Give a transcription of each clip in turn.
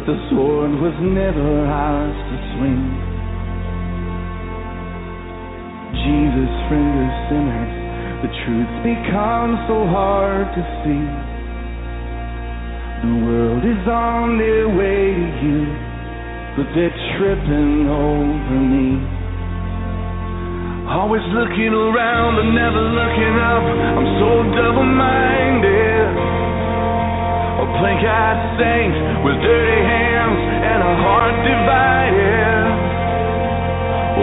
but the sword was never ours to swing. Jesus, friend of sinners, the truth's become so hard to see. The world is on their way to you, but they're tripping over me. Always looking around but never looking up. I'm so double minded. A plain-eyed saint with dirty hands and a heart divided.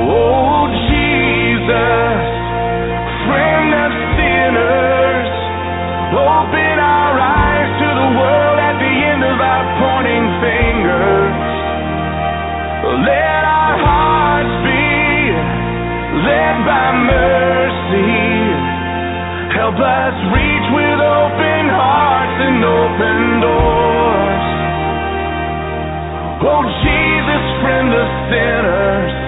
Oh, Jesus, friend of sinners, open our eyes to the world at the end of our pointing fingers. Let our hearts be led by mercy. Help us reach with open hearts and open Oh, Jesus, friend of sinners.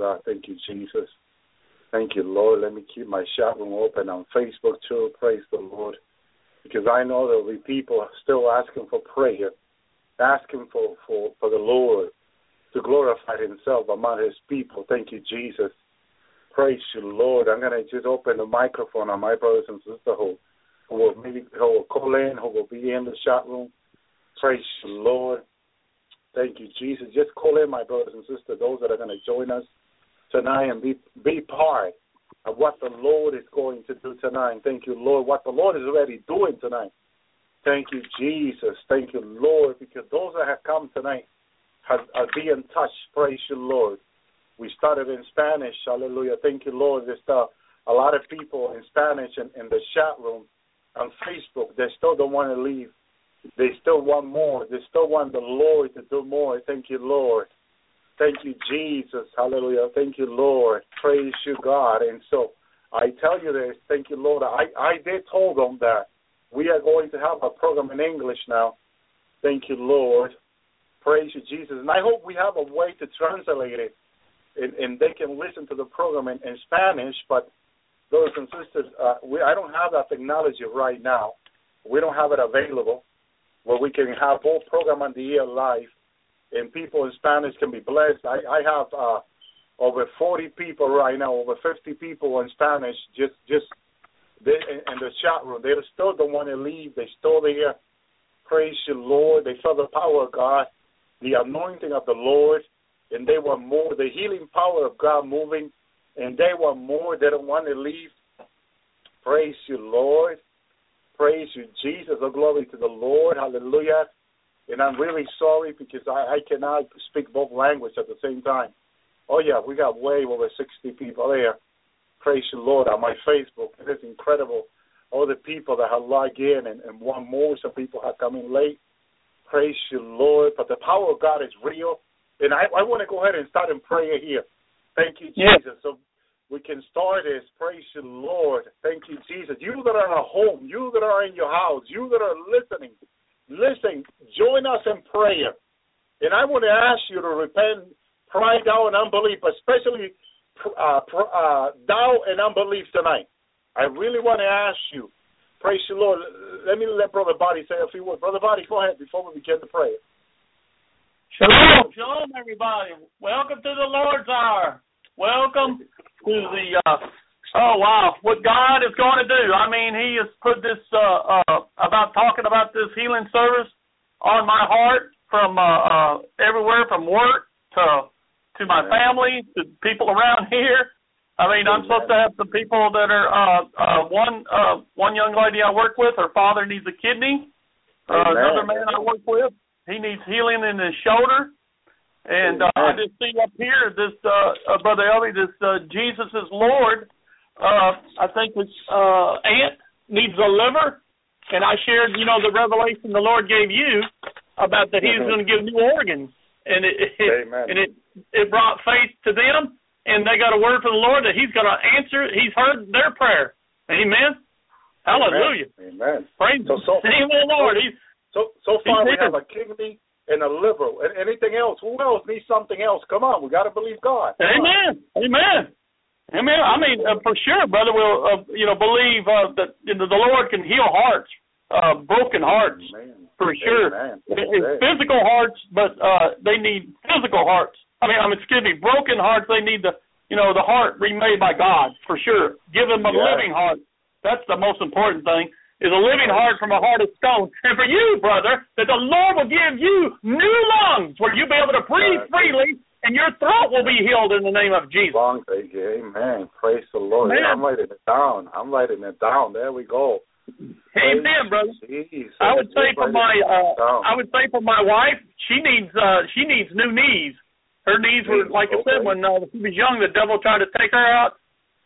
God. Thank you, Jesus. Thank you, Lord. Let me keep my chat room open on Facebook too. Praise the Lord. Because I know there will be people still asking for prayer, asking for, for, for the Lord to glorify Himself among His people. Thank you, Jesus. Praise you, Lord. I'm going to just open the microphone on my brothers and sisters who, who will maybe who will call in, who will be in the chat room. Praise you, Lord. Thank you, Jesus. Just call in, my brothers and sisters, those that are going to join us tonight and be be part of what the Lord is going to do tonight. Thank you, Lord. What the Lord is already doing tonight. Thank you, Jesus. Thank you, Lord, because those that have come tonight have, are being touched. Praise you, Lord. We started in Spanish. Hallelujah. Thank you, Lord. There's uh, a lot of people in Spanish in, in the chat room on Facebook. They still don't want to leave. They still want more. They still want the Lord to do more. Thank you, Lord. Thank you, Jesus. Hallelujah. Thank you, Lord. Praise you, God. And so I tell you this. Thank you, Lord. I, I did told them that we are going to have a program in English now. Thank you, Lord. Praise you, Jesus. And I hope we have a way to translate it and, and they can listen to the program in, in Spanish. But brothers and sisters, uh, we, I don't have that technology right now. We don't have it available where we can have both program on the air live and people in Spanish can be blessed. I, I have uh, over 40 people right now, over 50 people in Spanish just just they, in, in the chat room. They still don't want to leave. They still there. Praise you, Lord. They feel the power of God, the anointing of the Lord, and they want more. The healing power of God moving, and they want more. They don't want to leave. Praise you, Lord. Praise you, Jesus. Oh, glory to the Lord. Hallelujah. And I'm really sorry because I, I cannot speak both languages at the same time. Oh, yeah, we got way over 60 people there. Praise the Lord, on my Facebook. It is incredible. All the people that have logged in and, and one more, some people have come in late. Praise the Lord. But the power of God is real. And I, I want to go ahead and start in prayer here. Thank you, Yeah. Jesus. So we can start this. Praise the Lord. Thank you, Jesus. You that are at home, you that are in your house, you that are listening, listen, join us in prayer. And I want to ask you to repent, pride, doubt, and unbelief, especially uh, uh, doubt and unbelief tonight. I really want to ask you. Praise the Lord. Let me let Brother Body say a few words. Brother Body, go ahead before we begin the prayer. Shalom, shalom, everybody. Welcome to the Lord's Hour. Welcome to the. Uh, oh wow, what God is going to do. I mean, He has put this uh, uh, about talking about this healing service on my heart from uh, uh, everywhere, from work to to my family to people around here. I mean, I'm supposed to have some people that are uh, uh, one uh, one young lady I work with. Her father needs a kidney. Uh, another man I work with, he needs healing in his shoulder. And uh, I just see up here this uh, uh brother Ellie, this uh, Jesus is Lord. Uh, I think his uh, aunt needs a liver, and I shared, you know, the revelation the Lord gave you about that He was going to give new organs, and it, it and it it brought faith to them, and they got a word from the Lord that He's going to answer. He's heard their prayer. Amen. Hallelujah. Amen. Praise So- so- of the Lord. He's So so far we Amen. have a kidney and a liver. And anything else? Who else needs something else? Come on, we got to believe God. Come on. Amen. Amen. Amen. I mean, uh, for sure, brother, We'll, uh, you know believe uh, that you know, the Lord can heal hearts, uh, broken hearts, Amen. for sure. Amen. It- Amen. It's physical hearts, but uh, they need physical hearts. I mean, I mean, excuse me, broken hearts. They need the you know the heart remade by God for sure. Give them a living heart. That's the most important thing. Is a living heart from a heart of stone. And for you, brother, that the Lord will give you new lungs where you'll be able to breathe freely and your throat will be healed in the name of Jesus. Long thank you. Amen. Praise the Lord. Amen. I'm writing it down. I'm writing it down. There we go. Amen, brother. Jesus. I would say for my uh. I would say for my wife, she needs uh she needs new knees. Her knees were Knees, like I said when uh, she was young, the devil tried to take her out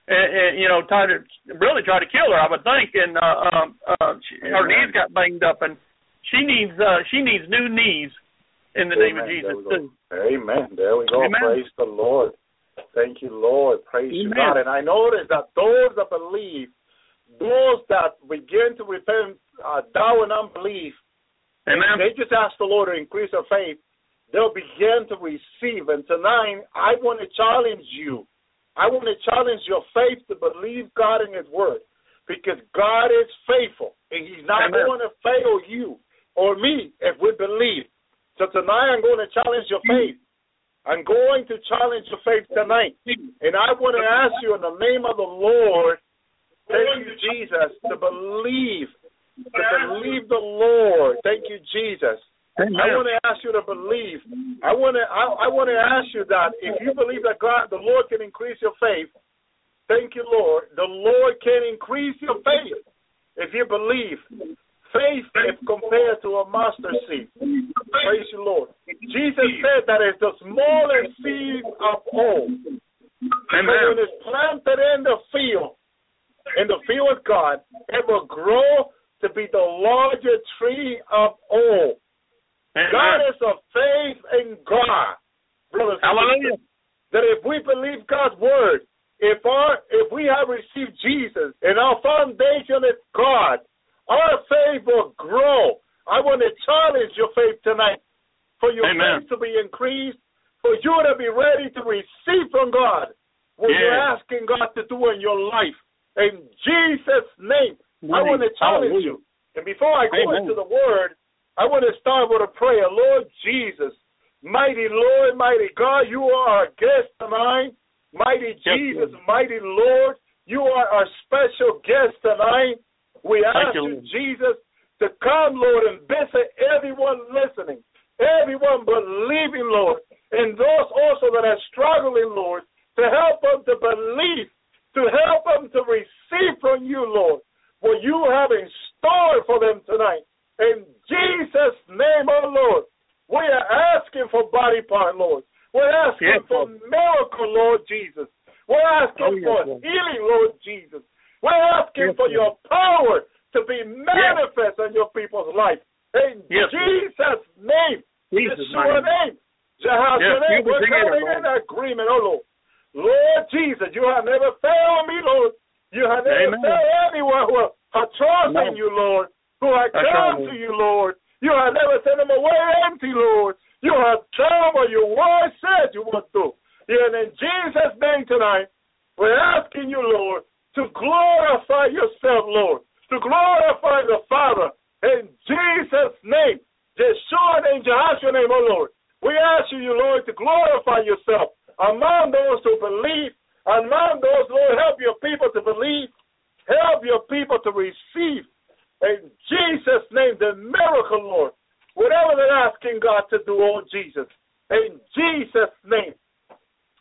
and, and you know tried to really try to kill her. I would think, and uh, um, uh, she, her knees got banged up, and she needs uh she needs new knees in the name of Jesus too. Amen. There we go. Amen. Praise the Lord. Thank you, Lord. Praise you, God. And I notice that those that believe, those that begin to repent, uh, doubt and unbelief, Amen. they just ask the Lord to increase their faith. They'll begin to receive. And tonight, I want to challenge you. I want to challenge your faith to believe God in His Word, because God is faithful, and He's not Amen. going to fail you or me if we believe. So tonight, I'm going to challenge your faith. I'm going to challenge your faith tonight, and I want to ask you in the name of the Lord, thank you, Jesus, to believe, to believe the Lord. Thank you, Jesus. I want to ask you to believe. I want to. I, I want to ask you that if you believe that God, the Lord, can increase your faith. Thank you, Lord. The Lord can increase your faith if you believe. Faith is compared to a mustard seed. Praise you, Lord. Jesus said that it's the smallest seed of all. But when it's planted in the field, in the field of God, it will grow to be the larger tree of all. God is a faith in God, brothers and Hallelujah. That if we believe God's word, if our if we have received Jesus and our foundation is God, our faith will grow. I want to challenge your faith tonight for your Amen. faith to be increased, for you to be ready to receive from God what you're asking God to do in your life. In Jesus' name, I want to challenge you. And before I go Amen. into the word, I want to start with a prayer. Lord Jesus, mighty Lord, mighty God, you are our guest tonight. Mighty Jesus, mighty Lord, you are our special guest tonight. We ask you. Jesus, to come, Lord, and visit everyone listening, everyone believing, Lord, and those also that are struggling, Lord, to help them to believe, to help them to receive from you, Lord, what you have in store for them tonight. In Jesus' name, oh Lord, we are asking for body part, Lord. We're asking Yes, for miracle, Lord Jesus. We're asking Oh, yes, for healing, Lord Jesus. We're asking Yes, for your power to be manifest in your people's life. In Yes. Jesus' name, Jesus' Yeshua name. Jehovah's Yes, name, we're coming in agreement, oh Lord. Lord Jesus, you have never failed me, Lord. You have never Amen. failed anyone who have trust in you, Lord, who have come to you, Lord. You have never sent them away empty, Lord. You have done what your word said you would do. And in Jesus' name tonight, we're asking you, Lord, to glorify yourself, Lord, to glorify the Father. In Jesus' name, Yeshua name, Jehoshua name, oh Lord. We ask you, Lord, to glorify yourself among those who believe, among those, Lord, help your people to believe, help your people to receive. In Jesus' name, the miracle, Lord. Whatever they're asking God to do, oh Jesus. In Jesus' name.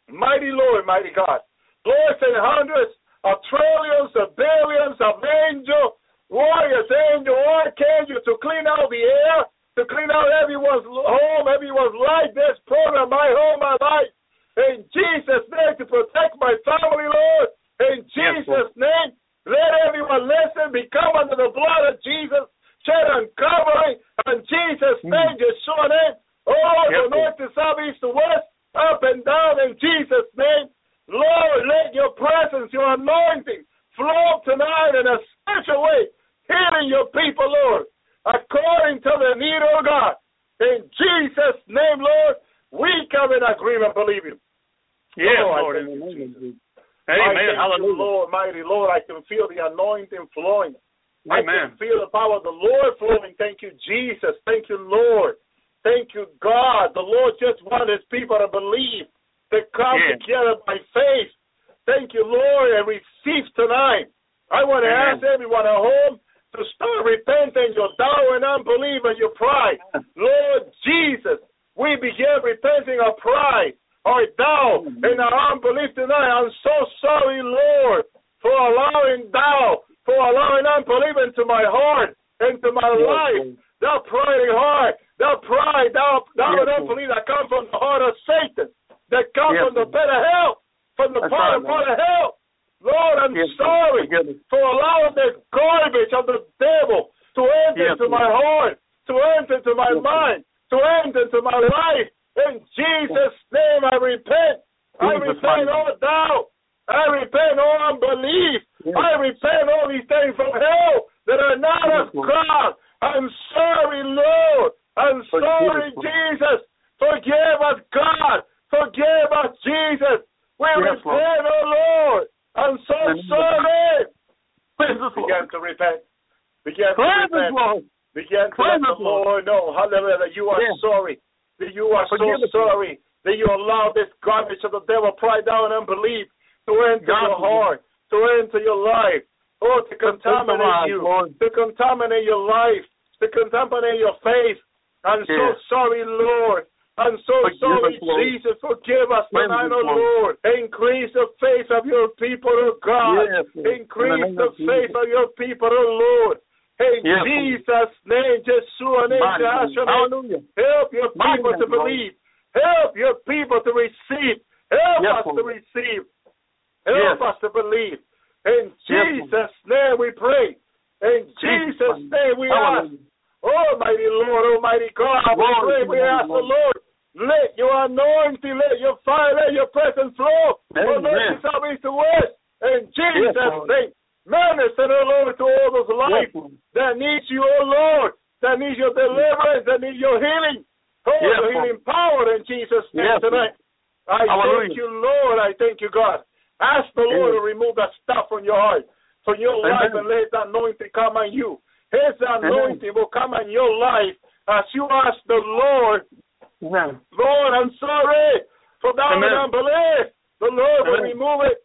Mighty Lord, mighty God. Lord, send hundreds of trillions of billions of angels, warriors, angel, archangel to clean out the air, to clean out everyone's home, everyone's life, this program, my home, my life. In Jesus' name, to protect my family, Lord. In Jesus' name, let everyone listen, become under the blood of Jesus, shed and covering. In Jesus' mm. name, Yeshua name. Oh, the north to south, east to west, up and down in Jesus' name. Lord, let your presence, your anointing flow tonight in a special way, healing your people, Lord, according to the need of God. In Jesus' name, Lord, we come in agreement, believe you. Yes, Oh, Lord. thank In the you, name of Jesus. Jesus. I Amen. Hallelujah. Lord, mighty Lord. I can feel the anointing flowing. Amen. I can feel the power of the Lord flowing. Thank you, Jesus. Thank you, Lord. Thank you, God. The Lord just wants his people to believe, to come Yes. together by faith. Thank you, Lord, and receive tonight. I want to Amen. ask everyone at home to start repenting your doubt and unbelief and your pride. Lord Jesus, we begin repenting our pride, our doubt, mm-hmm. and our unbelief tonight. I'm so sorry, Lord, for allowing doubt, for allowing unbelief into my heart, into my life. That pride heart, that pride, that, that unbelief that comes from the heart of Satan, that comes Yes, from the of hell, from the That's part right, of part of hell. Lord, I'm Yes, sorry for allowing the garbage of the devil to enter into my heart, to enter into my mind, to enter into my life. In Jesus' name, I repent. I repent all doubt. I repent all unbelief. I repent all these things from hell that are not of God. I'm sorry, Lord. I'm sorry. Jesus. Forgive us, God. Forgive us, Jesus. We Yes, Lord. repent, oh Lord. I'm so sorry. Cleanse us, Begin to repent. Begin to repent. Lord. Begin to Cleanse let the Lord. Lord know, hallelujah, that you are Yes. sorry. That you are Forgive so us, sorry that you allow this garbage of the devil, pride, doubt, and unbelief to enter God, your heart, to enter your life, oh, to contaminate you, Lord. to contaminate your life, to contaminate your faith. I'm so sorry, Lord. I'm so Forgive sorry, us, Jesus. Forgive us tonight, us, oh Lord. Lord. Increase the faith of your people, oh God. Yes, Lord. In the Increase the of faith of your people, oh Lord. In Yes, Jesus' name, Yeshua name, Mighty name. Jehoshua name. Hallelujah. Help your people to Lord. believe. Help your people to receive. Help Yes, us to receive. Help Yes. us to believe. In Jesus' name we pray. In Jesus' name we ask. Almighty Lord, Almighty God, we pray, we ask the Lord, let your anointing, let your fire, let your presence flow from Amen. north to south, east to west. In Jesus' Lord. name, minister, O Lord, to all those lives Yes, that needs you, O Lord, that needs your deliverance, that needs your healing. Oh, Yes, your healing power in Jesus' name Yes, tonight. I Hallelujah. thank you, Lord. I thank you, God. Ask the Lord Amen. to remove that stuff from your heart, from your Amen. life, and let the anointing come on you. His anointing will come on your life as you ask the Lord, Amen. Lord, I'm sorry for doubt and Amen. unbelief. The Lord will remove it.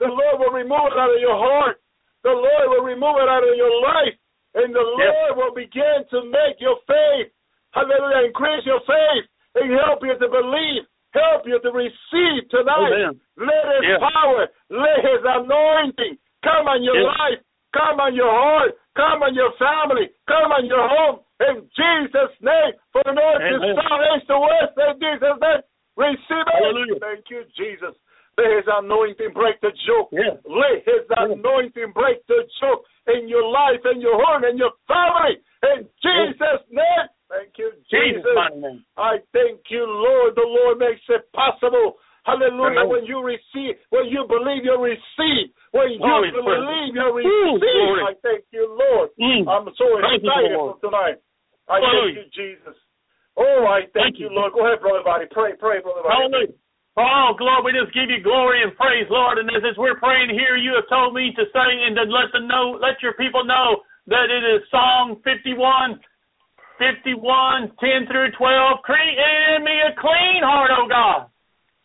The Lord will remove it out of your heart. The Lord will remove it out of your life. And the Yes. Lord will begin to make your faith, hallelujah, increase your faith and help you to believe, help you to receive tonight. Amen. Let His Yes. power, let His anointing come on your Yes. life, come on your heart, come on your family, come on your home. In Jesus' name, for the north Amen. to south, east to west, in Jesus' name, receive it. Hallelujah. Thank you, Jesus. Let His anointing break the yoke. Yes. Let His anointing break the yoke in your life, in your home, in your family. In Jesus' name. Thank you, Jesus' Jesus. I thank you, Lord. The Lord makes it possible. Hallelujah. Amen. When you receive, when you believe, you receive. When you Glory believe, you receive. glory. I thank you, Lord. Mm. I'm so the excited Lord. for tonight. I thank you, Jesus. Oh, I thank, Thank you. Lord. Go ahead, brother body. Pray, pray, brother body. Hallelujah. Oh, glory, we just give you glory and praise, Lord. And as, as we're praying here, you have told me to sing and to let them know, let your people know that it is Psalm 51, 51, 10 through 12. Create in me a clean heart, O God,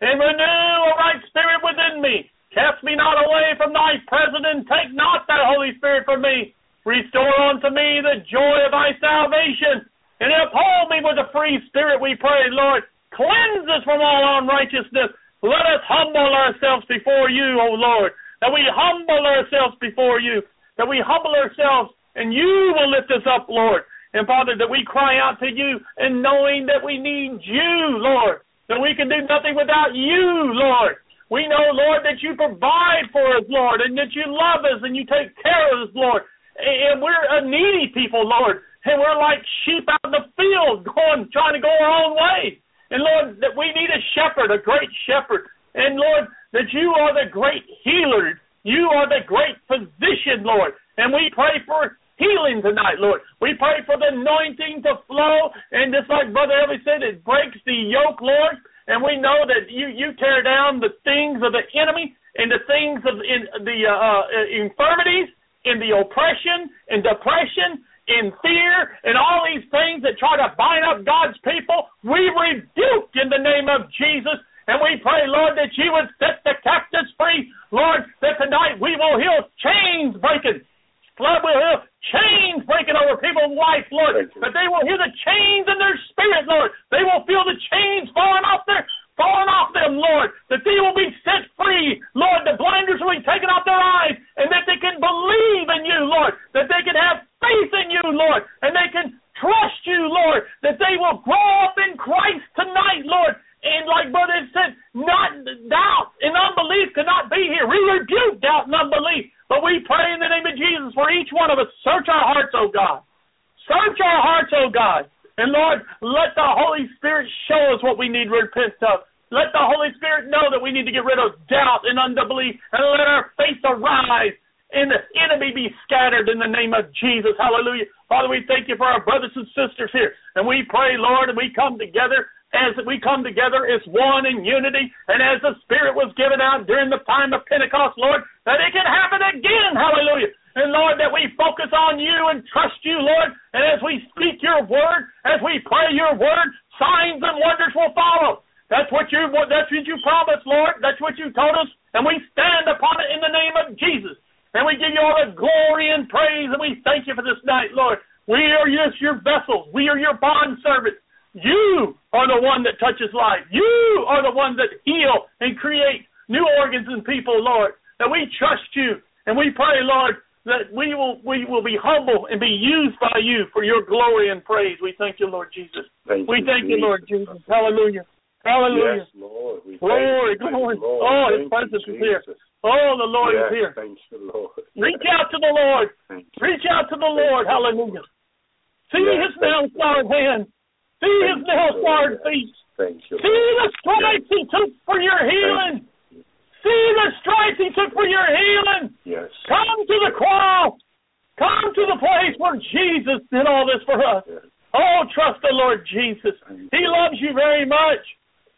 and renew a right spirit within me. Cast me not away from thy presence, and take not thy Holy Spirit from me. Restore unto me the joy of thy salvation, and uphold me with a free spirit, we pray, Lord. Cleanse us from all unrighteousness. Let us humble ourselves before you, O Lord, that we humble ourselves before you, that we humble ourselves, and you will lift us up, Lord. And Father, that we cry out to you, and knowing that we need you, Lord, that we can do nothing without you, Lord. We know, Lord, that you provide for us, Lord, and that you love us and you take care of us, Lord. And we're a needy people, Lord, and we're like sheep out in the field, going, trying to go our own way. And Lord, that we need a shepherd, a great shepherd. And Lord, that you are the great healer. You are the great physician, Lord. And we pray for healing tonight, Lord. We pray for the anointing to flow. And just like Brother Elvis said, it breaks the yoke, Lord. And we know that you, you tear down the things of the enemy and the things of in, the uh, uh, infirmities, in the oppression, and depression, in fear, and all these things that try to bind up God's people. We rebuke in the name of Jesus. And we pray, Lord, that you would set the captives free. Lord, that tonight we will hear chains breaking. Lord, we'll hear chains breaking over people's life, Lord. That they will hear the chains in their spirit, Lord. They will feel the chains falling off their falling off them, Lord. That they will be set free, Lord. The blinders will be taken off their eyes, and that they can believe in you, Lord. That they can have faith in you, Lord, and they can trust you, Lord. That they will grow up in Christ tonight, Lord. And like Brother said, not doubt and unbelief cannot be here. We rebuke doubt and unbelief. But we pray in the name of Jesus for each one of us. Search our hearts, O God. Search our hearts, O God. And Lord, let the Holy Spirit show us what we need repent of. Let the Holy Spirit know that we need to get rid of doubt and unbelief and let our faith arise and the enemy be scattered in the name of Jesus. Hallelujah. Father, we thank you for our brothers and sisters here. And we pray, Lord, and we come together as we come together as one in unity and as the Spirit was given out during the time of Pentecost, Lord, that it can happen again. Hallelujah. And Lord, that we focus on you and trust you, Lord. And as we speak your word, as we pray your word, signs and wonders will follow. That's what you that's what you promised, Lord. That's what you told us, and we stand upon it in the name of Jesus. And we give you all the glory and praise, and we thank you for this night, Lord. We are just your vessels. We are your bond servants. You are the one that touches life. You are the one that heal and create new organs in people, Lord. That we trust you, and we pray, Lord, that we will we will be humble and be used by you for your glory and praise. We thank you, Lord Jesus. Thank we you, thank you, Lord Jesus. Hallelujah. Hallelujah. Yes, Lord. We Glory, glory. Lord. Oh, His you, presence is here. Jesus. Oh, the Lord yes, is here. Thank you, Lord. Reach out to the Lord. Reach out to the Lord. Hallelujah. See Yes, his nail scarred hand. See his Thank you, nail scarred feet. Thank you. See the stripes he took for your healing. See the stripes he took for your healing. Yes. Come to the cross. Come to the place where Jesus did all this for us. Yes. Oh, trust the Lord Jesus. He loves you very much.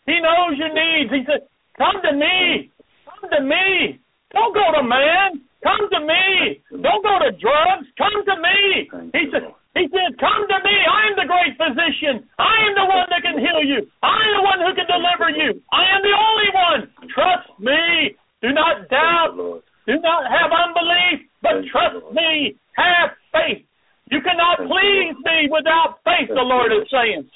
He knows your needs. He said, Come to me. Come to me. Don't go to man. Come to me. Don't go to drugs. Come to me. He said. He said, Come to me. I am the great physician. I am the one that can heal you. I am the one who can deliver you. I am the only one. Trust me. Do not doubt. Do not have unbelief, but trust me. Have faith. You cannot please me without faith, the Lord is saying.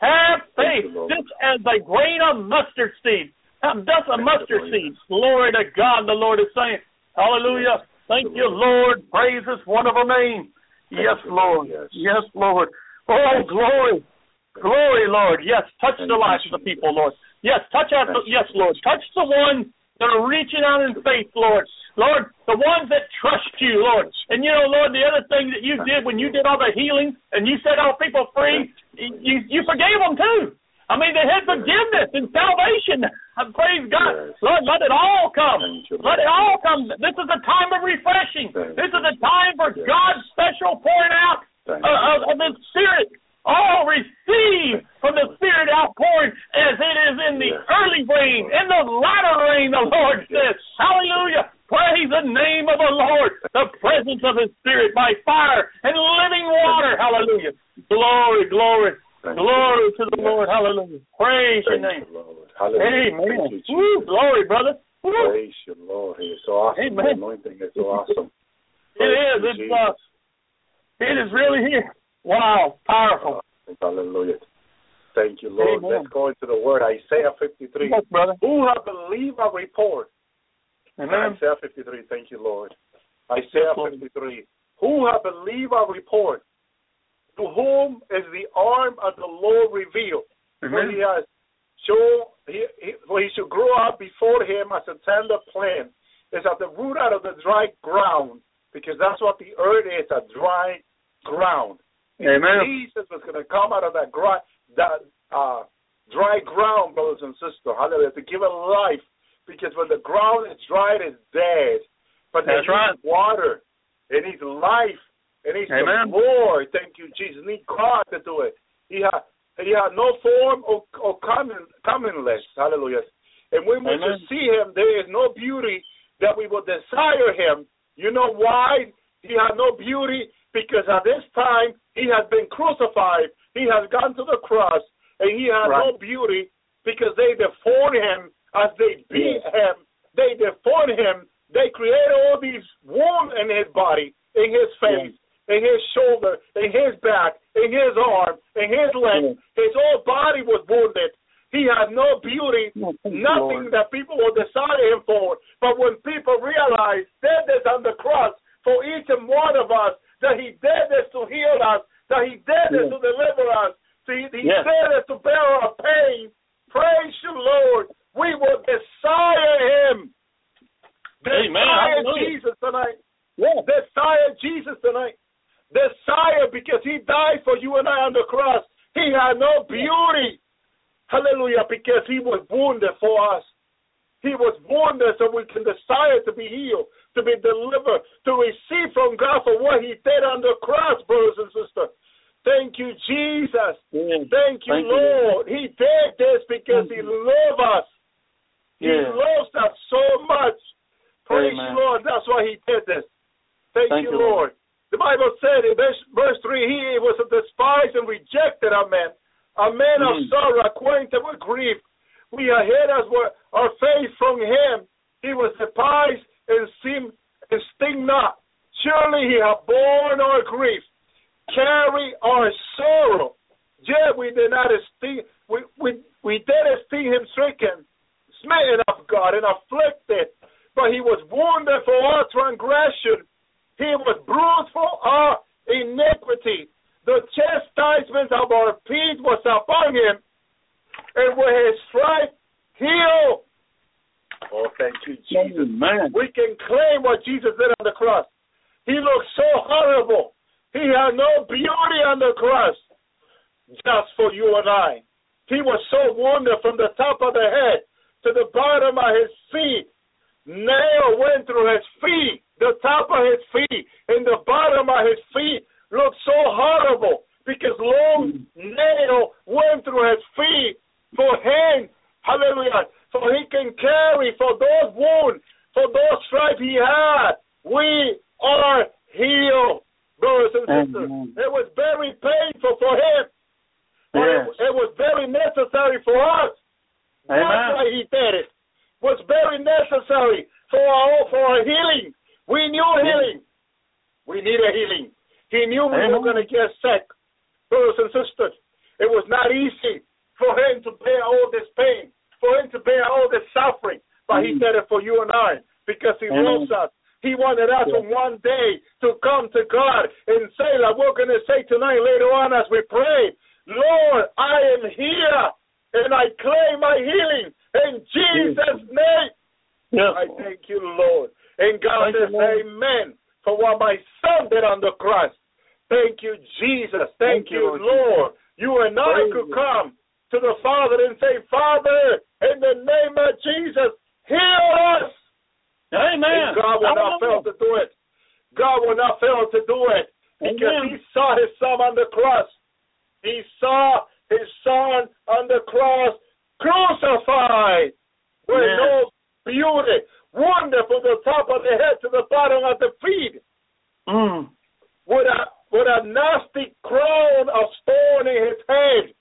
Have faith, just as a grain of mustard seed. That's a mustard seed. Glory to God, the Lord is saying. Hallelujah. Thank you, Lord. Praise His wonderful name. Yes, Lord. Yes. Yes, Lord. Oh, glory. Glory, Lord. Yes, touch the lives of the people, Lord. Yes, touch. The, yes, Lord. Touch the ones that are reaching out in faith, Lord. Lord, the ones that trust you, Lord. And you know, Lord, the other thing that you did when you did all the healing and you set all people free, you you forgave them too. I mean, they had forgiveness and salvation. Uh, Praise God. Lord, let it all come. Let it all come. This is a time of refreshing. This is a time for God's special pouring out uh, of, of His Spirit. All receive from the Spirit outpouring as it is in the early rain, in the latter rain, the Lord says. Hallelujah. Praise the name of the Lord, the presence of His Spirit by fire and living water. Hallelujah. Glory, glory, Thank glory Lord. to the. Lord. Hallelujah. Praise your name. you, Lord. Hallelujah. Amen. you, Woo, glory, brother. Woo. Praise your Lord. Is so awesome. Amen. The anointing is so awesome. It is. you, It's Jesus. uh, it is really here. Wow, powerful. Hallelujah. Thank you, Lord. Amen. Let's go into the word. Isaiah 53. Yes, brother. Who have believed a report? Amen. Isaiah 53. Thank you, Lord. Isaiah Yes, Lord. 53. Who have believed a report? To whom is the arm of the Lord revealed? For he has shown, he, he, for he should grow up before him as a tender plant, is at the root out of the dry ground, because that's what the earth is, a dry ground. Amen. Jesus was going to come out of that dry, that uh, dry ground, brothers and sisters. Hallelujah. To give it life, because when the ground is dry, it is dead. But it right. needs water. It needs life. It needs Amen. the Lord. Thank you, Jesus. It needs God to do it. He had he had no form or, or common commonless. Hallelujah. And when we should see him, there is no beauty that we will desire him. You know why? He had no beauty because at this time he has been crucified. He has gone to the cross, and he had Right. no beauty because they deformed him as they beat him. They deformed him. They created all these wounds in his body, in his face, in his shoulder, in his back, in his arm, in his leg. Mm. His whole body was wounded. He had no beauty, Oh, nothing Lord. that people will desire him for. But when people realize that is on the cross for each and one of us, that he did this to heal us, that he did this Yeah. to deliver us, that he, he Yes. did this to bear our pain. Praise you, Lord. We will desire him. Amen. Desire Hallelujah. Jesus tonight. Yeah. Desire Jesus tonight. Desire because he died for you and I on the cross. He had no beauty. Hallelujah, because he was wounded for us. He was wounded so we can desire to be healed, to be delivered, to receive from God for what he did on the cross, brothers and sisters. Thank you, Jesus. Yes. Thank you, Thank you, Lord. He did this because he loved us. He Yes. loves us so much. Praise Amen. you, Lord. That's why he did this. Thank, Thank you, you, Lord. Lord. The Bible said in verse, verse 3 He was a despised and rejected a man, a man of Mm. sorrow, acquainted with grief. We are hid as were our face from him. He was despised and seemed and sting not. Surely he hath borne our grief, carry our sorrow. Yet we did not esteem we, we, we did esteem him stricken, smitten of God, and afflicted. But he was wounded for our transgression. He was bruised for our iniquity. The chastisement of our peace was upon him, and with his stripes healed. Oh, thank you, Jesus. Amen. We can claim what Jesus did on the cross. He looked so horrible. He had no beauty on the cross just for you and I. He was so wounded from the top of the head to the bottom of his feet. Nail went through his feet, the top of his feet, and the bottom of his feet looked so horrible because long nail went through his feet for him. Hallelujah. So he can carry for those wounds, for those stripes he had. We are healed, brothers and sisters. Amen. It was very painful for him. But Yes. it, it was very necessary for us. That's why he did it. Was very necessary for our for our healing. We knew healing. We need a healing. He knew we were going to get sick, brothers and sisters. It was not easy for him to bear all this pain, for him to bear all this suffering, but he Mm. did it for you and I because he Amen. loves us. He wanted us Yeah. on one day to come to God and say, like we're going to say tonight later on as we pray, Lord, I am here and I claim my healing in Jesus' name. Yes. I thank you, Lord. And God Thank says, Lord. Amen, for what my son did on the cross. Thank you, Jesus. Thank, Thank you, you, Lord Lord. You and I Praise could you. come to the Father and say, Father, in the name of Jesus, heal us. Amen. And God will not fail to do it. God will not fail to do it because Amen. He saw His Son on the cross. He saw His Son on the cross crucified with Yes. no beauty, wonderful the top of the head to the bottom of the feet, Mm. with a with a nasty crown of stone in his head.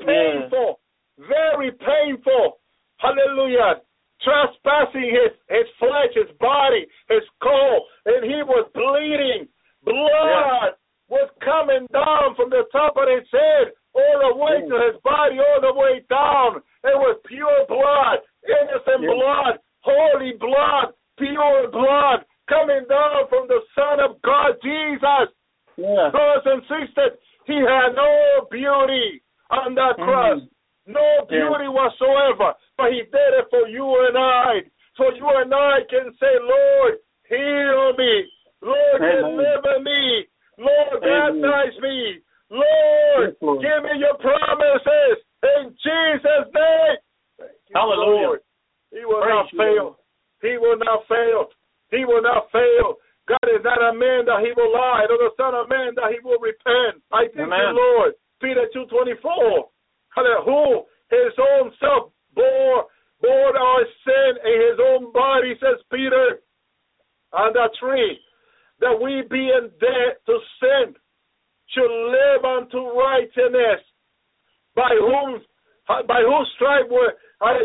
Painful, very painful. Hallelujah. Trespassing his, his flesh, his body, his skull, and he was bleeding. Blood was coming down from the top of his head all the way to his body, all the way down. It was pure blood, innocent Yeah. blood, holy blood, pure blood coming down from the Son of God, Jesus Yeah. brothers and sisters, he had no beauty on that Mhm. cross, no beauty whatsoever, but he did it for you and I. So you and I can say, Lord, heal me. Lord, Amen. deliver me. Lord, Amen. baptize me. Lord, Yes, Lord. give me your promises in Jesus' name. Thank you, Hallelujah. Lord. He will Praise not fail. He will not fail. He will not fail. God is not a man that he will lie, nor the son of man that he will repent. I thank Amen. you, Lord. Peter two twenty four. Who his own self bore bore our sin in his own body, says Peter on that tree, that we being dead to sin should live unto righteousness. By whom by whose stripe were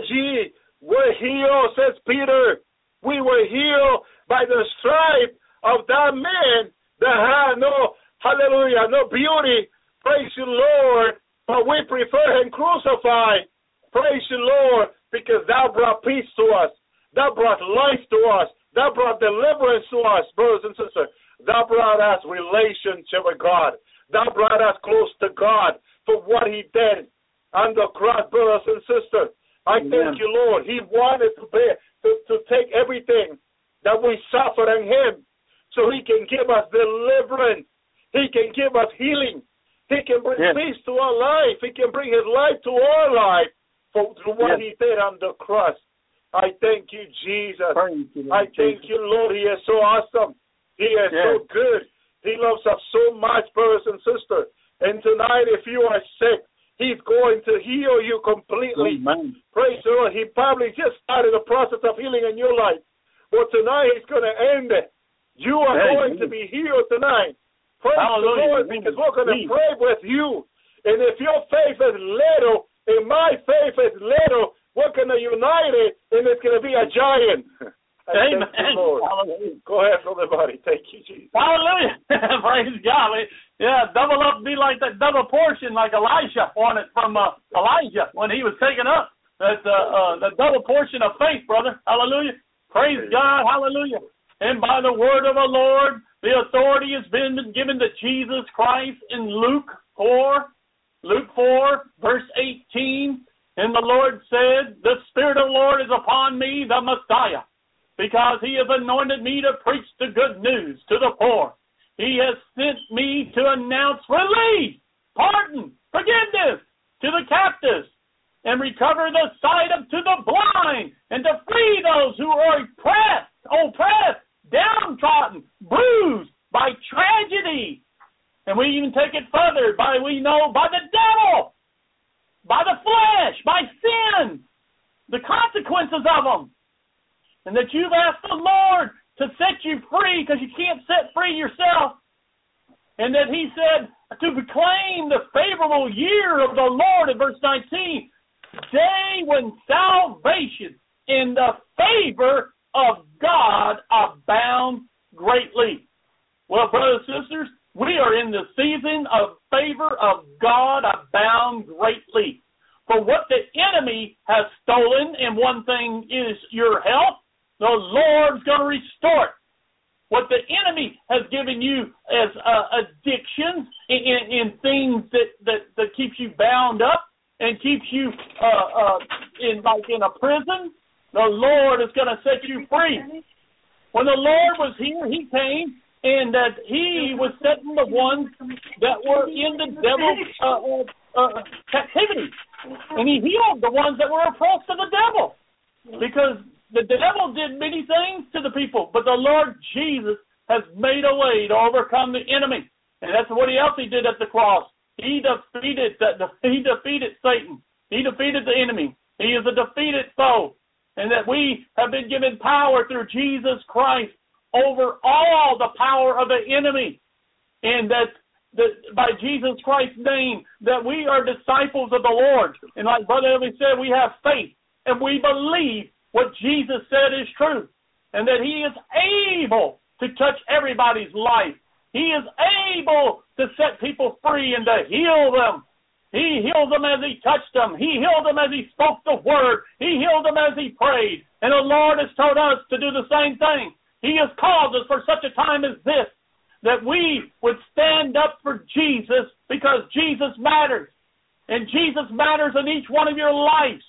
ye were healed, says Peter. We were healed by the stripe of that man that had no hallelujah, no beauty. Praise you, Lord. But we prefer him crucified. Praise you, Lord, because thou brought peace to us. Thou brought life to us. Thou brought deliverance to us, brothers and sisters. Thou brought us relationship with God. Thou brought us close to God for what he did on the cross, brothers and sisters. I Amen. thank you, Lord. He wanted to bear to, to take everything that we suffer in him so he can give us deliverance. He can give us healing. He can bring Yes. peace to our life. He can bring his life to our life. for through what Yes. he did on the cross. I thank you, Jesus. Praise you, I thank Jesus. you, Lord. He is so awesome. He is so good. He loves us so much, brothers and sisters. And tonight, if you are sick, He's going to heal you completely. Amen. Praise the Lord. He probably just started the process of healing in your life. But tonight He's going to end it. You are going to be healed tonight. Praise Hallelujah. the Lord because we're going to pray with you. And if your faith is little and my faith is little, we're going to unite it and it's going to be a giant. Amen. you, Lord. Hallelujah. Go ahead, brother buddy. Thank you, Jesus. Hallelujah. Praise God. Yeah, double up, be like that double portion, like Elijah wanted from uh, Elijah when he was taken up. That uh, uh, the double portion of faith, brother. Hallelujah. Praise God. Hallelujah. And by the word of the Lord, the authority has been given to Jesus Christ in Luke 4, Luke 4, verse 18. And the Lord said, The Spirit of the Lord is upon me, the Messiah because he has anointed me to preach the good news to the poor. He has sent me to announce release, pardon, forgiveness to the captives, and recover the sight of to the blind, and to free those who are oppressed, oppressed, downtrodden, bruised by tragedy. And we even take it further by we know by the devil, by the flesh, by sin, the consequences of them and that you've asked the Lord to set you free because you can't set free yourself. And that He said to proclaim the favorable year of the Lord in verse 19, day when salvation in the favor of God abound greatly. Well, brothers and sisters, we are in the season of favor of God abound greatly. For what the enemy has stolen, and one thing is your health, the Lord's going to restore it. What the enemy has given you as uh, addictions and, things that, that, that keeps you bound up and keeps you uh, uh, in like in a prison, the Lord is going to set you free. When the Lord was here, He came and that He was setting the ones that were in the devil's uh, uh, uh, captivity, and He healed the ones that were oppressed of the devil because the devil did many things to the people, but the Lord Jesus has made a way to overcome the enemy, and that's what he else he did at the cross. He defeated that. He defeated Satan. He defeated the enemy. He is a defeated foe, and that we have been given power through Jesus Christ over all the power of the enemy, and that by Jesus Christ's name that we are disciples of the Lord, and like Brother Elvi said, we have faith and we believe what Jesus said is true, and that He is able to touch everybody's life. He is able to set people free and to heal them. He healed them as He touched them. He healed them as He spoke the word. He healed them as He prayed. And the Lord has told us to do the same thing. He has called us for such a time as this that we would stand up for Jesus because Jesus matters. And Jesus matters in each one of your lives.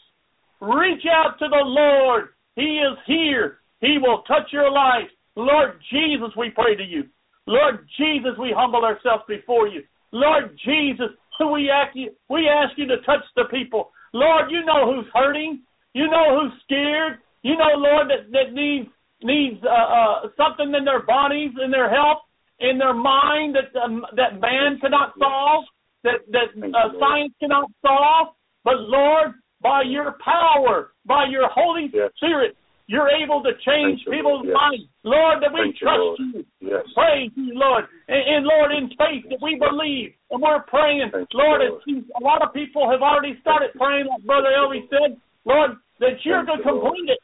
Reach out to the Lord. He is here. He will touch your life. Lord Jesus, we pray to you. Lord Jesus, we humble ourselves before you. Lord Jesus, we ask you, we ask you to touch the people. Lord, you know who's hurting. You know who's scared. You know, Lord, that, that needs needs uh, uh, something in their bodies, in their health, in their mind that um, that man cannot solve, that that uh, science cannot solve. But Lord, by your power, by your Holy Yes. Spirit, you're able to change Thank people's Yes. minds. Lord, that we Thank trust Lord. you. Yes. Praise you, Lord. And, and Lord, in faith that we believe and we're praying. Thank you, Lord, Lord. you- a lot of people have already started praying, like Brother Elvi said, Lord, that you're going to complete it.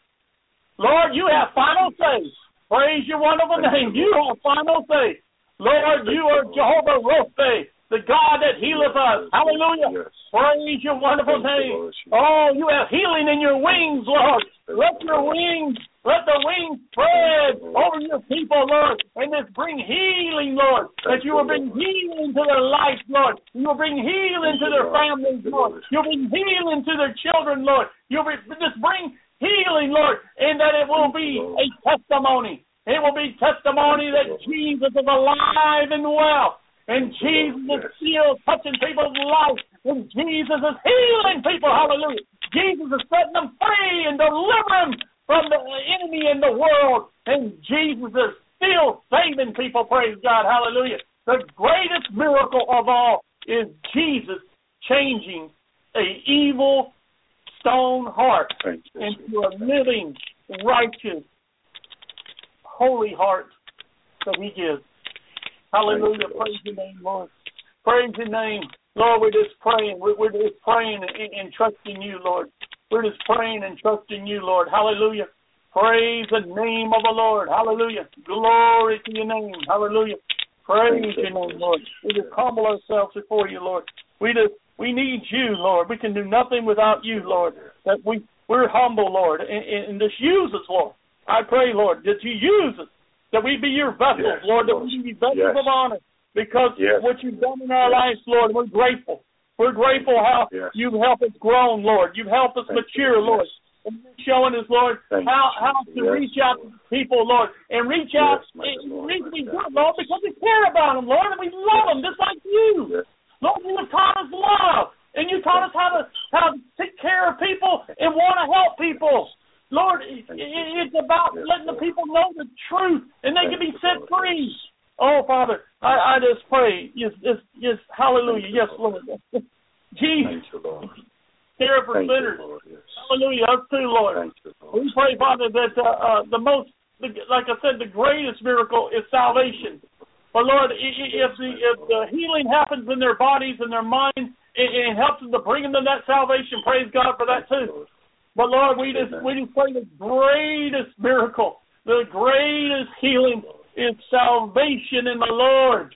Lord, you have final say. Praise your wonderful name. you, You have final say. Lord, you are Jehovah Rophe, the God that healeth us. Hallelujah. Yes. Praise your wonderful Thank name. Oh, you have healing in your wings, Lord. Let your wings, let the wings spread over your people, Lord, and just bring healing, Lord. That you will bring healing to their life, Lord. You will bring healing to their families, Lord. You'll bring healing to their children, Lord. You'll be, just bring healing, Lord, and that it will be a testimony. It will be testimony that Jesus is alive and well. And Jesus is still touching people's lives. And Jesus is healing people. Hallelujah. Jesus is setting them free and delivering them from the enemy in the world. And Jesus is still saving people. Praise God. Hallelujah. The greatest miracle of all is Jesus changing a evil stone heart into a living, righteous, holy heart that He gives. Hallelujah. Thank you, Lord. Praise your name, Lord. Praise your name. Lord, we're just praying. We're, we're just praying and, and trusting you, Lord. We're just praying and trusting you, Lord. Hallelujah. Praise the name of the Lord. Hallelujah. Glory to your name. Hallelujah. Praise Thank your name, Lord. We just humble ourselves before you, Lord. We just we need you, Lord. We can do nothing without you, Lord. That we we're humble, Lord, and, and just use us, Lord. I pray, Lord, that you use us, that we be your vessels, Yes, Lord, that we be vessels Yes. of honor, because Yes. what you've done in our lives, Lord, we're grateful. We're grateful how you've helped us grow, Lord. You've helped us Thank you. mature, Lord. Yes. And you're showing us, Lord, Thank how how to reach out to people, Lord, and reach out and Lord, reach me God. good, Lord, because we care about them, Lord, and we love them just like you. Lord, you have taught us love, and you taught us how to how to take care of people and want to help people. Lord, it, Thank you. it- it's about letting the people know the truth, and they can be set free. Oh, Father, I, I just pray, yes, yes, yes, hallelujah, yes, Lord. Jesus, Thank you, Lord. care for sinners, hallelujah, us too, Lord. Thank you, Lord. We pray, Father, that uh, uh, the most, the, like I said, the greatest miracle is salvation. But Lord, if the if the healing happens in their bodies and their minds, it, it helps them to bring them to that salvation. Praise God for that too. But Lord, we just Amen. we just pray the greatest miracle, the greatest healing is salvation in the Lord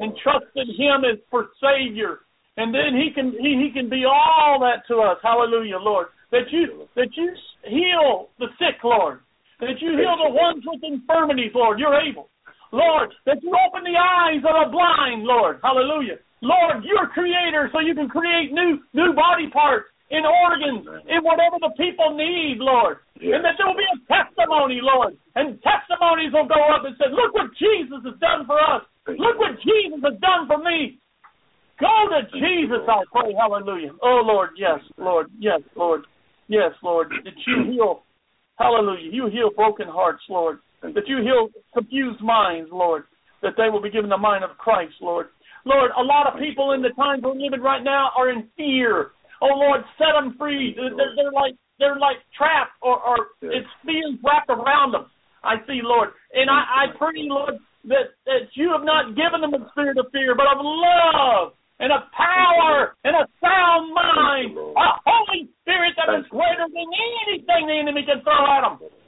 and trust in Him as for Savior, and then He can He, he can be all that to us. Hallelujah, Lord. That you that you heal the sick, Lord. That you heal the ones with infirmities, Lord. You're able, Lord. That you open the eyes of the blind, Lord. Hallelujah, Lord. You're Creator, so you can create new new body parts and organs in whatever the people need, Lord. And that there will be a testimony, Lord. And testimonies will go up and say, Look what Jesus has done for us. Look what Jesus has done for me. Go to Jesus. I pray. Hallelujah. Oh, Lord, yes, Lord, yes, Lord, yes, Lord. That you heal, hallelujah. You heal broken hearts, Lord. That you heal confused minds, Lord. That they will be given the mind of Christ, Lord. Lord, a lot of people in the times we're living right now are in fear. Oh, Lord, set them free. They're, they're, like they're like trapped, or, or it's fear wrapped around them. I see, Lord, and I, I pray, Lord, that that you have not given them a spirit of fear, but of love and a power and a sound mind, Thank you, Lord. a Holy Spirit that is greater than anything the enemy can throw at.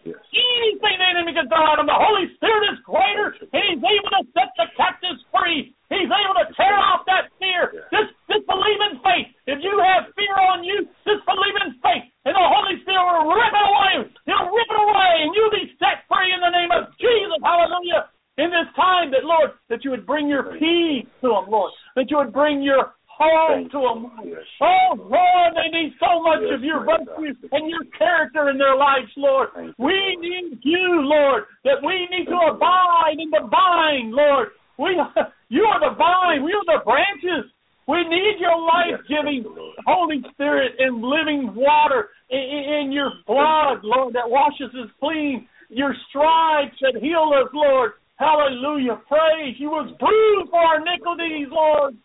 Yes. Anything the enemy can throw at them, the Holy Spirit is greater, and He's able to set the captives free. He's able to tear off that fear. Just, just believe in faith. If you have fear on you, just believe in faith, and the Holy Spirit will rip it away. He'll rip it away, and you'll be set free in the name of Jesus. Hallelujah. In this time, that Lord, that you would bring your peace to them, Lord. That you would bring your hope to them. Lord. Yes. Oh Lord, they need so much Yes, of your virtue and your character in their lives, Lord. Thank We need you, Lord. That we need to Thank you, abide in the vine, Lord. We, you are the vine. We are the branches. We need your life-giving Yes, thank you, Lord. Holy Spirit and living water in, in your blood, Lord, that washes us clean. Your stripes that heal us, Lord. Hallelujah. Praise. You was bruised for our iniquities, Lord.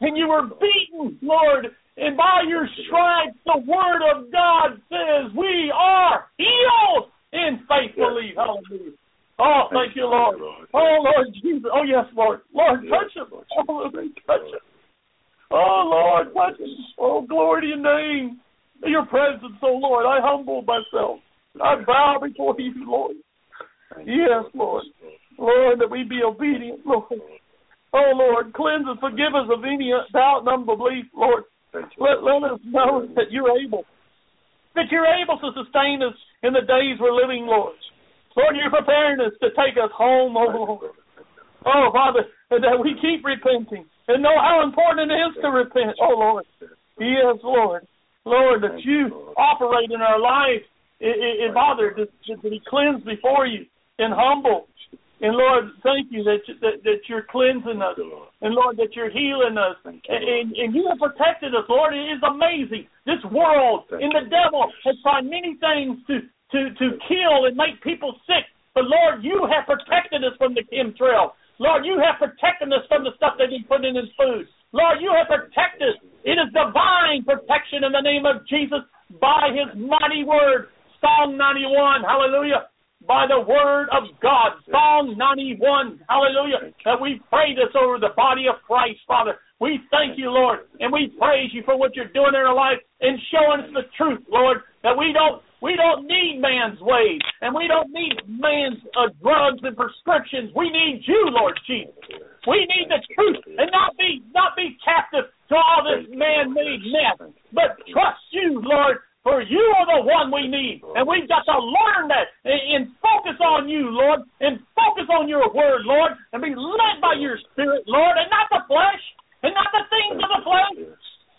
And you were beaten, Lord. And by your stripes, the word of God says we are healed in faith Yes. believe. Hallelujah. Oh, thank Thank you, Lord. Lord. Oh, Lord Jesus. Oh, yes, Lord. Lord, Yes, touch him. Oh. Touch him. Oh, Lord, touch him. Oh, glory to your name. Your presence, oh, Lord. I humble myself. I bow before you, Lord. Yes, Lord. Lord, that we be obedient, Lord. Oh, Lord, cleanse us, forgive us of any doubt and unbelief, Lord. Let, let us know that you're able, that you're able to sustain us in the days we're living, Lord. Lord, you're preparing us to take us home, oh, Lord. Oh, Father, that we keep repenting and know how important it is to repent. Oh, Lord. Yes, Lord. Lord, that you operate in our life, i i i- Father, to, to be cleansed before you and humble. And Lord, thank you that that, that you're cleansing us, you, and Lord that you're healing us, you, and, and, you have protected us, Lord. It is amazing. This world Thank and you, the devil has tried many things to to to kill and make people sick, but Lord, you have protected us from the chemtrail. Lord, you have protected us from the stuff that he put in his food. Lord, you have protected us. It is divine protection in the name of Jesus by his mighty word. Psalm 91, hallelujah. By the word of God. Psalm 91, hallelujah. That we pray this over the body of Christ, Father. We thank you, Lord, and we praise you for what you're doing in our life and showing us the truth, Lord, that we don't we don't need man's ways and we don't need man's uh, drugs and prescriptions. We need you, Lord Jesus. We need the truth and not be not be captive to all this man-made mess, but trust you, Lord, for you are the one we need, and we've got to learn that and, focus on you, Lord, and focus on your word, Lord, and be led by your Spirit, Lord, and not the flesh, and not the things of the flesh,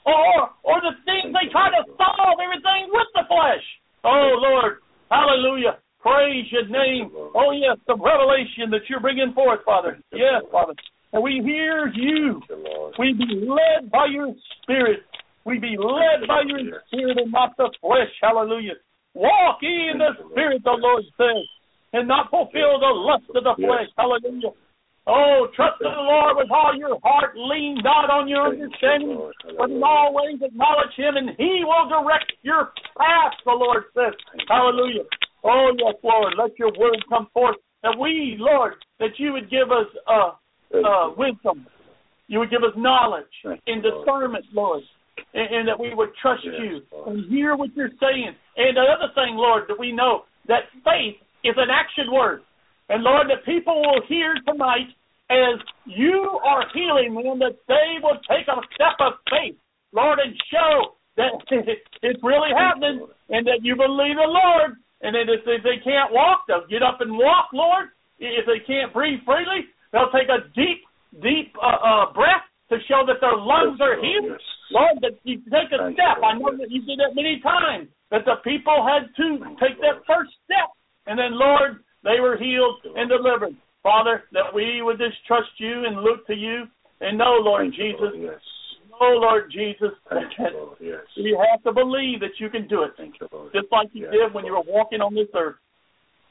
or or the things they try to solve everything with the flesh. Oh Lord, Hallelujah! Praise your name. Oh yes, the revelation that you're bringing forth, Father. Yes, Father, and we hear you. Thank you, Lord. We be led by your Spirit. We be led by your Spirit and not the flesh. Hallelujah. Walk ye in the Spirit, the Lord says, and not fulfill the lust of the flesh. Hallelujah. Oh, trust in the Lord with all your heart. Lean not on your understanding, but in all ways acknowledge Him, and He will direct your path, the Lord says. Hallelujah. Oh, yes, Lord. Let your word come forth. That we, Lord, that you would give us uh, uh, wisdom. You would give us knowledge and discernment, Lord, and, and that we would trust Yes, you Lord. and hear what you're saying. And the other thing, Lord, that we know that faith is an action word. And Lord, that people will hear tonight as you are healing them, that they will take a step of faith, Lord, and show that it's really happening and that you believe the Lord. And that if they, they can't walk, they'll get up and walk, Lord. If they can't breathe freely, they'll take a deep, deep uh, uh, breath to show that their lungs are healed. Lord, that you take a step. you, I know that you did that many times. That the people had to take that first step, and then Lord, they were healed and delivered. Father, that we would just trust you and look to you and know, Lord you, Jesus, Lord. Know, Lord Jesus, Thank you, that Lord. Yes. you have to believe that you can do it, Thank you, Lord. just like you Yes, did when you were walking on this earth.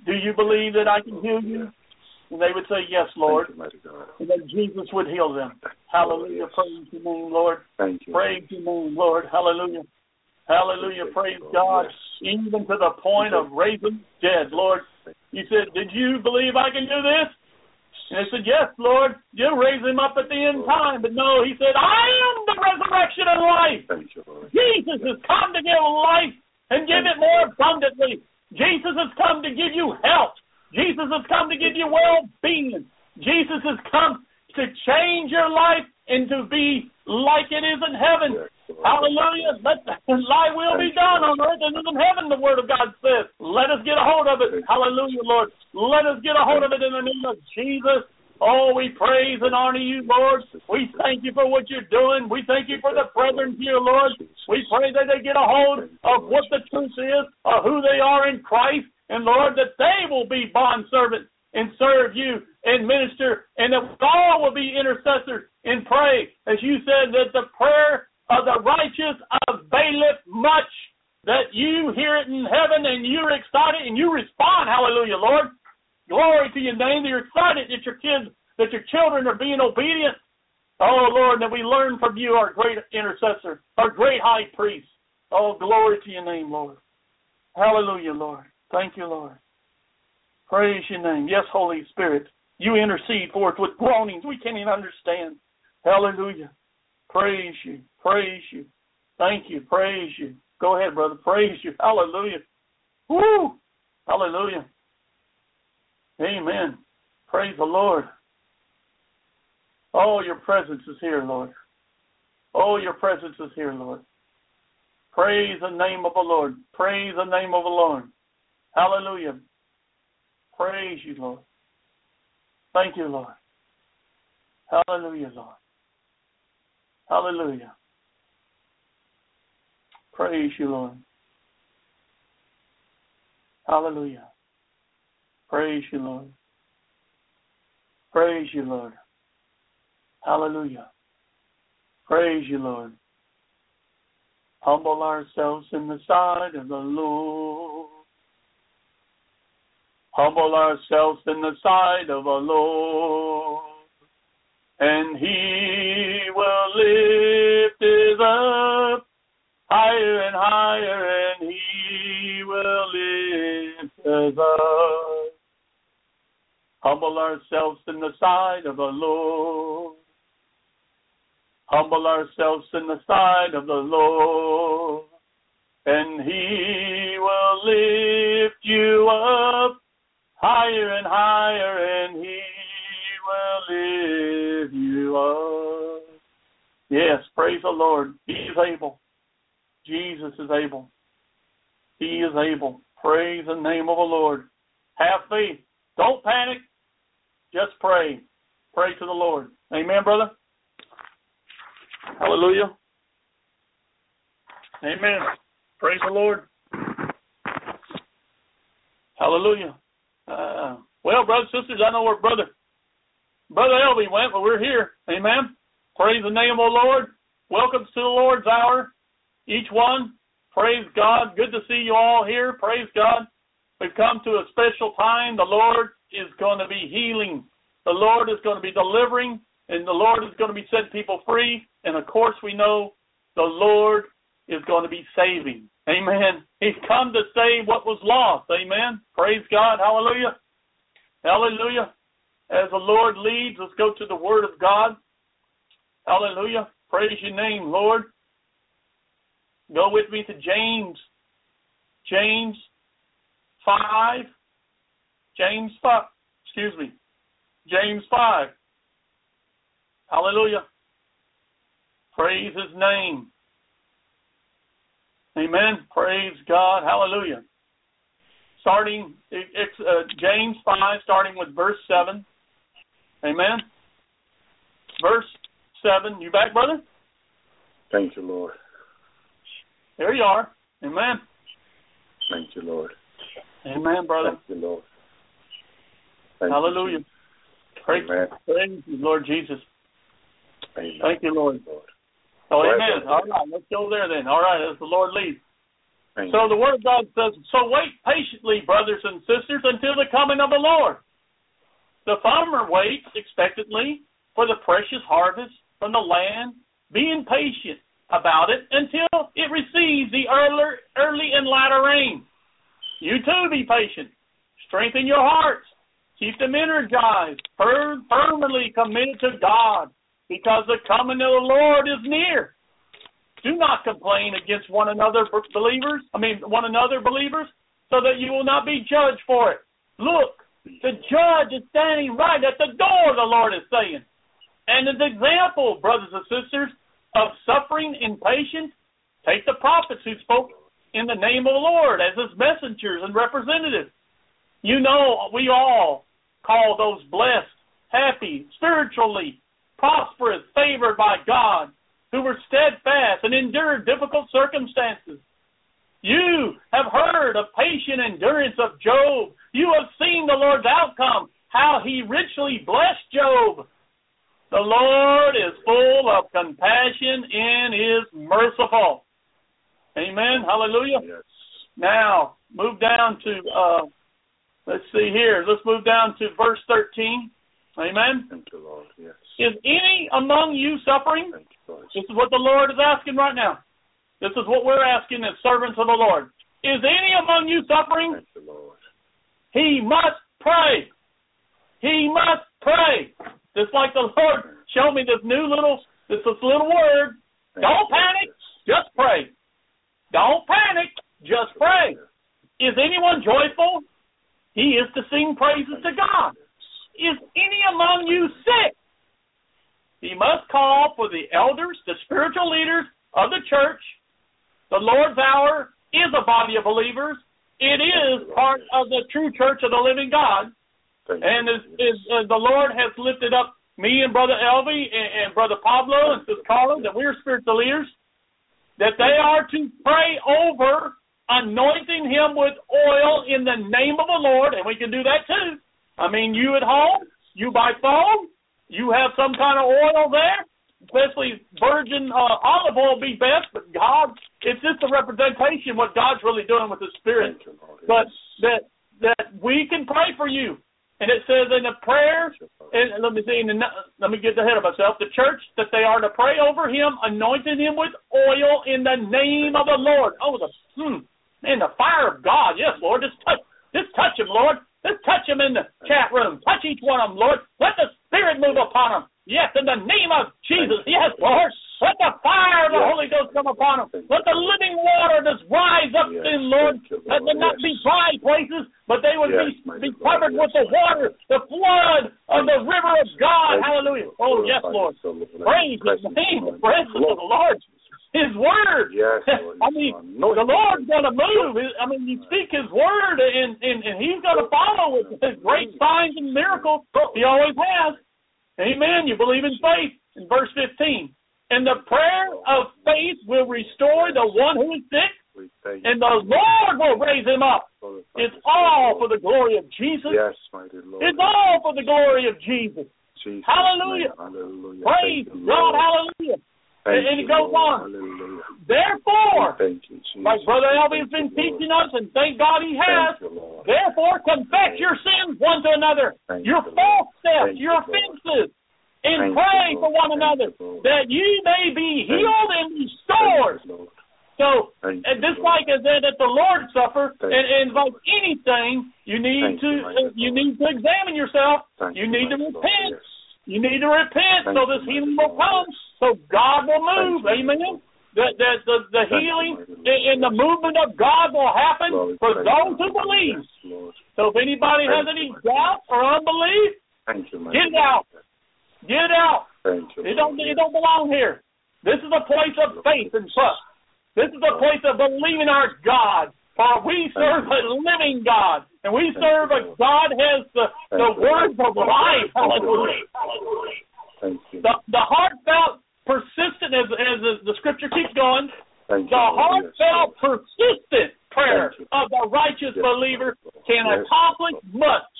Do you believe that I can heal you? Yes. And they would say, Yes, Lord. You. And then Jesus would heal them. Thank Hallelujah. Lord. Praise your name, Lord. Thank you. Praise your name, Lord. Hallelujah. Hallelujah. Praise God. Even to the point of raising dead, Lord. He said, Did you believe I can do this? And they said, Yes, Lord. You'll raise him up at the end time. But no, he said, I am the resurrection and life. You. Jesus has come to give life and give it more abundantly. Jesus has come to give you health. Jesus has come to give you well being. Jesus has come to change your life and to be like it is in heaven. Hallelujah. Let the thy will be done on earth as in heaven, the word of God says. Let us get a hold of it. Hallelujah, Lord. Let us get a hold of it in the name of Jesus. Oh, we praise and honor you, Lord. We thank you for what you're doing. We thank you for the brethren here, Lord. We pray that they get a hold of what the truth is, of who they are in Christ, and Lord, that they will be bond servants and serve you and minister, and that all will be intercessors and pray. As you said, that the prayer of the righteous availeth much, that you hear it in heaven and you're excited and you respond. Hallelujah, Lord. Glory to your name. That you're excited that your kids, that your children are being obedient. Oh, Lord, that we learn from you, our great intercessor, our great high priest. Oh, glory to your name, Lord. Hallelujah, Lord. Thank you, Lord. Praise your name. Yes, Holy Spirit, you intercede for us with groanings we can't even understand. Hallelujah. Praise you. Praise you. Thank you. Praise you. Go ahead, brother. Praise you. Hallelujah. Woo! Hallelujah. Amen. Praise the Lord. Oh, your presence is here, Lord. Oh, your presence is here, Lord. Praise the name of the Lord. Praise the name of the Lord. Hallelujah. Praise you, Lord. Thank you, Lord. Hallelujah, Lord. Hallelujah. Praise you, Lord. Hallelujah. Praise you, Lord. Praise you, Lord. Hallelujah. Praise you, Lord. Humble ourselves in the sight of the Lord. Humble ourselves in the sight of the Lord. And he will lift us up higher and higher, and he will lift us up. Humble ourselves in the sight of the Lord. Humble ourselves in the sight of the Lord, and he will lift you up higher and higher, and he will lift you up. Yes, praise the Lord. He is able. Jesus is able. He is able. Praise the name of the Lord. Have faith. Don't panic. Just pray. Pray to the Lord. Amen, brother. Hallelujah. Amen. Praise the Lord. Hallelujah. Uh, well, brothers and sisters, I know where brother brother Elvi went, but we're here. Amen. Praise the name of the Lord. Welcome to the Lord's hour. Each one. Praise God. Good to see you all here. Praise God. We've come to a special time. The Lord is going to be healing. The Lord is going to be delivering, and the Lord is going to be setting people free. And of course, we know the Lord is going to be saving. Amen. He's come to save what was lost. Amen. Praise God. Hallelujah. Hallelujah. As the Lord leads, let's go to the Word of God. Hallelujah. Praise your name, Lord. Go with me to James. James 5. James 5. Excuse me. James 5. Hallelujah. Praise his name. Amen. Praise God. Hallelujah. Starting, it's uh, James 5, starting with verse 7. Amen. Verse 7. You back, brother? Thank you, Lord. There you are. Amen. Thank you, Lord. Amen, brother. Thank you, Lord. Thank Hallelujah. You, praise, Amen. praise you, Lord Jesus. Amen. Thank you, Lord. Lord. Oh, right. amen. All right, let's go there then. All right, as the Lord leads. Amen. So the Word of God says, So wait patiently, brothers and sisters, until the coming of the Lord. The farmer waits expectantly for the precious harvest from the land, being patient about it until it receives the early, early and latter rain. You too be patient. Strengthen your hearts. Keep them energized, firm, firmly committed to God, because the coming of the Lord is near. Do not complain against one another, believers. I mean, one another, believers, so that you will not be judged for it. Look, the judge is standing right at the door, the Lord is saying. And as example, brothers and sisters, of suffering and patience, take the prophets who spoke in the name of the Lord as his messengers and representatives. You know, we all call those blessed, happy, spiritually prosperous, favored by God, who were steadfast and endured difficult circumstances. You have heard of patient endurance of Job. You have seen the Lord's outcome, how he richly blessed Job. The Lord is full of compassion and is merciful. Amen. Hallelujah. Yes. Now, move down to, uh, let's see here. Let's move down to verse 13. Amen. Thank you, Lord. Yes. Is any among you suffering? Thank you, Lord. This is what the Lord is asking right now. This is what we're asking as servants of the Lord. Is any among you suffering? Thank you, Lord. He must pray. He must pray. Just like the Lord showed me this new little this, this little word. Thank Don't panic. Lord. Just pray. Don't panic. Just pray. Is anyone joyful? He is to sing praises to God. Is any among you sick? He must call for the elders, the spiritual leaders of the church. The Lord's hour is a body of believers. It is part of the true church of the living God. And Lord. as uh, the Lord has lifted up me and Brother Elvi and, and Brother Pablo and Sister Carla, that we're spiritual leaders, that they are to pray over anointing him with oil in the name of the Lord, and we can do that too. I mean, you at home, you by phone, you have some kind of oil there, especially virgin uh, olive oil be best, but God, it's just a representation what God's really doing with the Spirit. But that that we can pray for you. And it says in the prayer, and let me see, in the, let me get ahead of myself. The church that they are to pray over him, anointing him with oil in the name of the Lord. Oh, the hmm, man, the fire of God. Yes, Lord, just touch, just touch him, Lord. Just touch them in the chat room. Touch each one of them, Lord. Let the Spirit move upon them. Yes, in the name of Jesus. Yes, Lord. Let the fire of the Yes. Holy Ghost come upon them. Let the living water just rise up Yes, in, Lord. Let them not Yes. be dry places, but they would be, be covered with the water, the flood of the river of God. Hallelujah. Oh, yes, Lord. you, so Lord. Praise the name. Lord. The presence of the Lord. His word. Yes, Lord. I mean, Lord. the Lord's going to move. I mean, you speak His word, and and, and He's going to follow with His great signs and miracles. He always has. Amen. You believe in faith. In verse 15. And the prayer of faith will restore the one who is sick, and the Lord will raise him up. It's all for the glory of Jesus. Yes, mighty Lord. It's all for the glory of Jesus. Jesus' Hallelujah. Hallelujah. Praise God. Hallelujah. Thank and it goes on. Hallelujah. Therefore, Thank you, like Brother Thank been teaching us, and thank God he has, you, Therefore, confess your sins one to another, Thank your false steps, your offenses, and Thank pray for one Thank another that ye may be Thank healed and restored. Thank. So, Thank and just like as that, that the Lord Thank and, and like anything, you need Thank to you, uh, you need to examine yourself. Thank you need to repent. You need to repent Thank so this healing will come. So God will move. Amen. That that the, the healing and, the movement of God will happen for those who believe. So if anybody has any doubt or unbelief, Thank you, mighty Get it out. get it out. You. It don't it don't belong here. This is a place of faith and trust. This is a place of believing our God. For we serve a living God. And we serve a God has the, the words of life. Hallelujah. The the heartfelt persistent as as the, the scripture keeps going, the you. Lord. Yes, heartfelt persistent prayer of the righteous believer can accomplish much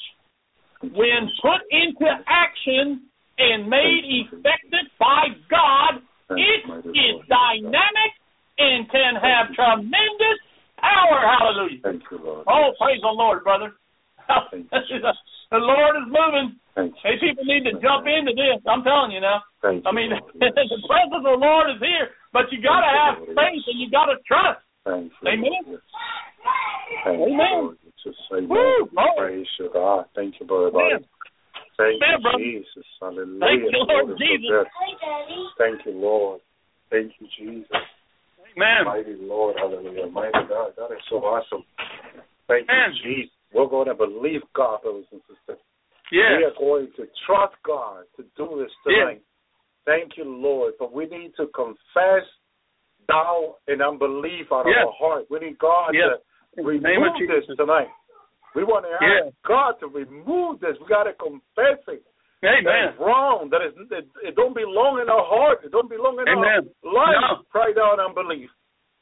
when put into action and made effective by God, it is dynamic and can have tremendous power. Hallelujah. Thank you, Lord. Oh, praise the Lord, brother. The Lord is moving. Hey, people need to jump into this. I'm telling you now. Thank. I mean, the presence of the Lord is here, but you got to have Lord. faith and you got to trust. Thank. Amen. Thank Amen. Just say Woo. Praise God. Thank you, brother. Amen. Thank Amen, you, brother. Jesus. Hallelujah. Thank you, Lord Jesus. Thank you, Lord. Thank you, Jesus. Amen. Mighty Lord, hallelujah. Mighty God. That is so awesome. Thank Amen. you, Jesus. We're going to believe God, brothers and sisters. Yes. We are going to trust God to do this tonight. Yes. Thank you, Lord. But we need to confess doubt and unbelief out Yes. of our heart. We need God to In the name remove this tonight. We want to ask. God to remove this. We got to confess it. That Amen. is wrong. That is it, it don't belong in our heart. It don't belong in Amen. our life. No. Pride out unbelief.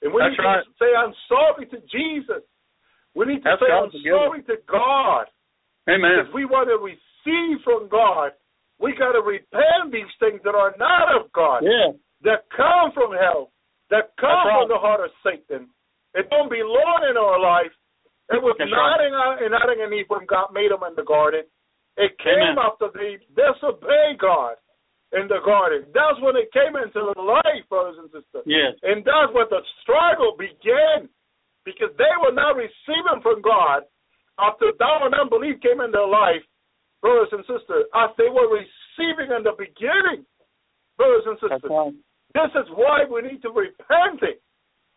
And we That's need right. to say, I'm sorry to Jesus. We need to That's say, God I'm sorry to God. Amen. If we want to receive from God, we got to repent these things that are not of God, Yeah. that come from hell, that come That's right. from the heart of Satan. It don't belong in our life. It was That's not right. in, uh, in Adam and Eve when God made them in the garden. It came Amen. after they disobeyed God in the garden. That's when it came into the life, brothers and sisters. Yes. And that's where the struggle began because they were not receiving from God after doubt and unbelief came in their life, brothers and sisters, as they were receiving in the beginning, brothers and sisters. right. This is why we need to repent it.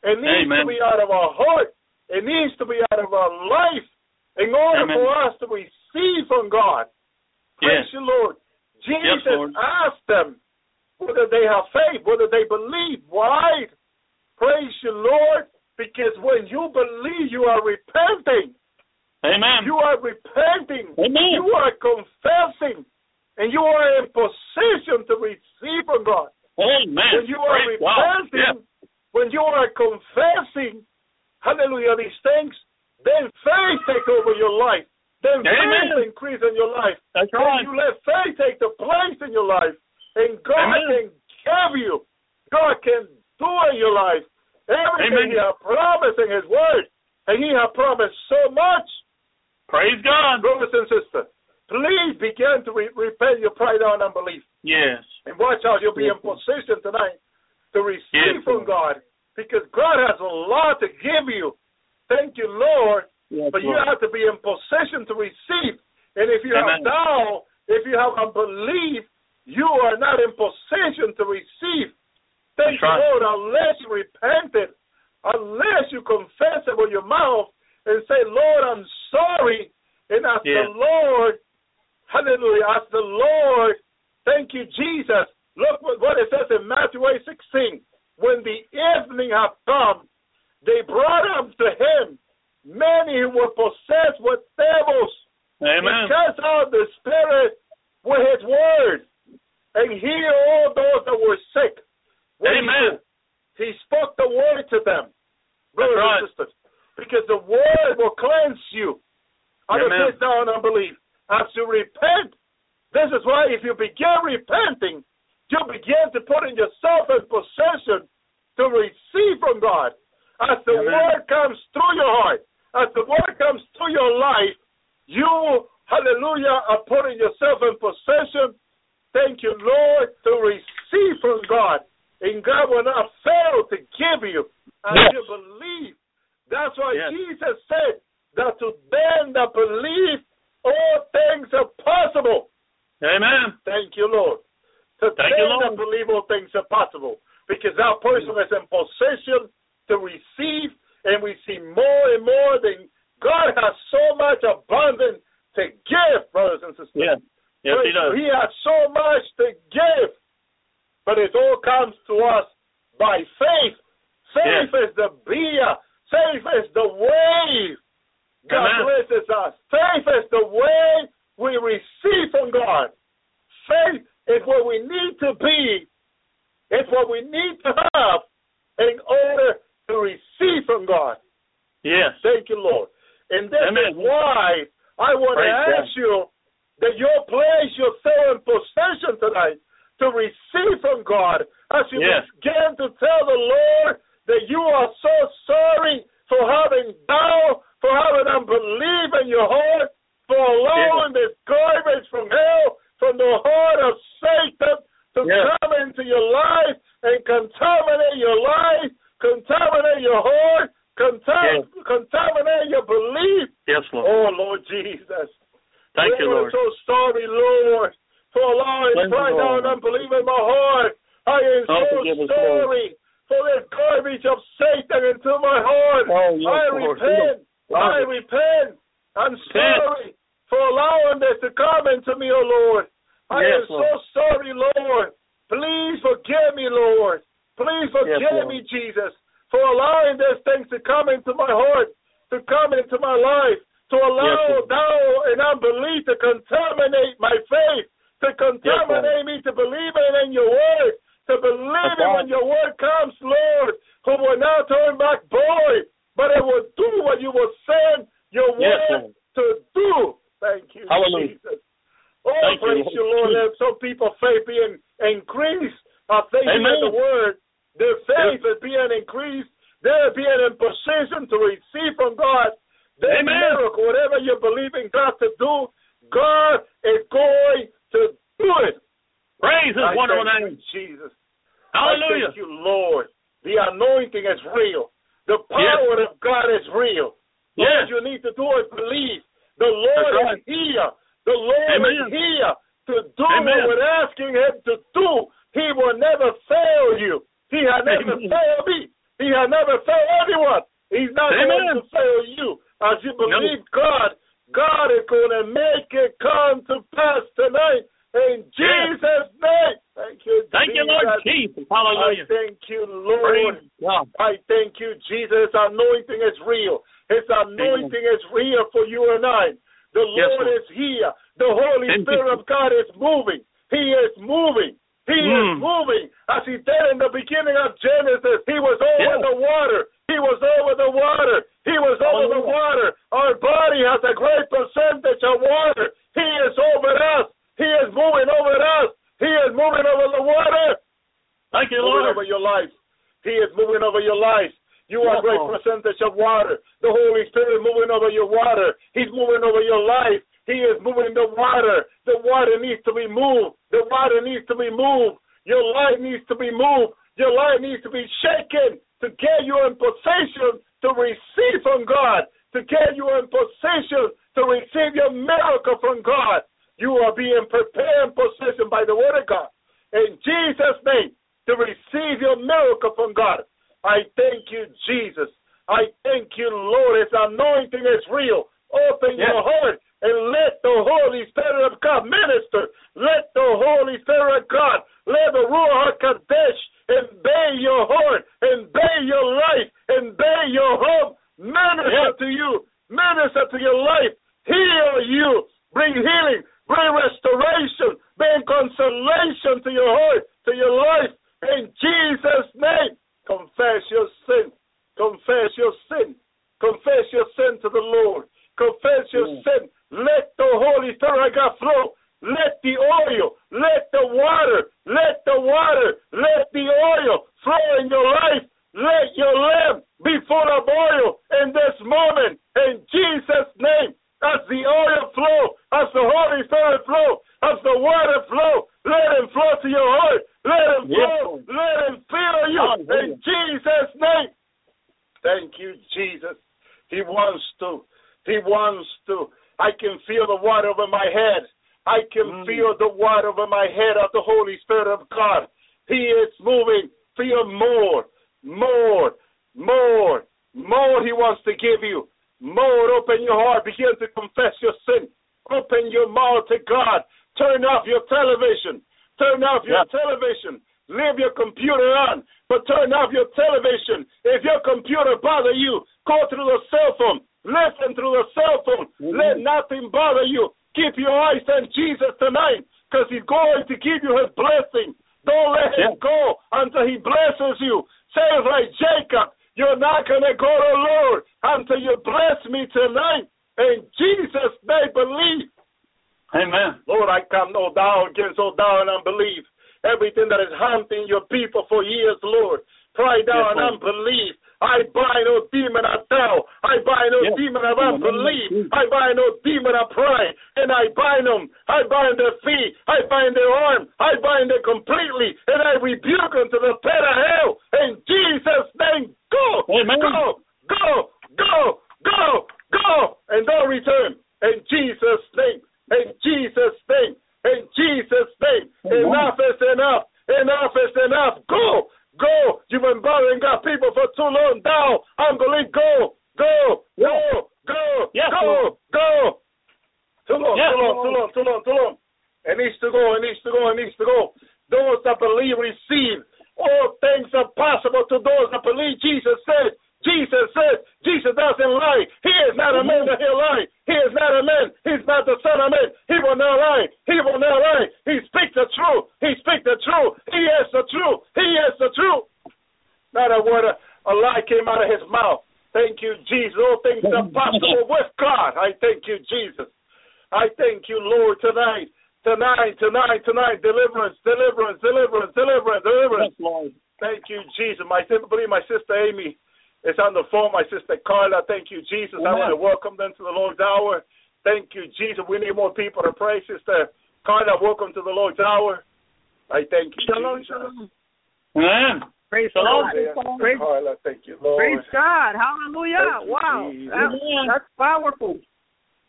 It needs Amen. to be out of our heart. It needs to be out of our life in order Amen. for us to receive from God. Praise Yes. you, Lord. Jesus Lord. asked them whether they have faith, whether they believe. Why? Praise you, Lord, because when you believe, you are repenting. Amen. You are repenting. Amen. You are confessing. And you are in position to receive from God. Amen. When you are Praise repenting, when you are confessing, hallelujah, these things, then faith take over your life. Then Amen. faith increase in your life. That's Then right. you let faith take the place in your life, and God Amen. can give you, God can do in your life everything Amen. He has promised in His Word, and He has promised so much. Praise God. Brothers and sisters, please begin to re- repent your pride and unbelief, Yes. and watch out. You'll be Yes, in position tonight to receive Yes, from God, because God has a lot to give you. Thank you, Lord. Yes, But you have to be in position to receive. And if you Amen. have doubt, if you have unbelief, you are not in position to receive. Thank That's you, Lord, unless you repented, unless you confess it with your mouth and say, Lord, I'm sorry. And ask Yeah. the Lord, hallelujah, ask the Lord, thank you, Jesus. Look what, what it says in Matthew 8 16. When the evening had come, they brought up to him many who were possessed with devils. Amen. Cast out the spirit with his word and healed all those that were sick. What did he Amen. He spoke the word to them, brothers right. and sisters, because the word will cleanse you out of Amen. this down unbelief. As you repent, this is why if you begin repenting, you begin to put in yourself in possession to receive from God. As the Amen. word comes through your heart, as the word comes to your life, you, hallelujah, are putting yourself in possession. Thank you, Lord, to receive from God. And God will not fail to give you as Yes. you believe. That's why Yes. Jesus said that to them that believe, all things are possible. Amen. Thank you, Lord. To Thank you, them that believe all things are possible. Because that person is in possession to receive, and we see more and more that God has so much abundance to give, brothers and sisters. Yes. Yes, he does. He has so much to give, but it all comes to us by faith. Faith is the beer. Faith is the way God Amen. blesses us. Faith is the way we receive from God. Faith is what we need to be. It's what we need to have in order to receive from God. Yes. Thank you, Lord. And this Amen. is why I want Praise to God. ask you that you place yourself in possession tonight to receive from God as you Yes. begin to tell the Lord that you are so sorry for having doubt, for having unbelief in your heart, for allowing this garbage from hell, from the heart of Satan to Yes. come into your life and contaminate your life, contaminate your heart, contam- contaminate your belief. Yes, Lord. Oh, Lord Jesus. Thank you, Lord, so sorry, Lord, for allowing pride and unbelief in my heart. I am Oh, so us, sorry for this garbage of Satan into my heart. Oh, yes, I Lord. repent. I repent. I'm Repent. sorry for allowing this to come into me, oh Lord. I Yes, am Lord. so sorry, Lord. Please forgive me, Lord. Please forgive Lord. me, Jesus, for allowing these things to come into my heart, to come into my life, to allow Lord. doubt and unbelief to contaminate my faith, to contaminate me to believe in your word, to believe in when your word comes, Lord, who will not turn back void, but it will do what you will send your word to do. Thank you, Hallelujah. Jesus. Oh, Thank praise you, Lord. Let some people faith being increased as they hear Amen. the word. Their faith is being increased. They're being in position to receive from God. Their Amen. miracle, whatever you believe in God to do, God is going to do it. Praise His wonderful name. Jesus. Hallelujah. Thank you, Lord. The anointing is real. The power of God is real. Yes. All you need to do is believe. The Lord right. is here. The Lord Amen. is here to do Amen. what we're asking Him to do. He will never fail you. He has never Amen. failed me. He has never failed anyone. He's not Amen. going to fail you. As you believe God, God is going to make it come to pass tonight. In Jesus' name. Thank you, Thank you, Lord Jesus. Jesus. I Hallelujah. thank you, Lord. I thank you, Jesus. His anointing is real. His anointing is real for you and I. The Lord. is here. The Holy Thank Spirit you. of God is moving. He is moving. He is Mm. moving. As he did in the beginning of Genesis, he was over Yes. the water. He was over the water. He was over the water Our body has a great percentage of water. He is over us. He is moving over us. He is moving over the water. Thank you, moving Lord. over your life. He is moving over your life. You are a great percentage of water. The Holy Spirit is moving over your water. He's moving over your life. He is moving the water. The water needs to be moved. The water needs to be moved. Your life needs to be moved. Your life needs to be shaken to get you in position to receive from God, to get you in position to receive your miracle from God. You are being prepared in position by the word of God. In Jesus' name, to receive your miracle from God. I thank you, Jesus. I thank you, Lord. His anointing is real. Open Yes. your heart and let the Holy Spirit of God minister. Let the Holy Spirit of God, let the Ruach HaKodesh invade your heart, invade your life, invade your home, minister to you, minister to your life, heal you, bring healing, bring restoration, bring consolation to your heart, to your life. In Jesus' name, confess your sin. Confess your sin. Confess your sin to the Lord. Confess your Mm. sin. Let the Holy Spirit of God flow. Let the oil, let the water, let the water, let the oil flow in your life. Let your lamp be full of oil in this moment. In Jesus' name, as the oil flow, as the Holy Spirit flow, as the water flow, let him flow to your heart. Let him Yes, flow. Lord. Let him fill you. Hallelujah. In Jesus' name. Thank you, Jesus. He wants to. He wants to. I can feel the water over my head. I can Mm. feel the water over my head of the Holy Spirit of God. He is moving. Feel more, more, more, more. He wants to give you more. Open your heart. Begin to confess your sin. Open your mouth to God. Turn off your television. Turn off your Yeah. television. Leave your computer on, but turn off your television. If your computer bother you, go through the cell phone. Listen through the cell phone. Mhm. Let nothing bother you. Keep your eyes on Jesus tonight, because He's going to give you His blessing. Don't let Him go until He blesses you. Say it like Jacob, you're not going to go to Lord until you bless me tonight. In Jesus' name, believe. Amen. Lord, I come no down against all doubt and unbelief. Everything that is haunting your people for years, Lord. Pride down Yes, and unbelief. I bind no demon of doubt. I bind no Yes. demon of In the name of unbelief. I bind no demon of pride. And I bind them. I bind their feet. I bind their arm. I bind them completely. And I rebuke them to the pit of hell. In Jesus' name, go. Amen. Go. Go. Go. Go. Go. And don't return. In Jesus' name. In Jesus' name. In Jesus' name. Amen. Enough is enough. Enough is enough. Go. Go. You've been bothering God people for too long. Down. Unbelief. Go. Go. Go. Go. Yes, go. Lord. Go. Too long. Yes, too long. Lord. Too long. Too long. Too long. It needs to go. It needs to go. It needs to go. Those that believe receive. All things are possible to those that believe. Jesus said. Jesus said. Jesus doesn't lie. He is not a man that he'll lie. He is not a man. He's not the son of man. He will not lie. He will not lie. He speaks the truth. He speaks the truth. He is the truth. He is the truth. Not a word of a lie came out of his mouth. Thank you, Jesus. All things are possible with God. I thank you, Jesus. I thank you, Lord, tonight. Tonight, tonight, tonight. Deliverance, deliverance, deliverance, deliverance, deliverance. Yes, Lord. Thank you, Jesus. My I believe my sister Amy is on the phone. My sister Carla. Thank you, Jesus. I want to welcome them to the Lord's hour. Thank you, Jesus. We need more people to pray, sister Carla. Welcome to the Lord's hour. I thank you, Shalom, Jesus. shalom. Amen. Praise Shalom. God. Sister Praise, Carla, thank you, Lord. praise God. Hallelujah. Thank you, wow. That- that's powerful.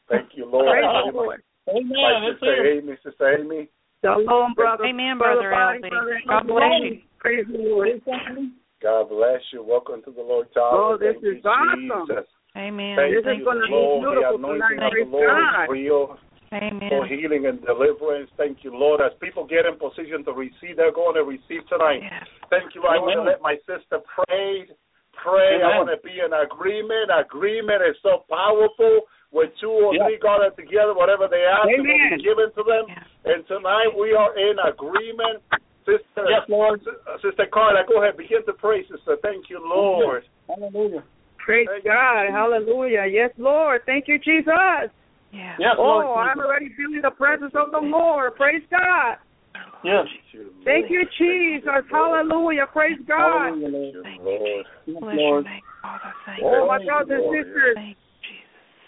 Thank you, Lord. Praise the Lord. Amen. My sister here. Amy, sister Amy. Shalom, brother. Amen, Brother Bobby, Albie. brother God bless you. Praise the Lord. God bless you. Welcome to the Lord's hour. Oh, this Thank is you, awesome. Jesus. Amen. Thank This is you, gonna be Lord. The beautiful anointing tonight. of the Praise Lord God. is real. for healing and deliverance. Thank you, Lord. As people get in position to receive, they're going to receive tonight. Yes. Thank you, Lord. I want to let my sister pray. Pray. I Amen. want to be in agreement. Agreement is so powerful. When two or Yeah. three gathered together, whatever they ask, it will be given to them. Yes. And tonight we are in agreement. Sister, Yes, Lord. Sister Carla, go ahead. Begin to pray, sister. Thank you, Lord. Hallelujah. Praise God. Hallelujah. Yes, Lord. Thank you, Jesus. Yes. Yes, Oh, Lord. I'm already feeling the presence of the Lord. Praise God. Yes. Thank you, Jesus. Hallelujah. Praise God. Hallelujah, Lord. Thank Lord. you. Yes, Bless your Lord. name, Father. Thank Oh, you. my brothers and Lord, sisters.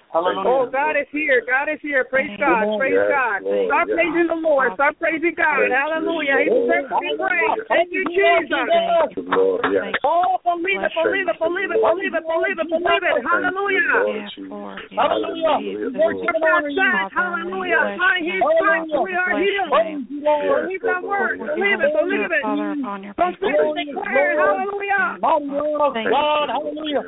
Thank you, Jesus. Hallelujah. Oh, God is here. God is here. Praise God. Praise Yes, God. Lord, Stop yes. praising the Lord. Stop praising God. Thank Hallelujah. He Lord. deserves to be praised. Thank you, Jesus. Thank you, Lord. Yes. Oh, believe it, believe it, believe it, believe it, believe it, believe it. Hallelujah. Yes, Lord. Yes, Hallelujah. Jesus. Lord. Worship that says, hallelujah. By his stripes we are healed. Praise you, Lord. Believe that word. Yes, Believe it, believe it. Father, upon your Confess people. and declare, hallelujah. Mighty word of Thank God. Hallelujah.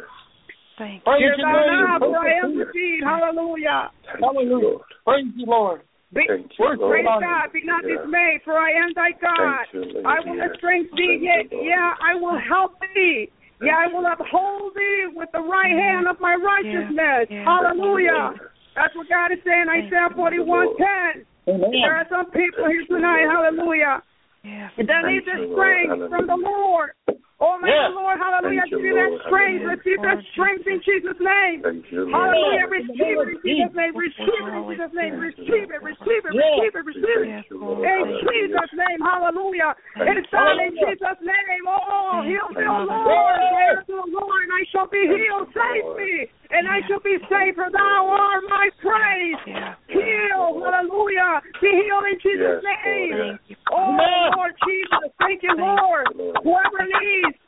Thank you. Praise Hear your thou now, name. for I am the seed. Hallelujah. Thank Hallelujah. Lord. Praise you, Lord. Be- Thank you, Praise Lord. Praise God, be not Yeah. dismayed, for I am thy God. Thank you, I will Yes. strengthen thee, Thank yea, you, yeah, I will help thee. Yeah, I will uphold thee with the right hand of my righteousness. Yeah. Hallelujah. That's what God is saying, Isaiah 41 10. There are some people here tonight, hallelujah, Yes. that need Thank the strength from the Lord. Oh, my Yes. Lord, hallelujah, Thank you, give you that Lord. strength. Hallelujah. Receive that strength in Jesus' name. Thank you, Lord. Hallelujah. Yes. Receive it in Jesus' name. Receive it in Jesus' name. Receive it. Receive it. Receive it. Receive it. Yes, Thank you, Lord. Lord. In Jesus' name, hallelujah. Thank It's done in Jesus' name. Oh, heal me, oh Lord. Prayer to the Lord, and I shall be healed. Save me, and I shall be saved, for thou art my praise. Yes. Heal, hallelujah. Be healed in Jesus' Yes, name. Thank you. Oh, Amen. Lord Jesus. Thank you, Thank Lord. you, Lord. Whoever needs,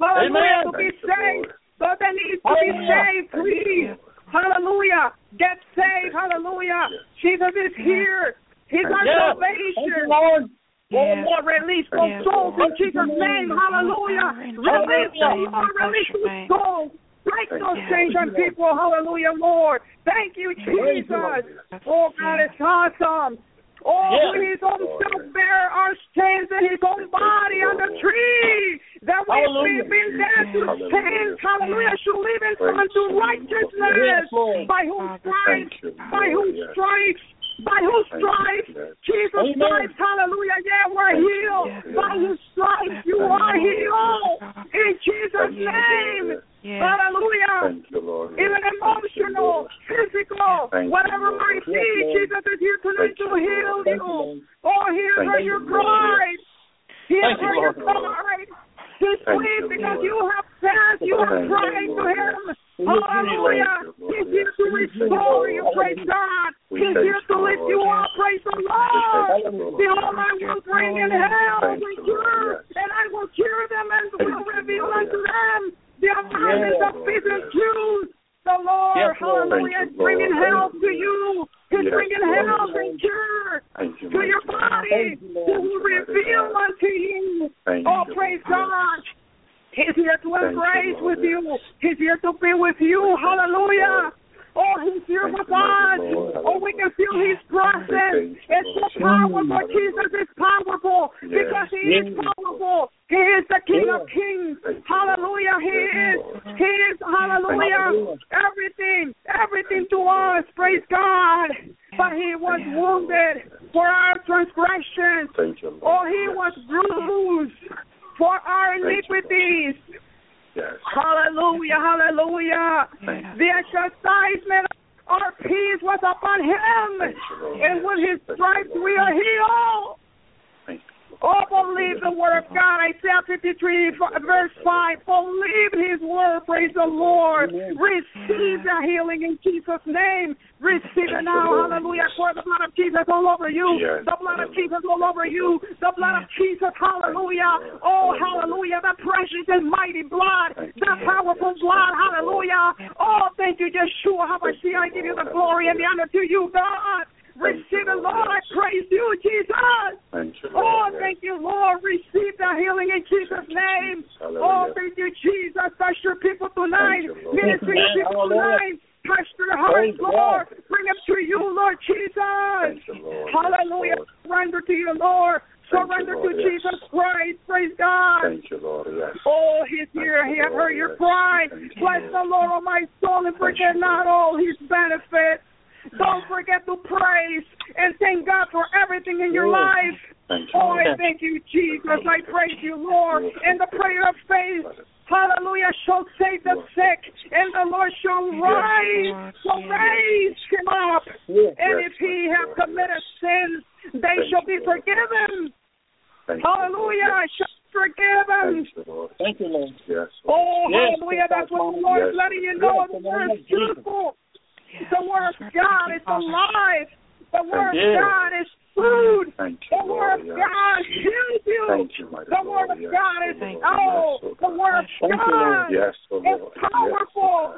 hallelujah, Amen. to be saved. Lord. Those that needs to be Hallelujah. saved, please. Hallelujah. Get saved. Hallelujah. Yes. Jesus is here. He's our Thank Yes. salvation. Thank you, Lord. Oh, Yes. Lord, release those Yes, souls in Jesus' name. Hallelujah. In Release Jesus' them, Lord. Release your those souls. Break those you. chains on people. Hallelujah, Lord. Thank you, Praise you, Lord. Jesus. Oh, God, it's awesome. Oh, Yes. who his own self bear our chains in his own body on the tree. That we Hallelujah. have been dead to Hallelujah. sins. Hallelujah. Should live in Praise unto you, righteousness. Yes, By whose Father. stripes? By whose Yes. stripes? By whose Thank stripes? Jesus Amen. stripes. Hallelujah. Yeah, we're healed. Lord. By Yes. his stripes, you are healed. In Jesus' Thank you, name. Yes. Yes. Hallelujah. Thank you, Lord. Even Yes. Thank you, emotional, Lord. physical, Thank whatever Lord. might be, Lord. Jesus is here tonight Thank to you, heal Lord. You, you. Oh, hear Thank her your Lord. cries. Hear Thank you, her your Lord. cries. He's Thank sweet you, because you have said you have Thank you, cried to him. Hallelujah. thank you, Lord. He's here to restore you, praise God. We He's thank here to lift you up, praise the We Lord. thank you, Behold, I will bring in hell Thank and cure, and I will cure them and Thank will reveal unto them the Yes, of and Yes. truth. The Lord, Yes, Lord. hallelujah, is bringing health to you. He's Yes, bringing health and cure you, to your body. He will Thank you, mighty reveal unto you. Thank Oh, you, praise Lord. God. He's here to Thank you, embrace with you. He's here to be with you, Hallelujah. Oh, he's here Thank with us. Lord. Oh, we can feel his presence. It's so powerful. Jesus is powerful Yes. because he is powerful. He is the King of Kings. Hallelujah. He Yes, is. He is. Hallelujah. Everything. Everything to us. Praise God. But he was Yes. wounded for our transgressions. You, Oh, he Yes. was bruised for our iniquities. Yes. Hallelujah, hallelujah. Yes. The chastisement of our peace was upon him, Thank you, Lord. and with his stripes we are healed. Oh, believe the word of God. Isaiah 53, verse 5. Believe his word. Praise the Lord. Amen. Receive the healing in Jesus' name. Receive it now. Hallelujah. For the blood of Jesus all over you. Yes. The blood of Jesus all over you. The blood of Jesus. Hallelujah. Oh, Hallelujah. The precious and mighty blood. The powerful blood. Thank you, Lord. Hallelujah. Oh, thank you, Yeshua. How I see I give you the glory and the honor to you, God. Thank you, Receive it, Lord. Lord. I Yes. praise you, Jesus. Thank you, Oh, Lord. Yes. thank you, Lord. Receive the healing in Jesus' Thank you, name. Jesus. Oh, thank you, Jesus. Touch your people tonight. Thank you, Ministry Amen. people Hallelujah. tonight. Touch their hearts, Praise Lord. Bring them to you, Lord Jesus. You, Lord. Hallelujah. Yes, Lord. Surrender to you, Lord. Thank you, Surrender Lord. to Yes. Jesus Christ. Praise God. Thank you, Lord. Yes. Oh, he's here. He have heard your cry. Thank you, Bless Lord. the Lord, oh my soul, and forget not all his benefits. Don't forget to praise and thank God for everything in your life. Thank Oh, I thank you, Jesus. I praise you, Lord. In the prayer of faith, hallelujah, shall save the sick, and the Lord shall rise, Lord. shall raise him up. And if he have committed sins, they shall be forgiven. Hallelujah. Lord. Shall be forgiven. Thank you, Lord. Thank. Yes. Oh, Yes, hallelujah. That's what the Yes, Lord is yes, letting you know. The in word is of Jesus. truthful. Yes, The word of God is alive. The word of God is food. The word of God heals you. Thank you, mighty The word of God is Thank oh, the word of Thank you, Lord. God is powerful.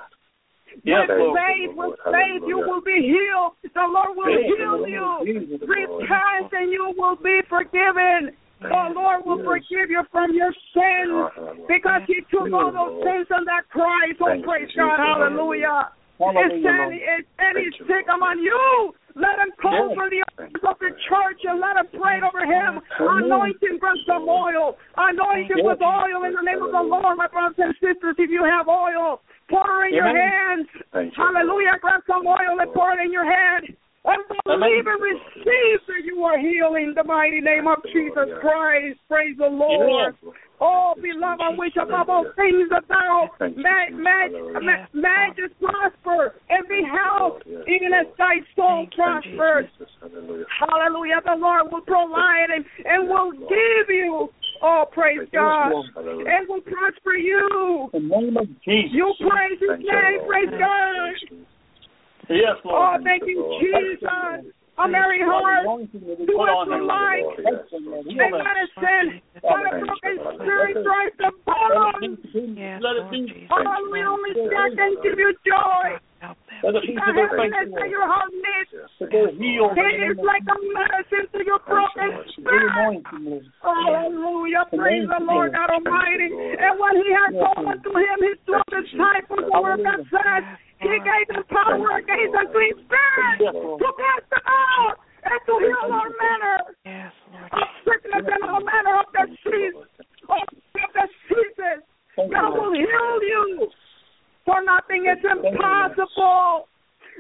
Yes, with Lord. faith, with Lord. you will be healed. The Lord will Yes, heal name you. Repent and you will be forgiven. The Lord will Yes. forgive you from your sins because He took all those sins on that cross. Oh, praise God. Hallelujah. Hallelujah, any, Thank you, sick among you, let him call for the Thank of the church and let him pray over him. Amen. Anoint him with some oil. Anoint him with oil in the name of the Lord, my brothers and sisters. If you have oil, pour it in your hands. Hallelujah. Grab some oil and pour it in your hand. And believe and receive that you are healing in the mighty name of Jesus Christ. Praise the Lord. Oh, beloved, I wish above all things that thou may, may, may, may just prosper. And be health, even as thy soul prospers. Hallelujah. The Lord will provide and, and will give you, oh, praise God, and will prosper you. In the name of Jesus. You praise his name, praise God. Yes, Lord. Oh, thank you, Jesus. A merry heart, Anointing that we do put us on him, alike. Lord. Touch him, a him. medicine, but a Thank broken spirit drives the Let it bottom. be. Yes, Let it Lord be. Jesus. Hallelujah, only God can give you joy. Help them. Let it be The to their faith, that your heart needs. Yes, That they're healed. in the It name is of like a medicine to your broken spirit. Hallelujah. Praise the Lord God Almighty. Thank you, Lord. And when he had Yes, told Lord. unto him his twelve Thank you, disciples, the word of God says, he gave them power Thank you, against Lord. unclean spirits to cast them out and to heal all manner Yes, Lord of sickness and all manner of Thank you, disease, Lord. of diseases. Thank God will heal you. For nothing is Thank you, Lord. impossible.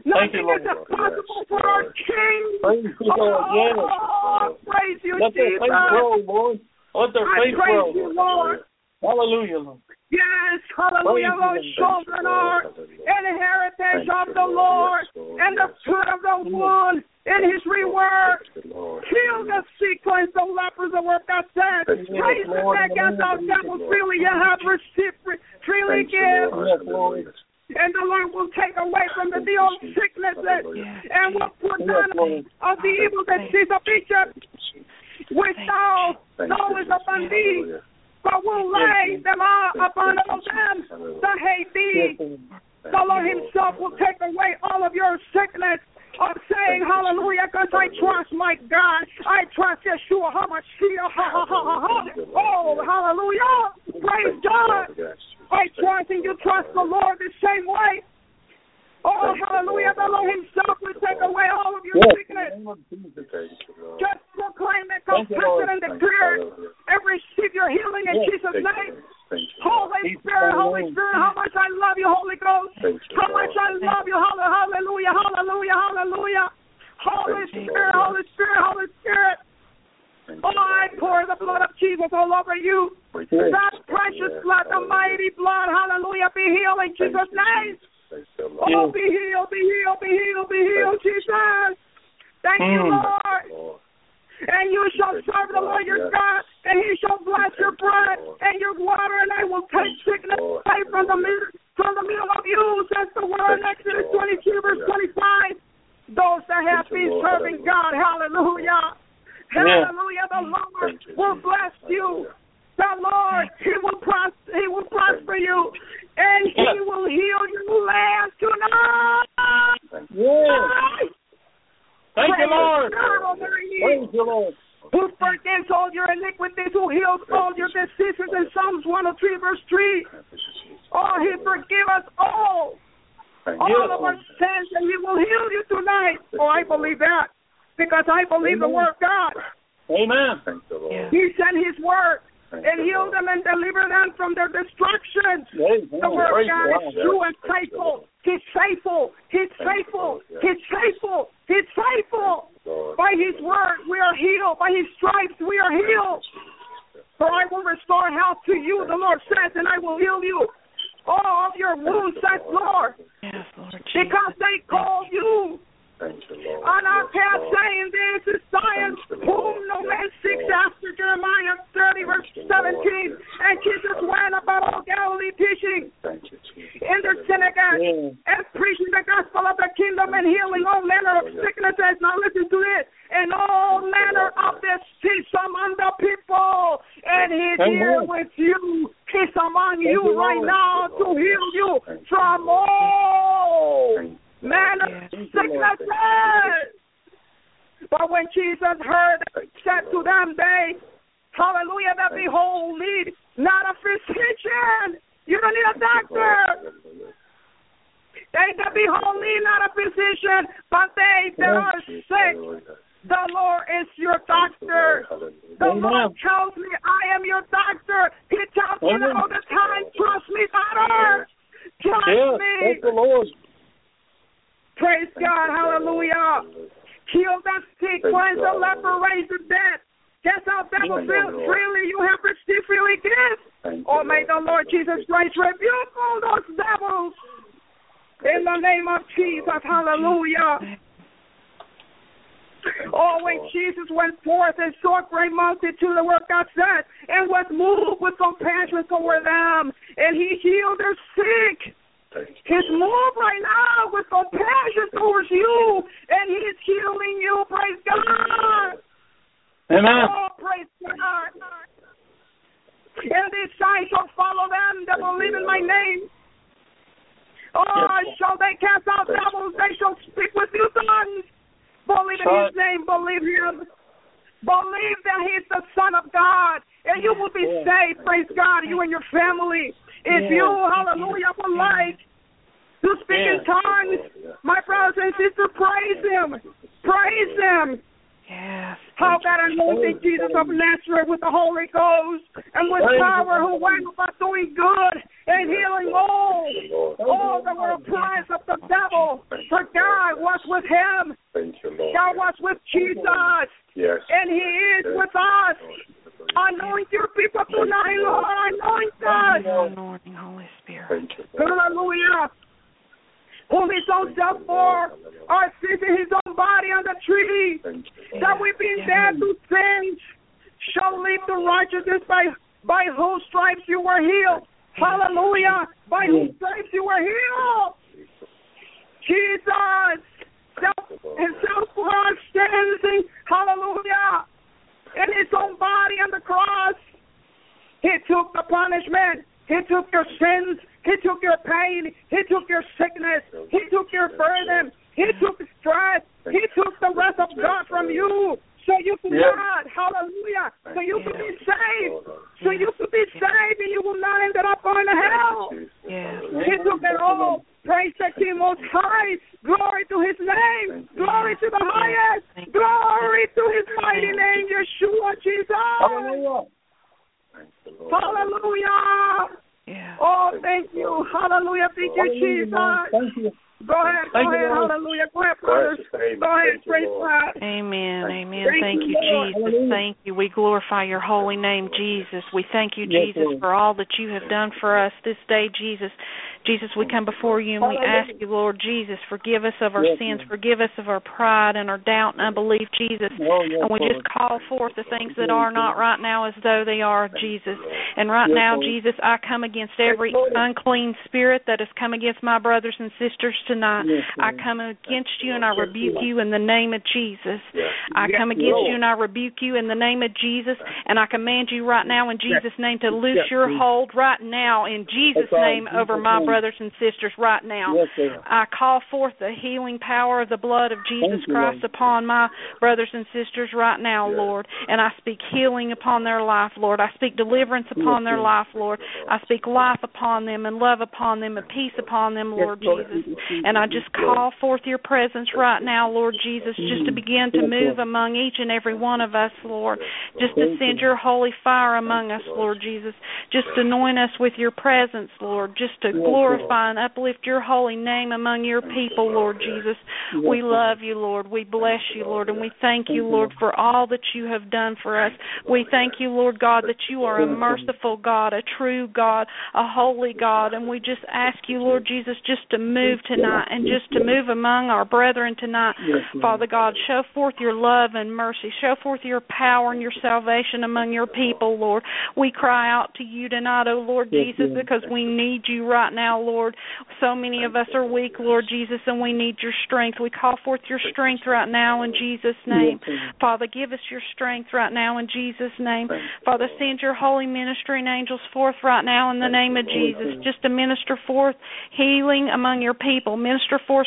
Thank you, Nothing is impossible for our King. Praise you, Lord. Oh, praise you, Let their Jesus. faith grow, Lord. Let their I praise grow. you, Lord. Hallelujah, Lord. Yes, hallelujah, those Lord. children are an heritage of the Lord. Lord, Yes, Lord. and the fruit of the womb in his reward. Heal the sick, cleanse the lepers, the word God said. Praise the back in against of devils. Freely you have received, freely give. Lord. Yes, Lord. Hallelujah. And the Lord will take away from the the old sicknesses and will put down of the evil disease of Egypt, which thou Thank you, knowest upon thee, But will lay them all upon all them that hate thee. The Lord Himself will take away all of your sickness. I'm saying hallelujah because I trust my God. I trust Yeshua HaMashiach. Ha, ha, ha, ha, ha. Oh, hallelujah. Praise God. I trust and you trust the Lord the same way. Oh, hallelujah. The Lord Himself will take away all of your Yes, sickness. name of Jesus. Thank you, Just proclaim it, Thank you, confess it, and declare it. And receive your healing in Yes, Jesus' Thank name. you, Lord. Thank you, Lord. Holy Spirit, Holy. Spirit, how much I love you, Holy Ghost. How much I love you. Hall- Hallelujah, hallelujah, hallelujah. Holy Spirit. Holy Spirit, Holy Spirit. Oh, I pour the blood of Jesus all over you. That precious blood, the mighty blood, hallelujah, be healed in Jesus' name. Thank you, Lord. Oh, be healed, be healed, be healed, be healed, Jesus. Thank you. Lord. Lord. And you shall serve the Lord your God, and he shall bless your bread and your water, and I will take sickness away from the middle, from the middle of you, says the word in Exodus 22, verse 25. Those that have been serving God, hallelujah. Hallelujah. The Lord will bless you. The Lord, He will prosper, He will prosper you, and He will heal your land tonight. Yes. Thank you, Lord. God, Praise you, Lord. who forgives all your iniquities, who heals all your diseases in Psalms 103, verse 3. Oh, he forgive us all, all of our sins, and he will heal you tonight. Oh, I believe that because I believe the word of God. Amen. You. He sent his word and you, healed Lord. them and deliver them from their destructions. The word of God God. is true and faithful. He's faithful. He's Thank you, faithful. He's faithful. He's faithful. By his word we are healed. By his stripes we are healed. For I will restore health to you, the Lord says, and I will heal you. all of your wounds, says Lord, Yes, Lord because they call you Thank you, on our Yes, path, Lord. saying, This is Zion, Thank you, whom no man seeks Lord. after. Jeremiah 30, verse Thank you, Lord. 17. Yes, And Jesus went about all Galilee teaching Thank you, in the synagogue and preaching the gospel of the kingdom and healing all manner of sicknesses. Now listen to this. And all manner of disease among the people. And he's here with you. He's among you you, right now to heal you from all Thank you, of Thank sicknesses. But when Jesus heard, said to them, they, hallelujah, that Thank you. behold, need not a physician. You don't need a doctor. Hallelujah. They that behold need not a physician, but they that are Jesus, sick. The Lord is your doctor. The Lord tells me I am your doctor. He tells me all the time, trust me, daughter. Trust Yes, me. thank the Lord. Praise God. Hallelujah. Heal the sick, cleanse the leper, raise the dead. Cast out devils, Thank you, Lord. freely you have received, freely. Thank Oh, may the Lord Jesus Christ rebuke all those devils. In the name of Jesus, hallelujah. Oh, when Jesus went forth and saw a great multitude of what God said, and was moved with compassion toward them, and he healed their sick. He's moved right now with compassion towards you, and he's healing you. Praise God. Amen. Oh, praise God. And these signs shall oh, follow them that believe in my name. Oh, shall they cast out devils? They shall speak with new tongues. Believe in his name. Believe him. Believe that he's the Son of God. And you will be saved. Praise God. You and your family. If you, hallelujah, would like to speak in tongues, my brothers and sisters, praise him. Praise him. Yes. How that anointing Jesus of Nazareth with the Holy Ghost and with power who went about doing good and healing all, all that were oppressed of the devil. For God was with him. Thank you, God was with Jesus. Yes. And he is with us. Anoint your people tonight, Lord. Anoint us. Anointing, Holy Spirit. Thank you, Lord. Hallelujah. Whom his own self for our sins in his own body on the tree. That Lord. we being dead to sins shall live to righteousness by by whose stripes you were healed. Hallelujah. By whose stripes you were healed. Jesus self himself for our sins. Hallelujah. In his own body on the cross. He took the punishment. He took your sins. He took your pain. He took your sickness. He took your burden. He took stress. He took the wrath of God from you. So you could Yes. not, hallelujah. So you could be saved. So you could be saved and you will not end up going to hell. Yes. He took it all. Praise the King Most High. Glory to His name. Glory to the highest. Glory to His mighty name, Yeshua Jesus. Hallelujah. Thank you, Hallelujah. Yes. Oh, thank you. Hallelujah. Thank you, Jesus. Thank you. Go ahead. Go Thank you, ahead. Lord. Hallelujah. Go ahead, brothers. Go ahead. Praise God. Amen. Thank Amen. you. Thank you, Hallelujah. Jesus. Thank you. We glorify your holy name, Jesus. We thank you, Jesus, for all that you have done for us this day, Jesus. Jesus, we come before you and we ask you, Lord Jesus, forgive us of our Yes, sins, forgive us of our pride and our doubt and unbelief, Jesus. Oh, And we just call forth the things that are not right now as though they are, Jesus. And right now, Jesus, I come against every unclean spirit that has come against my brothers and sisters tonight. Yes, I come against you and I rebuke you in the name of Jesus. Yes. I come against Lord. you and I rebuke you in the name of Jesus. And I command you right now in Jesus' name to loose your hold right now in Jesus' name over my brothers and sisters right now. I call forth the healing power of the blood of Jesus you, Christ Lord. upon my brothers and sisters right now, Lord. And I speak healing upon their life, Lord. I speak deliverance upon their life, Lord. I speak life upon them and love upon them and peace upon them, Lord Lord. Jesus. And I just call forth your presence right now, Lord Jesus, just to begin to move among each and every one of us, Lord. Just to send your holy fire among us, Lord Jesus. Just anoint us with your presence, Lord. Just to glorify and uplift your holy name among your people, Lord Jesus. We love you, Lord. We bless you, Lord. And we thank you, Lord, for all that you have done for us. We thank you, Lord God, that you are a merciful God, a true God, a holy God. And we just ask you, Lord Jesus, just to move tonight and just to move among our brethren tonight. Father God, show forth your love and mercy. Show forth your power and your salvation among your people, Lord. We cry out to you tonight, O Lord Jesus, because we need you right now, Lord. So many of us are weak, Lord Jesus, and we need your strength. We call forth your strength right now in Jesus' name. Father, give us your strength right now in Jesus' name. Father, send your holy ministering angels forth right now in the name of Jesus, just to minister forth healing among your people, minister forth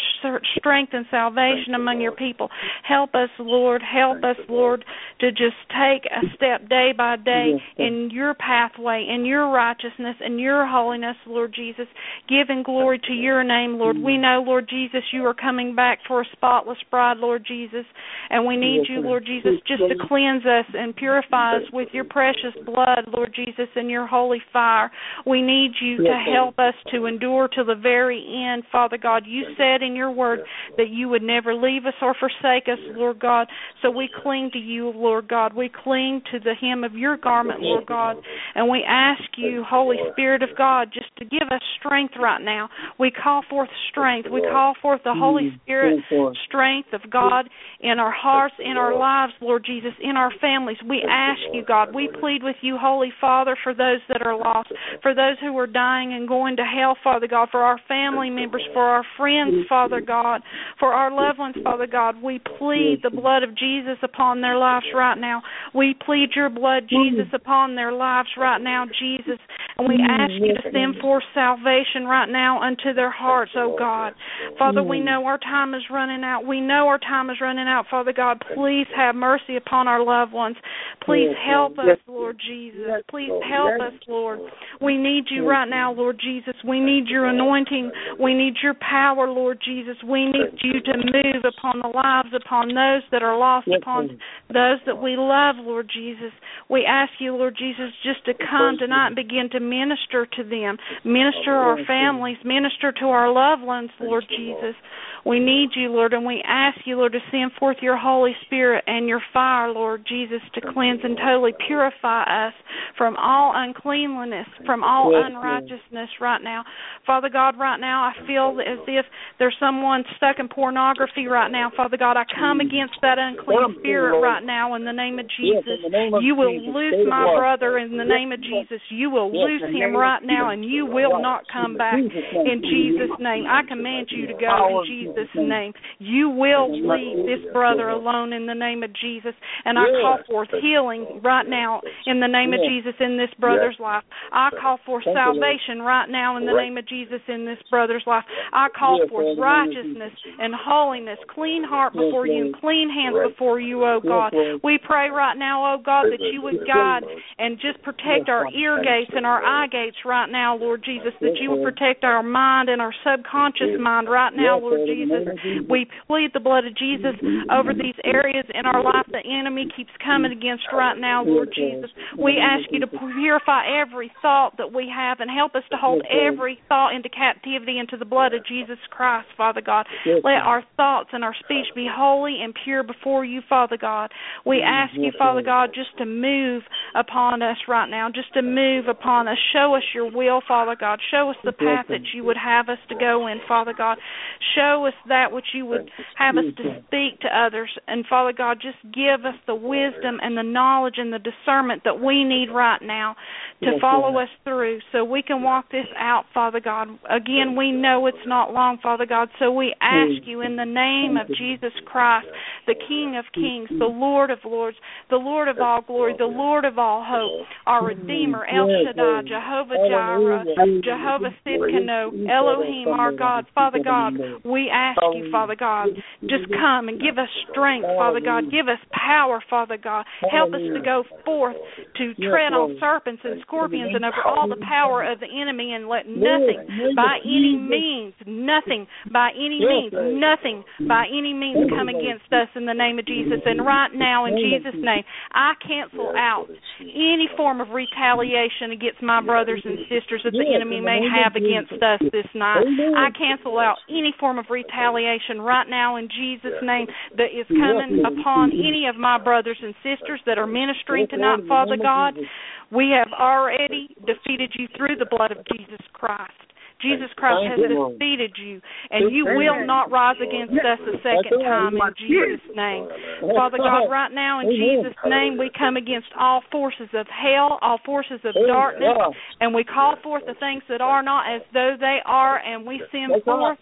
strength and salvation among your people. Help us, Lord. Help us, Lord, to just take a step day by day in your pathway, in your righteousness, in your holiness, Lord Jesus, giving glory to your name, Lord. We know, Lord Jesus, you are coming back for a spotless bride, Lord Jesus, and we need you, Lord Jesus, just to cleanse us and purify us with your precious blood, Lord Jesus, and your holy fire. We need you to help us to endure to the very end, Father God. You said in your word that you would never leave us or forsake us, Lord God. So we cling to you, Lord God. We cling to the hem of your garment, Lord God. And we ask you, Holy Spirit of God, just to give us strength right now. We call forth strength. We call forth the Holy Spirit strength of God in our hearts, in our lives, Lord Jesus, in our families. We ask you, God, we plead with you, Holy Father, for those that are lost, for those who are dying and going to hell, Father God, for our family members, for our friends, Father God, for our loved ones, Father God. We plead the blood of Jesus upon their lives right now. We plead your blood, Jesus, upon their lives right now, Jesus. And we ask you to send forth salvation right now unto their hearts, oh God. Father, we know our time is running out. We know our time is running out, Father God. Please have mercy upon our loved ones. Please help us, Lord Jesus. Please help us, Lord. We need you right now, Lord Jesus. We need your anointing. We need your power, Lord Jesus. We need you to move upon the lives, upon those that are lost, upon those that we love, Lord Jesus. We ask you, Lord Jesus, just to come tonight and begin to minister to them, minister our families, minister to our loved ones, Lord Jesus. We need you, Lord, and we ask you, Lord, to send forth your Holy Spirit and your fire, Lord Jesus, to cleanse and totally purify us from all uncleanliness, from all unrighteousness right now. Father God, right now I feel as if there's someone stuck in pornography right now. Father God, I come against that unclean spirit right now in the name of Jesus. You will loose my brother in the name of Jesus. You will loose him right now and you will not come back in Jesus' name. I command you to go in Jesus' name. You will leave this brother alone in the name of Jesus. And I call forth healing right now in the name of Jesus in this brother's life. I call forth salvation right now in the name of Jesus in this brother's life. I call forth righteousness and holiness, clean heart before you, and clean hands before you, oh God. We pray right now, oh God, that you would guide and just protect our ear gates and our eye gates right now, Lord Jesus, that you would protect our mind and our subconscious mind right now, Lord Jesus. We plead the blood of Jesus over these areas in our life the enemy keeps coming against right now, Lord Jesus. We ask you to purify every thought that we have and help us to hold every thought into captivity into the blood of Jesus Christ, Father God. Let our thoughts and our speech be holy and pure before you, Father God. We ask you, Father God, just to move upon us right now, just to move upon us. Show us your will, Father God. Show us the path that you would have us to go in, Father God. Show us that which you would have us to speak to others. And Father God, just give us the wisdom and the knowledge and the discernment that we need right now to follow us through so we can walk this out, Father God. Again, we know it's not long, Father God, so we ask you in the name of Jesus Christ, the King of Kings, the Lord of Lords, the Lord of all glory, the Lord of all hope, our Redeemer, El Shaddai, Jehovah Jireh, Jehovah Sidkenu, Elohim, our God, Father God, we ask you, Father God, just come and give us strength, Father God. Give us power, Father God. Help us to go forth to tread on serpents and scorpions and over all the power of the enemy and let nothing by any means, nothing by any means, nothing by any means come against us in the name of Jesus. And right now, in Jesus' name, I cancel out any form of retaliation against my brothers and sisters that the enemy may have against us this night. I cancel out any form of retaliation right now in Jesus' name that is coming upon any of my brothers and sisters that are ministering tonight, Father God. We have already defeated you through the blood of Jesus Christ. Jesus Christ has defeated you, and you will not rise against us a second time in Jesus' name. Father God, right now in Jesus' name, we come against all forces of hell, all forces of darkness, and we call forth the things that are not as though they are, and we send forth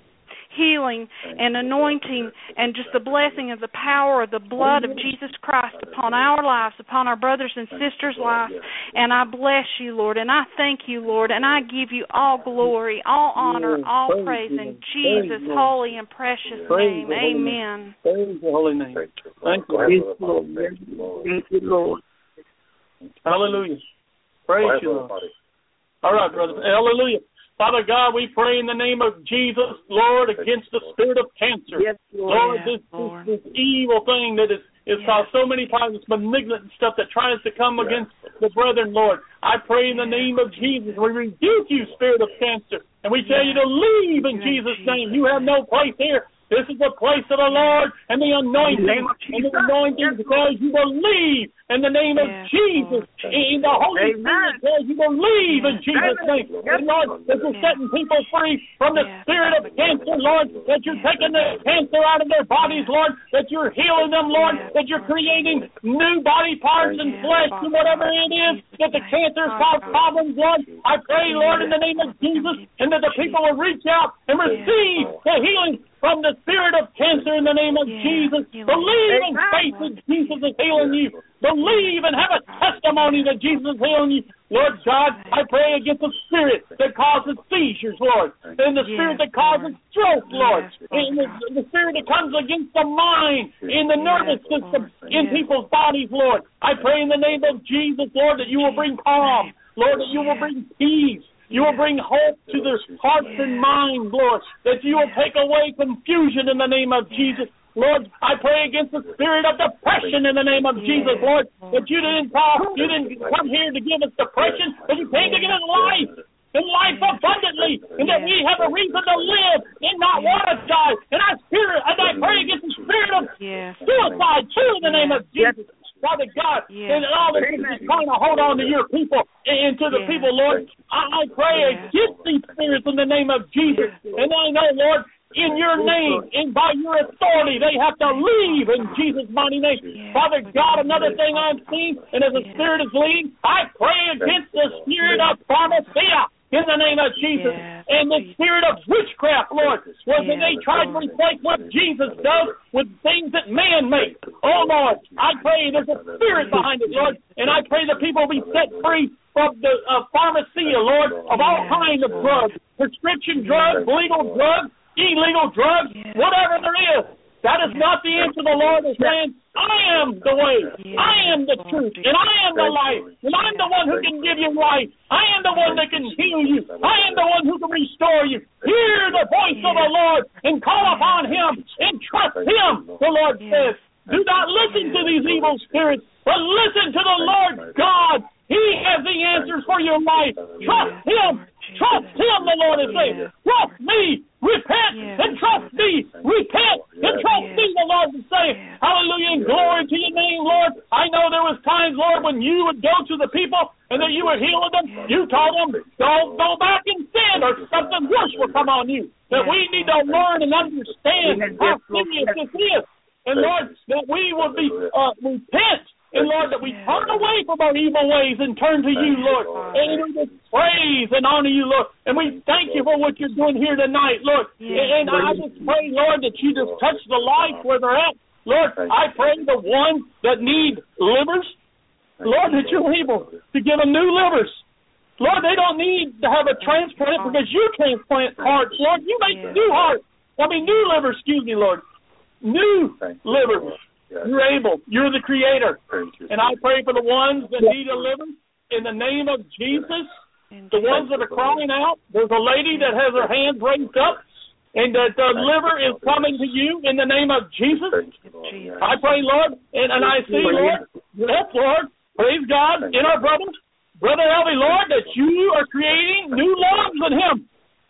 healing and anointing and just the blessing of the power of the blood of Jesus Christ upon our lives, upon our brothers and sisters' lives. And I bless you, Lord, and I thank you, Lord, and I give you all glory, all honor, all praise in Jesus' holy and precious name. Amen. Praise the holy name. Thank you. Lord. Thank you, Lord. Hallelujah. Praise you, Lord. All right, brother. Hallelujah. Father God, we pray in the name of Jesus, Lord, against the spirit of cancer. Yes, Lord, Lord. this, Lord. this, this evil thing that is, is Yes. caused so many times, this malignant stuff that tries to come against the brethren, Lord. I pray in the name of Jesus, we rebuke you, spirit of cancer, and we tell you to leave in In Jesus' Jesus' name. You have no place here. This is the place of the Lord and the anointing. name And the anointing tells you believe in the name of Yes, Jesus. Lord. In the Holy Amen. Spirit tells you believe in. Jesus' name. And Lord, that you're Yes. setting people free from the spirit of cancer, Lord, that you're taking the cancer out of their bodies, Lord, that you're healing them, Lord, that you're creating new body parts and flesh and whatever it is that the cancer Father cause problems, Lord. I pray, Lord, in the name of Jesus, and that the people will reach out and receive the healing from the spirit of cancer in the name of Yes. Jesus. Believe in faith that Jesus is healing you. Believe and have a testimony that Jesus is healing you. Lord God, I pray against the spirit that causes seizures, Lord, and the spirit that causes stroke, Lord, and the, the spirit that comes against the mind, in the nervous system, in people's bodies, Lord. I pray in the name of Jesus, Lord, that you will bring calm, Lord, that you will bring peace. You will bring hope to their hearts and minds, Lord. That you will take away confusion in the name of Jesus. Lord, I pray against the spirit of depression in the name of Jesus, Lord. That you didn't call, you didn't come here to give us depression, but you came to give us life. And life abundantly, and that we have a reason to live and not want to die. And I spirit, and I pray against the spirit of suicide too in the name of. Jesus. Father God, Yes. and all this is just trying to hold on to your people and to the Yes. people, Lord. I, I pray Yes. against these spirits in the name of Jesus. Yes. And I know, Lord, in your name and by your authority, they have to leave in Jesus' mighty name. Yes. Father God, another thing I'm seeing, and as the Yes. Spirit is leading, I pray against the spirit of pharmacia in the name of Jesus. Yes. And the spirit of witchcraft, Lord, was when they tried to replace what Jesus does with things that man makes. Oh, Lord, I pray there's a spirit behind it, Lord, and I pray the people will be set free from the uh, pharmacia, Lord, of all kinds of drugs, prescription drugs, legal drugs, illegal drugs, whatever there is. That is not the answer. The Lord is saying, I am the way, I am the truth, and I am the life, and I'm the one who can give you life. I am the one that can heal you. I am the one who can restore you. Hear the voice of the Lord and call upon Him and trust Him, the Lord says. Do not listen to these evil spirits, but listen to the Lord God. He has the answers for your life. Trust Him. Trust Him, the Lord is saying. Trust me. Repent and trust me. Repent and trust me, the Lord is saying. Hallelujah and glory to your name, Lord. I know there was times, Lord, when you would go to the people and that you were healing them. You told them, don't go back and sin or something worse will come on you. That we need to learn and understand how serious this is. And Lord, that we will be uh, repent. And Lord, that we turn away from our evil ways and turn to you, Lord. And we just praise and honor you, Lord. And we thank you for what you're doing here tonight, Lord. And I just pray, Lord, that you just touch the life where they're at. Lord, I pray the ones that need livers, Lord, that you're able to give them new livers. Lord, they don't need to have a transplant because you transplant hearts, Lord. You make new hearts. I mean, new liver, excuse me, Lord. New Thank you, liver. Lord. Yes. You're able. You're the creator. You. And I pray for the ones that need a liver in the name of Jesus. In The ones that are crying out. There's a lady that has her hands raised up, and that the liver is coming to you in the name of Jesus. Thank you, Lord. I pray, Lord, and, and I see, Lord, yes, Lord, praise God in our brothers, Brother Elvi, Lord, that you are creating new lungs in him.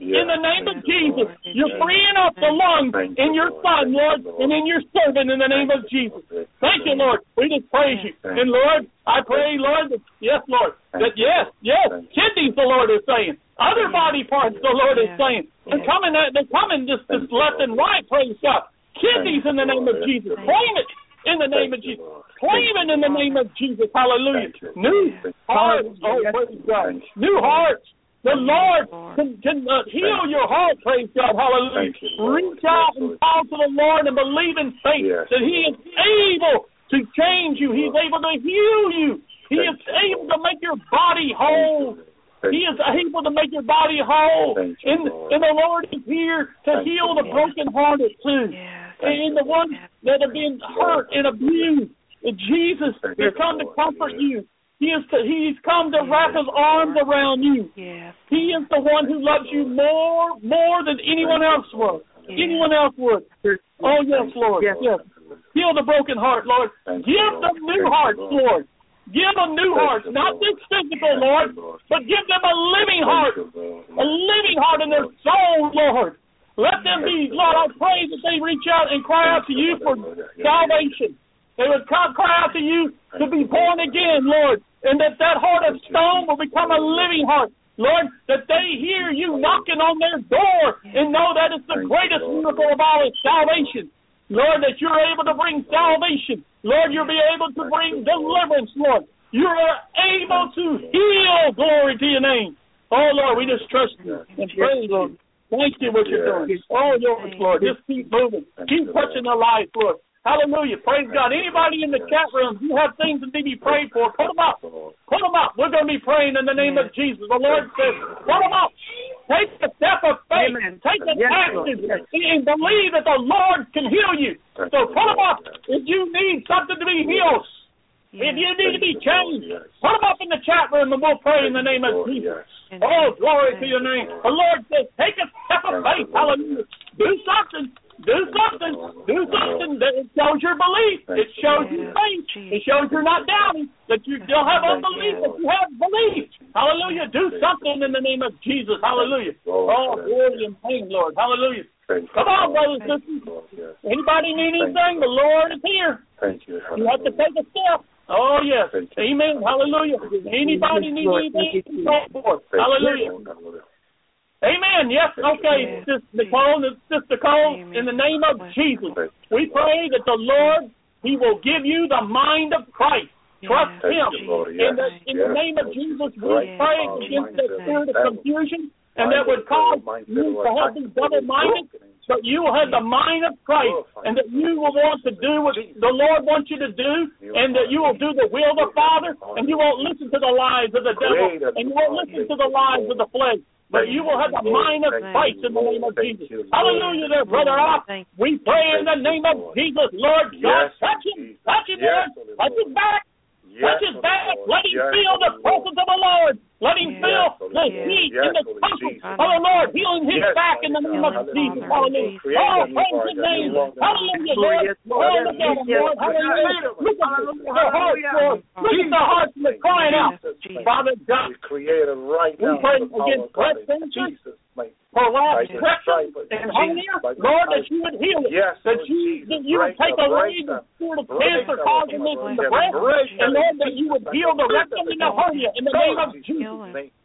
In the name of Jesus, you're freeing up the lungs in your son, Lord, and in your servant in the name of Jesus. Thank you, Lord. We just praise you. And Lord, I pray, Lord, that, yes, Lord, that yes, yes, kidneys, the Lord is saying. Other body parts, the Lord is saying. They're coming, they're coming just, just left and right, praise God. Kidneys in the name of Jesus. Claim it in the name of Jesus. Claim it in the name of Jesus. Hallelujah. New hearts. Oh, praise God. New hearts. The Lord can, can uh, heal your heart, praise God. Hallelujah. You, Reach out and call to the Lord and believe in faith Yes. that He is able to change you. He's able to heal you. He is Thank you, able to make your body whole. He is able to make your body whole. You, And, and the Lord is here to Thank heal the Lord. brokenhearted too. Yes. And the ones that have been hurt and abused. Jesus Thank has come to comfort you. He is to, he's come to wrap his arms around you. Yes. He is the one who loves you more more than anyone else would. Anyone else would. Oh yes, Lord. Yes. Yes. Heal the broken heart, Lord. Thank you, Give Lord. them new Thank hearts, Lord. Lord. Give them new Thank hearts, you, not just physical, Thank Lord, but give them a living heart, Thank you, Lord. a living heart in their soul, Lord. Let them be, Lord, I pray that they reach out and cry out to you for salvation. They would come, cry out to you to be born again, Lord, and that that heart of stone will become a living heart. Lord, that they hear you knocking on their door and know that it's the greatest miracle of all is salvation. Lord, that you're able to bring salvation. Lord, you'll be able to bring deliverance, Lord. You are able to heal. Glory to your name. Oh, Lord, we just trust you and praise you. Thank you what you're doing. Oh, yours, Lord. Just keep moving. Keep touching their lives, Lord. Hallelujah. Praise God. Anybody in the chat room, you have things that need to be prayed for, put them up. Put them up. We're going to be praying in the name of Jesus. The Lord says, put them up. Take the step of faith. Amen. Take an Yes, action Yes. and believe that the Lord can heal you. So put them up. If you need something to be healed, if you need to be changed, put them up in the chat room and we'll pray in the name of Jesus. Oh, glory to your name. The Lord says, take a step of faith. Hallelujah. Do something. Do something. Do something that it shows your belief. It shows your faith. It shows you're not doubting. That you don't have unbelief. That you have belief. Hallelujah. Do something in the name of Jesus. Hallelujah. Oh, glory and pain, Lord. Hallelujah. Thank Come on, brothers and sisters. Anybody need anything? The Lord is here. Thank you. You have to take a step. Oh, yes. Amen. Hallelujah. Anybody need anything? Thank you. Pray for. Thank you, Hallelujah. Amen. Yes. Okay. Yes. Sister Nicole, Sister Nicole, Amen. in the name of Jesus, we pray that the Lord, He will give you the mind of Christ. Trust Yes, Him. Thank you, Lord. In the, Yes. in the name of Jesus, we pray against the spirit of confusion and that would cause you to have be double-minded, but you will have the mind of Christ and that you will want to do what the Lord wants you to do and that you will do the will of the Father and you won't listen to the lies of the devil and you won't listen to the lies of the flesh. But you will have the mind of Christ in the name of Jesus. Hallelujah there, brother. We pray in the name of Jesus, Lord God. Touch him. Touch him. Lord. Touch his back. Touch his back. Let him feel the presence of the Lord. Let him Yes, feel Holy the heat Yes, and the comfort of the Lord. Healing his Yes, back in the name of Jesus. Hallelujah. Oh, praise his name. Hallelujah, Lord, Lord. Lord. look at him, Yes, Lord. yes, Hallelujah. Look at their hearts, Lord. Look at their hearts and they're crying out. Father God, it right We pray the against breast cancer. Jesus, my for last By the correction stripe of and Jesus, hernia, by the Lord, that you would heal it. Yes, that you that you would take the- away the the- spirit of cancer causing this in the breast, and Lord, that you would heal the rectum and the hernia in the name of Jesus.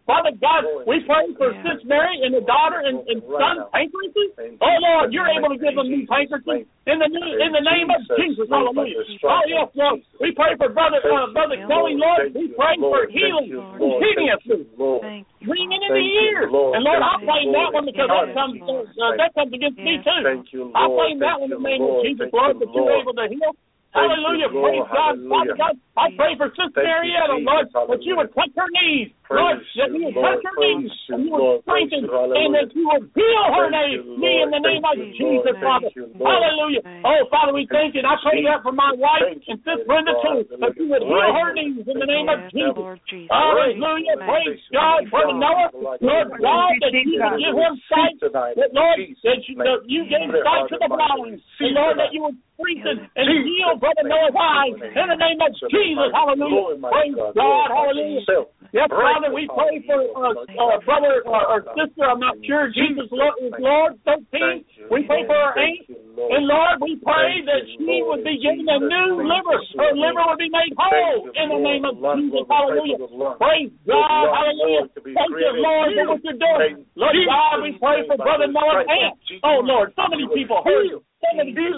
Father God, we pray for Yeah. Sis Mary and the daughter and, and son pancreases. Oh Lord, you're able to give them new pancreases in the new, in the name of Jesus. Hallelujah. Oh yes, Lord. We pray for brother uh, brother Kelly, Lord. We pray for healing continuously. Thank. Ringing in the Thank ears. Lord. And Lord, I'll Thank you, claim that Lord. one because that comes uh, that comes against me too. Thank you, I Lord. claim that Thank one in the name of Jesus, Lord, that you're able to heal. Hallelujah. Praise God. Father God, I pray for Sister Thank you, Marietta, Jesus. Lord, that you would touch her knees Lord, that you, would Lord. touch her knees, you, and you would strengthen, and that you would heal her name, me in the name of Jesus, Lord. Father. Lord. Hallelujah. Oh, Father, we thank you. And I pray that for my wife and Sis Lord. Brenda too, that you would heal her knees in the name of Jesus. Jesus. Hallelujah. Praise God. Brother Noah, Lord God, that you would give him sight. That, Lord, that you, that you gave sight to the blind. And Lord, that you would strengthen and heal Brother Noah's eyes in the name of Jesus. Hallelujah. Praise God. Hallelujah. Yes, Father, we pray for uh, uh, brother uh, or sister, I'm not sure, Jesus Lord, is Lord 13. We pray for our aunt. And Lord, we pray that she would be given a new liver. Her liver would be made whole in the name of Jesus. Hallelujah. Praise God. Hallelujah. Thank you, Lord, for what you're doing. Lord God, we pray for Brother Noah's aunt. Oh, Lord, so many people hurt. So many people.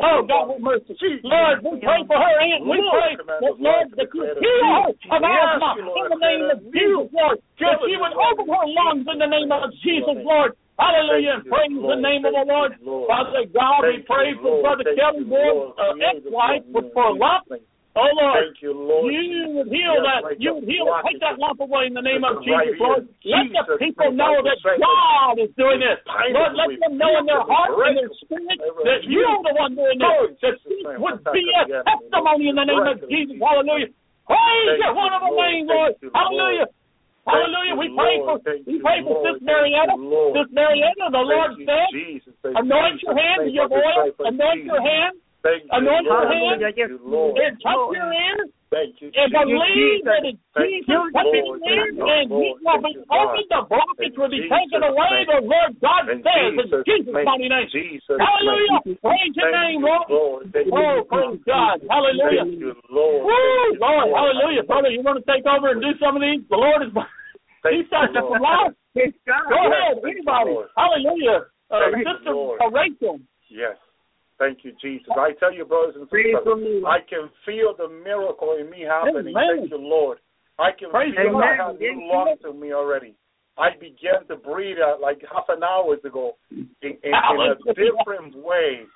Oh, God, have mercy. Lord, we pray for her aunt. We pray that, Lord, that you heal her of asthma in the name of Jesus, Lord. That she would open her lungs in the name of Jesus, Lord. Hallelujah. And praise the name of the Lord. Father God, we pray for Brother Kelly Boy's uh, ex-wife for, for lump. Oh, Lord. Thank you, Lord. You would heal Yes, that. like You would heal. Take that lump away in the name of Jesus. Lord. Let the people know that God is doing this. Lord, let them know in their heart and their spirit that you're the one doing this. That this would be a testimony in the name of Jesus. Hallelujah. Praise your wonderful name, Lord. Hallelujah. Hallelujah. We pray for we pray for Lord. Sis Marietta. you, Lord. Sis Marietta, the Lord said. Anoint your hand your Jesus. anoint your hand, Thank you, anoint your Lord. hand, Thank you, and touch your ears Thank you, and believe that it's Jesus you, touching Lord. your ears and he will be Thank open, the blockage will be In taken away, the Lord God says in Jesus' Jesus' mighty name. Hallelujah. name. Praise your name, Lord. Lord. Thank you, Oh, praise God. Hallelujah. Lord. Woo, Lord, hallelujah. Brother, you want to take over and do some of these? The Lord is He's starting you, some Lord. Go ahead, Yes, thank you, anybody. Hallelujah. Uh, Sister Rachel. Yes. Thank you, Jesus. I tell you, brothers and sisters, I can feel the miracle in me happening. Amen. Thank you, Lord. I can Praise feel God. I have new lungs in me already. I began to breathe uh, like half an hour ago in, in, in a different way.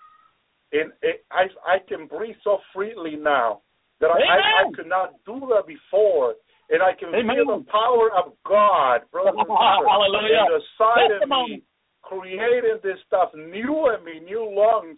In, it, I I can breathe so freely now that I, I, I could not do that before. And I can Amen. feel the power of God, brothers and sisters, Hallelujah. in the side of me, creating this stuff new in me, new lungs.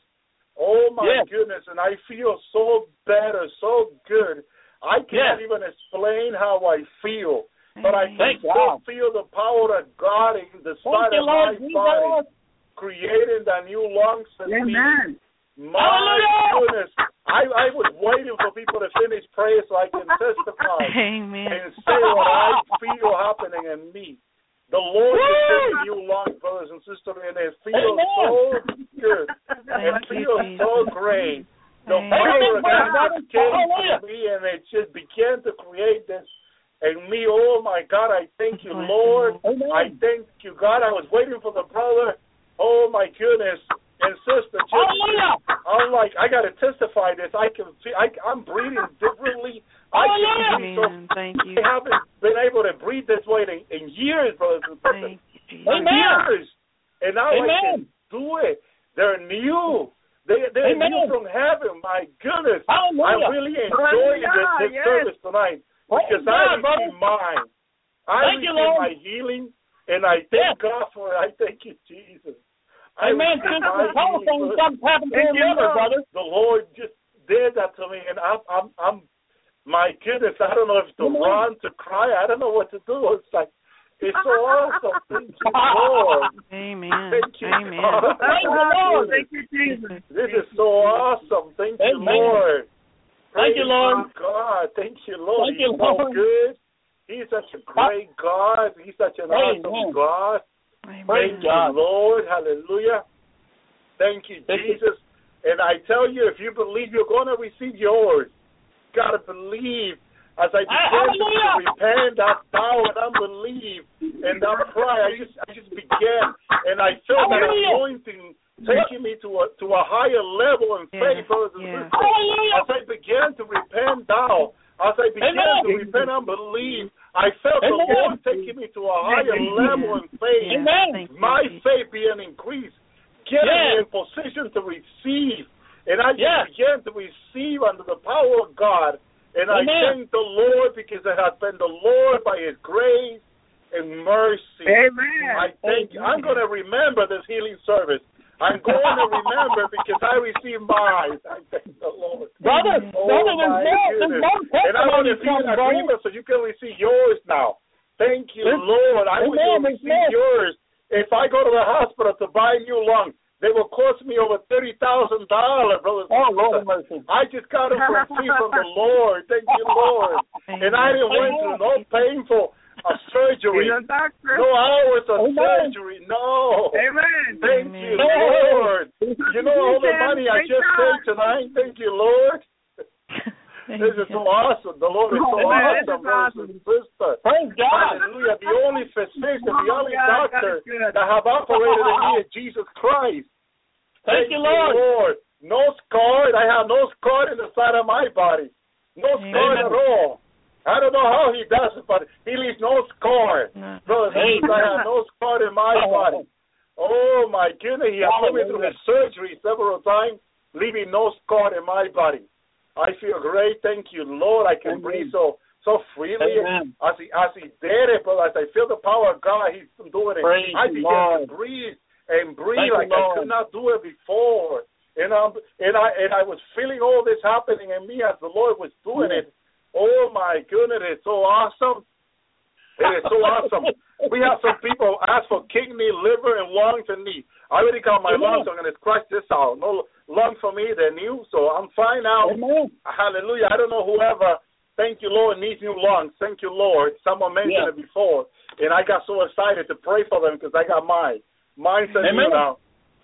Oh my Yes. goodness, and I feel so better, so good. I can't Yes. even explain how I feel, but I can Thank still feel the power of God in the Thank side of Lord my Jesus. body, creating the new lungs in me. Amen. My Hallelujah. goodness, I I was waiting for people to finish praying so I can testify Amen. and say what I feel happening in me. The Lord is giving you lungs, brothers and sisters, and it feels so good. It you, feels so great. The power of God came to me, and it just began to create this and me. Oh my God, I thank you, Lord. Amen. I thank you, God. I was waiting for the brother. Oh my goodness, and sister. Just. I'm like, I got to testify this. I can feel. I, I'm breathing differently. I oh, can Hallelujah. breathe so Amen. Thank you. I haven't been able to breathe this way in, in years, brothers and sisters. Thank you, Jesus. Amen. Years. And now I Amen. can do it. They're new. They, they're Amen. new from heaven. My goodness. Hallelujah. I'm really enjoying this, this Hallelujah, service tonight because God, I brother. receive mine. I Thank you, receive Lord. my healing, and I thank God for it. I thank you, Jesus. I Amen. receive Sister, my the telephone something happened to her Thank you, Lord. brother. The Lord just did that to me, and I'm, I'm, I'm, my goodness, I don't know if to Amen. run, to cry, I don't know what to do. It's like, it's so awesome. Thank you, Lord. Amen. Thank you, Amen. God. Thank you, Lord. Thank you, Jesus. This is so awesome. Thank you, Amen. Lord. Thank you, Praise Lord. God. Thank you, Lord. Thank He's you, so good. He's such a great God. He's such an Amen. awesome God. Amen. Praise Thank you, Lord. Hallelujah. Thank you, Thank you. Jesus. And I tell you, if you believe, you're going to receive yours. Got to believe. As I ah, began to Hallelujah. repent, that bow and unbelieve, and that cry, I just, I just began, and I felt that Hallelujah. anointing taking me to a to a higher level in Yeah, faith, brothers and yeah. sisters. As I began to repent now, as I began Amen. to repent and believe, I felt the Lord taking me to a higher Amen. level in faith. Amen. My faith being increased, getting Yeah. me in position to receive. And I Yeah. began to receive under the power of God. And I Amen. thank the Lord because it has been the Lord by His grace and mercy. Amen. I thank you. I'm going to remember this healing service. I'm going to remember because I received mine. I thank the Lord. Brother, Oh, brother, there's more, there's And I want to see agreement so you can receive yours now. Thank you, Lord. I want you to Amen. receive Amen. yours. If I go to the hospital to buy a new lung, they will cost me over thirty thousand dollars, brothers. Oh, Lord mercy. I just got it from free from the Lord. Thank you, Lord. And I didn't went through no painful uh, surgery, He's a doctor. no hours of Amen. surgery. No. Amen. Thank Amen. you, Lord. You know all the money I just paid tonight. Thank you, Lord. This is so awesome. The Lord is so Amen. This awesome, is brothers and sisters. God. Hallelujah. The only physician, the Oh, only God, doctor God is good. that have operated in me is Jesus Christ. Thank you, Lord. No scar. I have no scar in the side of my body. No scar Amen. at all. I don't know how he does it, but he leaves no scar. No. Brothers I have no scar in my oh. body. Oh my goodness, he has put me through his surgery several times, leaving no scar in my body. I feel great. Thank you, Lord. I can Amen. breathe so so freely Amen. as he as he did it, but as I feel the power of God, he's doing it. Praise I the began Lord. to breathe and breathe Thank like I could not do it before. And um and I and I was feeling all this happening in me as the Lord was doing it. Oh my goodness, it's so awesome. It is so awesome. We have some people ask for kidney, liver, and lungs and knee. I already got my Amen. lungs. I'm going to scratch this out. No lung for me. They're new, so I'm fine now. Amen. Hallelujah. I don't know whoever. Thank you, Lord, needs new lungs. Thank you, Lord. Someone mentioned Yeah. it before, and I got so excited to pray for them because I got mine. Mine's a new Amen. now.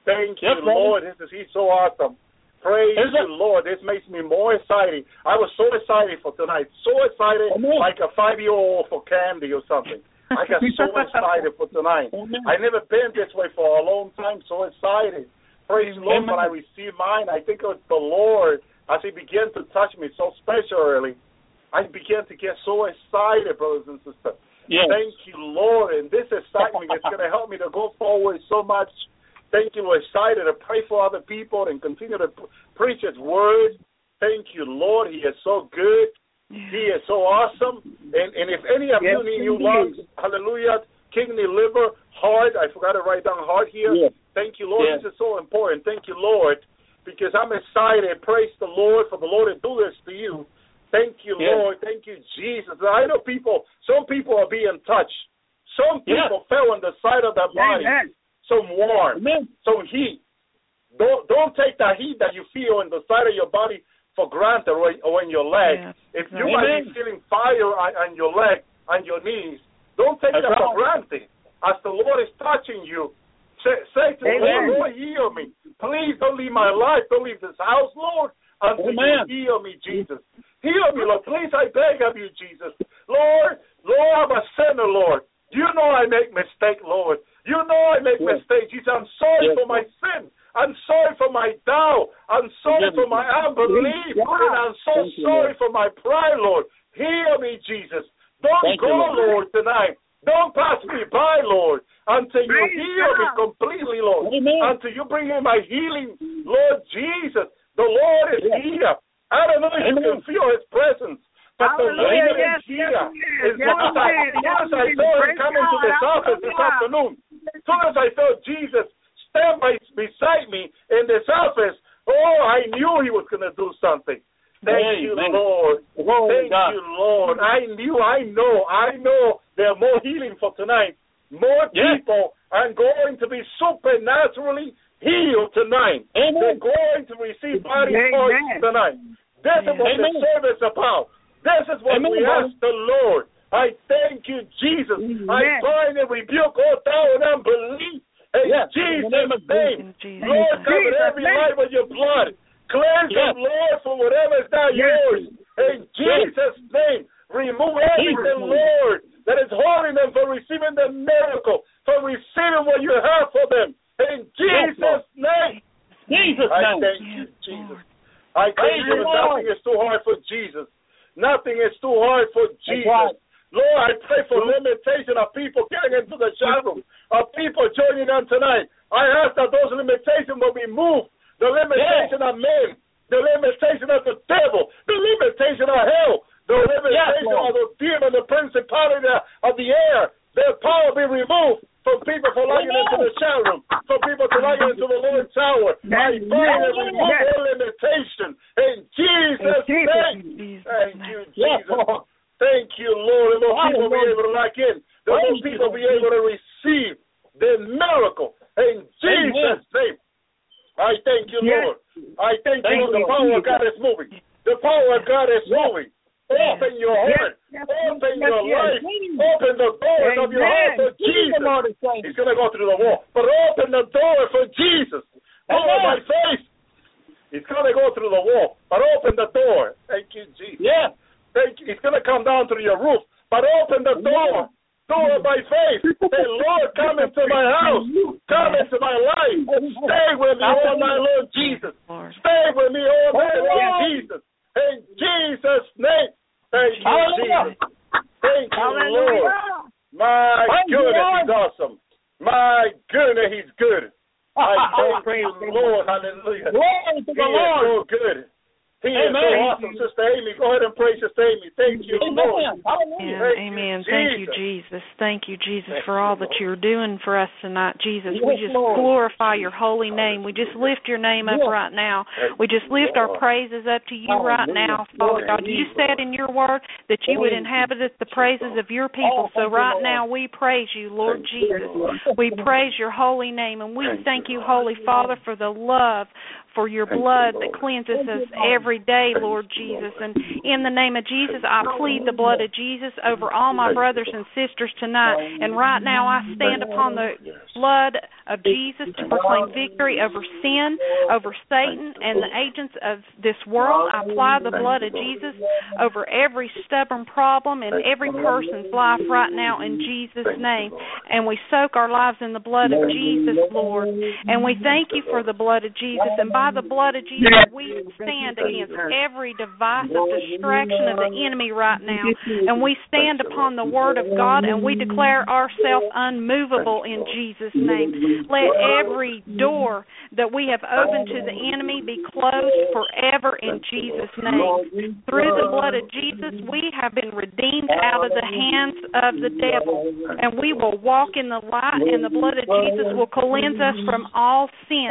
Thank Yes, you, brother. Lord. This is He's so awesome. Praise Is it? Lord. This makes me more excited. I was so excited for tonight. So excited, Amen. like a five-year-old for candy or something. I got so excited for tonight. Amen. I never been this way for a long time. So excited. Praise the Lord when I received mine. I think was the Lord as He began to touch me so specially. I began to get so excited, brothers and sisters. Yes. Thank you, Lord. And this excitement is going to help me to go forward so much. Thank you, Lord. Excited to pray for other people and continue to preach His word. Thank you, Lord. He is so good. He is so awesome. And and if any of Yes, you need new lungs, hallelujah, kidney, liver, heart, I forgot to write down heart here. Yes. Thank you, Lord. Yes. This is so important. Thank you, Lord, because I'm excited. Praise the Lord for the Lord to do this to you. Thank you, Yes. Lord. Thank you, Jesus. I know people, some people are being touched. Some people fell on the side of their body, Amen. some warm, Amen. some heat. Don't don't take the heat that you feel on the side of your body for granted or, or in your leg. Yes, if you exactly. might be feeling fire on, your leg, on your knees, don't take That's that for granted. As the Lord is touching you, say, say to the Lord, Amen. Lord, heal me. Please don't leave my life. Don't leave this house, Lord, until Amen. you heal me, Jesus. Heal me, Lord. Please, I beg of you, Jesus. Lord, Lord, I'm a sinner, Lord. You know I make mistake, Lord. You know I make Yes. mistakes. Jesus, I'm sorry Yes, for my sin. I'm sorry for my doubt. I'm sorry Forgive for my unbelief. Yes. And I'm so Thank sorry Lord. for my pride, Lord. Heal me, Jesus. Don't Thank go, you, Lord. Lord, tonight. Don't pass me by, Lord, until you heal me completely, Lord. Amen. Until you bring in my healing, Lord Jesus. The Lord is Yes. here. I don't know if you can feel His presence, but the. Lord Yes, is here. yes, he is. As Yes, soon as I, as Yes, I saw Him come into this office this afternoon, as soon as I felt Jesus stand by, beside me in this office, oh, I knew He was going to do something. Thank you. Lord. Thank you, Lord. I knew, I know, I know there are more healing for tonight. More Yes. people are going to be supernaturally healed tonight. Amen. They're going to receive body parts tonight. This is what Amen. the service is about. This is what Amen, we ask the Lord. I thank you, Jesus. I Amen. bind and rebuke all doubt and unbelief. In Yes, Jesus' name Jesus' Lord, cover every life with your blood. Cleanse Yes. them, Lord, for whatever is not Yes. yours. In Jesus' name. Remove everything, Lord, that is holding them from receiving the miracle, from receiving what you have for them. In Yes. Jesus' name. Jesus' I name. thank you, Jesus. I thank you nothing is too hard for Jesus. Nothing is too hard for Jesus. Lord, I pray for limitation of people getting into the chat room, of people joining on tonight. I ask that those limitations will be moved. The limitation of men, the limitation of the devil, the limitation of hell, the limitation Lord. of the demon, the principality of the air. Their power be removed from people for lying into the chat room, for people to lying into the Lord's Hour. I pray and remove all limitation in Jesus' name. Thank you, Jesus. Thank you, Lord. And those people be able to lock in. Those people be able to receive the miracle in Jesus' name. I thank you, Lord. I thank you, Lord. The power of God is moving. The power of God is moving. Open your heart. Open your life. Open the doors of your heart for. Lord is saying. He's going to go through the wall. But open the door for Jesus. Follow Amen. my faith. He's going to go through the wall. But open the door. Thank you, Jesus. Yeah. Thank you. He's going to come down through your roof. But open the door. Do it by faith. Say, Lord, come into my house. Come into my life. Stay with me all night, Lord Jesus. Lord. Stay with me all day, Lord Hallelujah. Jesus. In Jesus' name. Thank you, Hallelujah. Jesus. Thank you, Lord. Hallelujah. My Praise the goodness, Lord. he's awesome. My goodness, he's good. I thank Praise you, the Lord. Hallelujah. Glory to He the is Lord. so good. He is so Amen. awesome, Sister Amy. Go ahead and praise Sister Amy. Thank you, Lord. Amen. Hallelujah. And Thank you, amen. Thank you, Jesus. Jesus. Thank you, Jesus, Thank for you, all that you're doing for us tonight, Jesus. We just Lord. glorify your holy name. We just lift your name up Yes. right now. We just lift our praises up to you right now, Father God. You said in your word that you would inhabit the praises of your people. Oh, So right now we praise you, Lord Jesus. We praise your holy name and we Thank you, Holy Father, for the love, for your blood that cleanses us every day, Lord Jesus. And in the name of Jesus, I plead the blood of Jesus over all my brothers and sisters tonight. And right now I stand upon the blood of Jesus to proclaim victory over sin, over Satan, and the agents of this world. I apply the blood of Jesus over every stubborn problem in every person's life right now in Jesus' name. And we soak our lives in the blood of Jesus, Lord. And we thank you for the blood of Jesus. And by the blood of Jesus, we stand against every device of distraction of the enemy right now. And we stand upon the word of God and we declare ourselves unmovable in Jesus' name. Let every door that we have opened to the enemy be closed forever in Jesus' name. Through the blood of Jesus, we have been redeemed out of the hands of the devil. And we will walk in the light, and the blood of Jesus will cleanse us from all sin.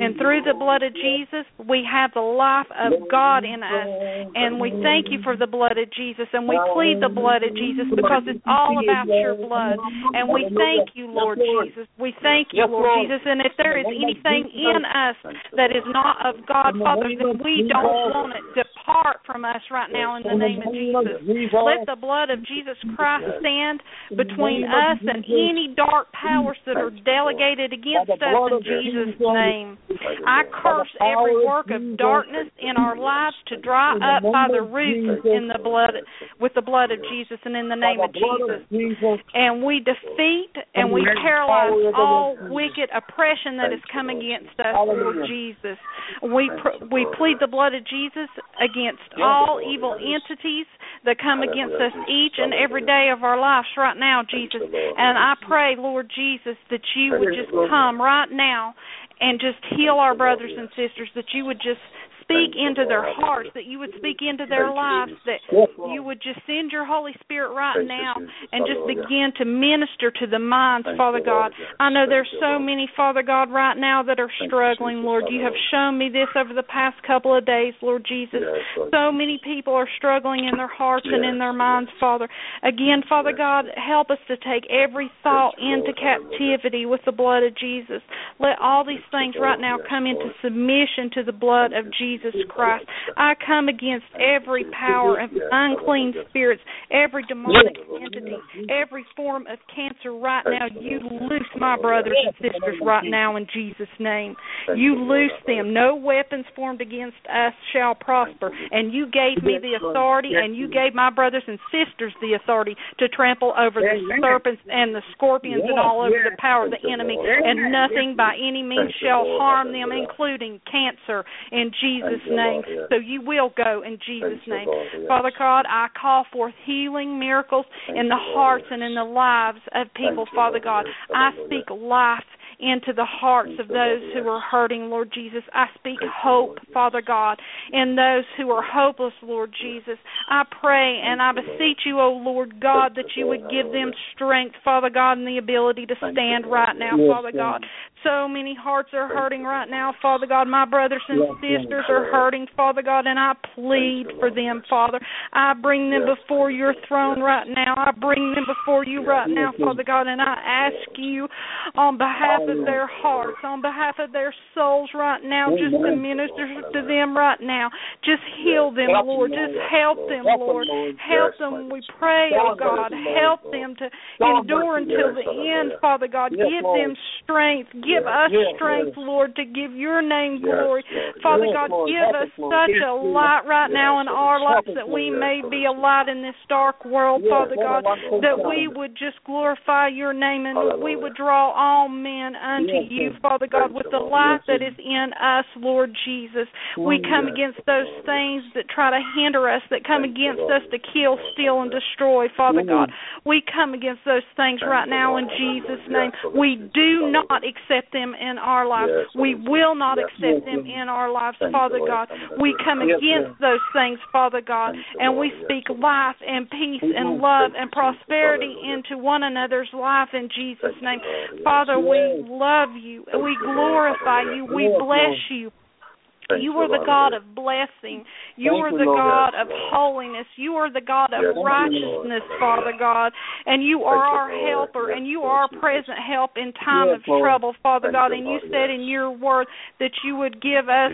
And through the blood of Jesus, we have the life of God in us. And we thank you for the blood of Jesus. And we plead the blood of Jesus because it's all about your blood. And we thank you, Lord Jesus. We thank you, Lord. Jesus. And if there is anything in us that is not of God, Father, then we don't want it. Depart from us right now in the name of Jesus. Let the blood of Jesus Christ stand between us and any dark powers that are delegated against us in Jesus' name. I curse every work of darkness in our lives to dry up by the roots in the blood with the blood of Jesus and in the name of Jesus. And we defeat and we paralyze all wicked oppression that has come against us, Lord Jesus. We pr- we plead the blood of Jesus against all evil entities that come against us each and every day of our lives right now, Jesus. And I pray, Lord Jesus, that you would just come right now and just heal our brothers and sisters, that you would just speak into their hearts, that you would speak into their lives, that you would just send your Holy Spirit right now and just begin to minister to the minds, Father. God. I know there's so many, Father God, right now that are struggling, Lord. You have shown me this over the past couple of days, Lord Jesus. So many people are struggling in their hearts and in their minds, Father. Again, Father God, help us to take every thought into captivity with the blood of Jesus. Let all these things right now come into submission to the blood of Jesus Christ. I come against every power of unclean spirits, every demonic entity, every form of cancer right now. You loose my brothers and sisters right now in Jesus' name. You loose them. No weapons formed against us shall prosper. And you gave me the authority, and you gave my brothers and sisters the authority to trample over the serpents and the scorpions and all over the power of the enemy. And nothing by any means shall harm them, including cancer, in Jesus' You, name. Lord, yes. So you will go in Jesus' Thank name. Lord, yes. Father God, I call forth healing miracles Thank in the Lord, hearts yes. and in the lives of people, Thank Father God. I speak life into the hearts of those who are hurting, Lord Jesus. I speak hope, Father God, in those who are hopeless, Lord Jesus. I pray and I beseech you, O Lord God, that you would give them strength, Father God, and the ability to stand right now, Father God. So many hearts are hurting right now, Father God. My brothers and sisters are hurting, Father God, and I plead for them, Father. I bring them before your throne right now. I bring them before you right now, Father God, and I ask you on behalf of their hearts, on behalf of their souls right now, just to minister to them right now. Just heal them, Lord. Just help them, Lord. Help them, we pray, oh God. Help them to endure until the end, Father God. Give them strength. Give us strength, Lord, to give your name glory. Father God, give us such a light right now in our lives that we may be a light in this dark world, Father God, that we would just glorify your name and we would draw all men unto you, Father God, with the light that is in us, Lord Jesus. We come against those things that try to hinder us, that come against us to kill, steal, and destroy, Father God. We come against those things right now in Jesus' name. We do not accept them in our lives. We will not accept them in our lives, Father God. We come against those things, Father God, and we speak life and peace and love and prosperity into one another's life in Jesus' name. Father, we love you. We glorify you. We bless you. You are the God of blessing. You are the God of holiness. You are the God of righteousness, Father God. And you are our helper, and you are our present help in time of trouble, Father God. And you said in your word that you would give us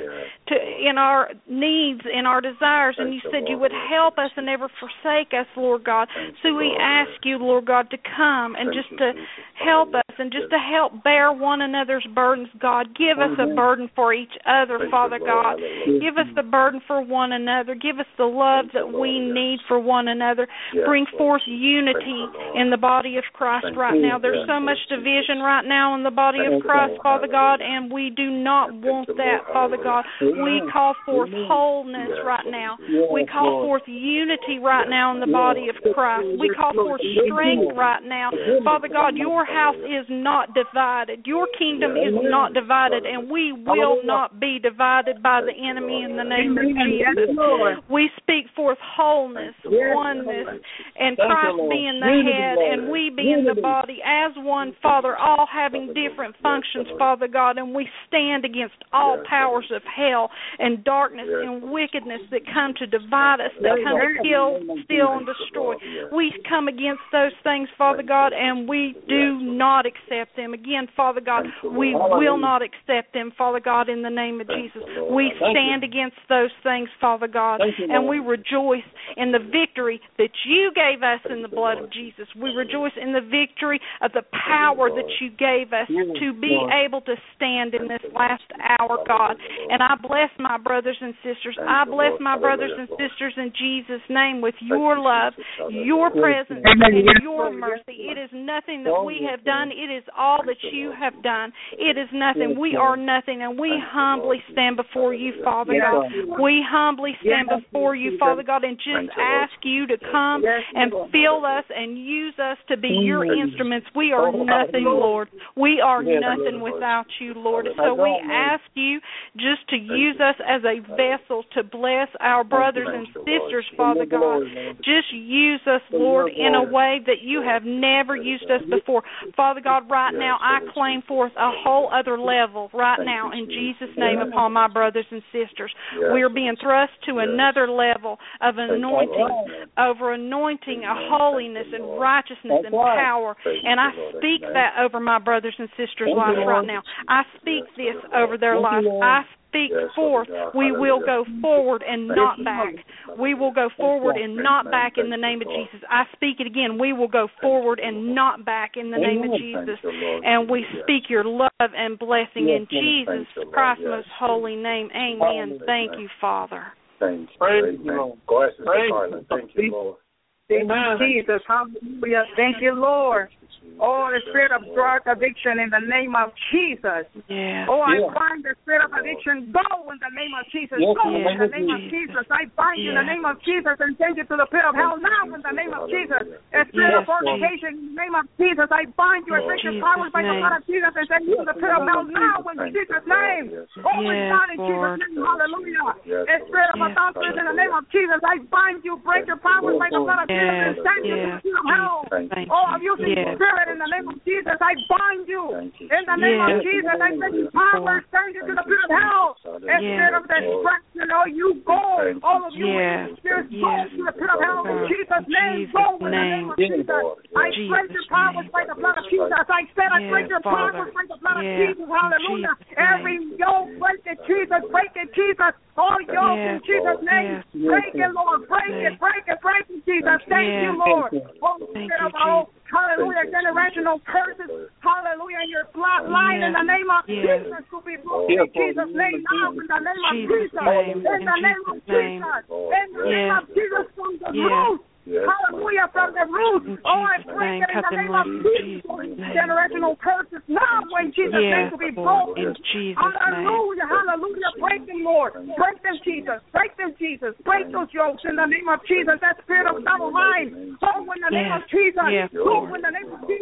to in our needs, in our desires, and you said you would help us and never forsake us, Lord God. So we ask you, Lord God, to come and just to help us and just to help bear one another's burdens, God. Give us a burden for each other, Father God. Give us the burden for one another. Give us the love that we need for one another. Bring forth unity in the body of Christ right now. There's so much division right now in the body of Christ, Father God, and we do not want that, Father God. We call forth wholeness right now. We call forth unity right now in the body of Christ. We call forth strength right now. Father God, your house is not divided. Your kingdom is not divided, and we will not be divided by the enemy in the name of Jesus. We speak forth wholeness, oneness, and Christ being the head and we being the body as one, Father, all having different functions, Father God, and we stand against all powers of hell and darkness and wickedness that come to divide us, that come to kill, steal, and destroy. We come against those things, Father God, and we do not accept them. Again, Father God, we will not accept them, Father God, in the name of Jesus. We stand against those things, Father God, and we rejoice in the victory that you gave us in the blood of Jesus. We rejoice in the victory of the power that you gave us to be able to stand in this last hour, God. And I bless my brothers and sisters. I bless my brothers and sisters in Jesus' name with your love, your presence, and your mercy. It is nothing that we have done, it is all that you have done. It is nothing. We are nothing, and we humbly stand before you, Father God. We humbly stand before you, Father God, and just ask you to come and fill us and use us to be your instruments. We are nothing, Lord. We are nothing without you, Lord. So we ask you just to use us as a vessel to bless our brothers and sisters, Father God. Just use us, Lord, in a way that you have never used us before. Father God, right now I claim forth a whole other level right now in Jesus' name upon my brothers and sisters. We are being thrust to another level of anointing, over anointing, a holiness and righteousness and power. And I speak that over my brothers and sisters' lives right now. I speak this over their lives. I speak forth. We will go forward and not back. We will go forward and not back in the name of Jesus. I speak it again. We will go forward and not back in the name of Jesus. And we speak your love and blessing in Jesus Christ's most holy name. Amen. Thank you, Father. Thank you. Praise Amen. you, Lord. Go Praise Carla. you. Thank you, Lord. Amen. Jesus, hallelujah. Thank you, Lord. Oh, the spirit of drug addiction in the name of Jesus. Yeah. Oh, I yeah. bind the spirit of addiction. Go in the name of Jesus. Yes, Go in the name of Jesus. I bind you in the name of Jesus and send you to the pit of hell now in the name of Jesus. The spirit yes, of fornication in the name of Jesus. I bind you and break your powers by the blood of Jesus and send you to the pit of hell now in Jesus' name. Oh, yes, God, in Jesus' name. Hallelujah. The spirit of adultery in the name of Jesus. I bind you, break your powers by the blood of Jesus and send you to the pit of hell. Oh, abusing spirit in the name of Jesus. I bind you. In the name of Jesus, I send power, send you to the pit of hell. Instead of destruction, all oh, you go. All of you, spirits, go to the pit of hell in Jesus' name. Go in the name of Jesus. I send your powers by the blood of Jesus. I said I send your powers by the blood of Jesus. Hallelujah. Every yoke, break it, Jesus. Break it, Jesus. All yokes in Jesus' name. Break it, Lord. Break it, break it, break it, Jesus. Thank you, Lord. Holy Spirit of Hallelujah. Generational curses. Hallelujah. In your bloodline in the name of yes. Jesus to be broken. In Jesus' name now. In the name of Jesus. In the name of Jesus. In the name of Jesus from the yeah. Yes, Hallelujah from the root. Oh, I pray that in the name of Jesus, generational curses now, when Jesus' yes, name will be broken. Hallelujah, hallelujah. Break them, Lord. Break them, Jesus. Break them, Jesus. Break those yokes in the name of Jesus. That spirit of double mind. Oh, in the name of Jesus. Yes, in the name of Jesus.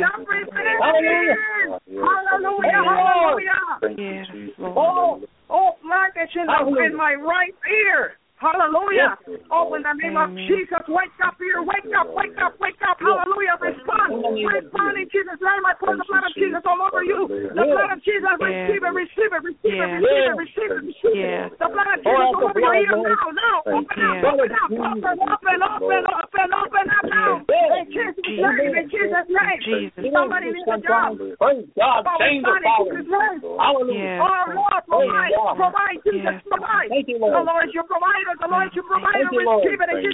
young. Hallelujah. Hallelujah. Yes, oh, oh, plantation oh, in my right ear. Hallelujah. Yes. Oh, in the name Amen. of Jesus, wake up Keep it, keep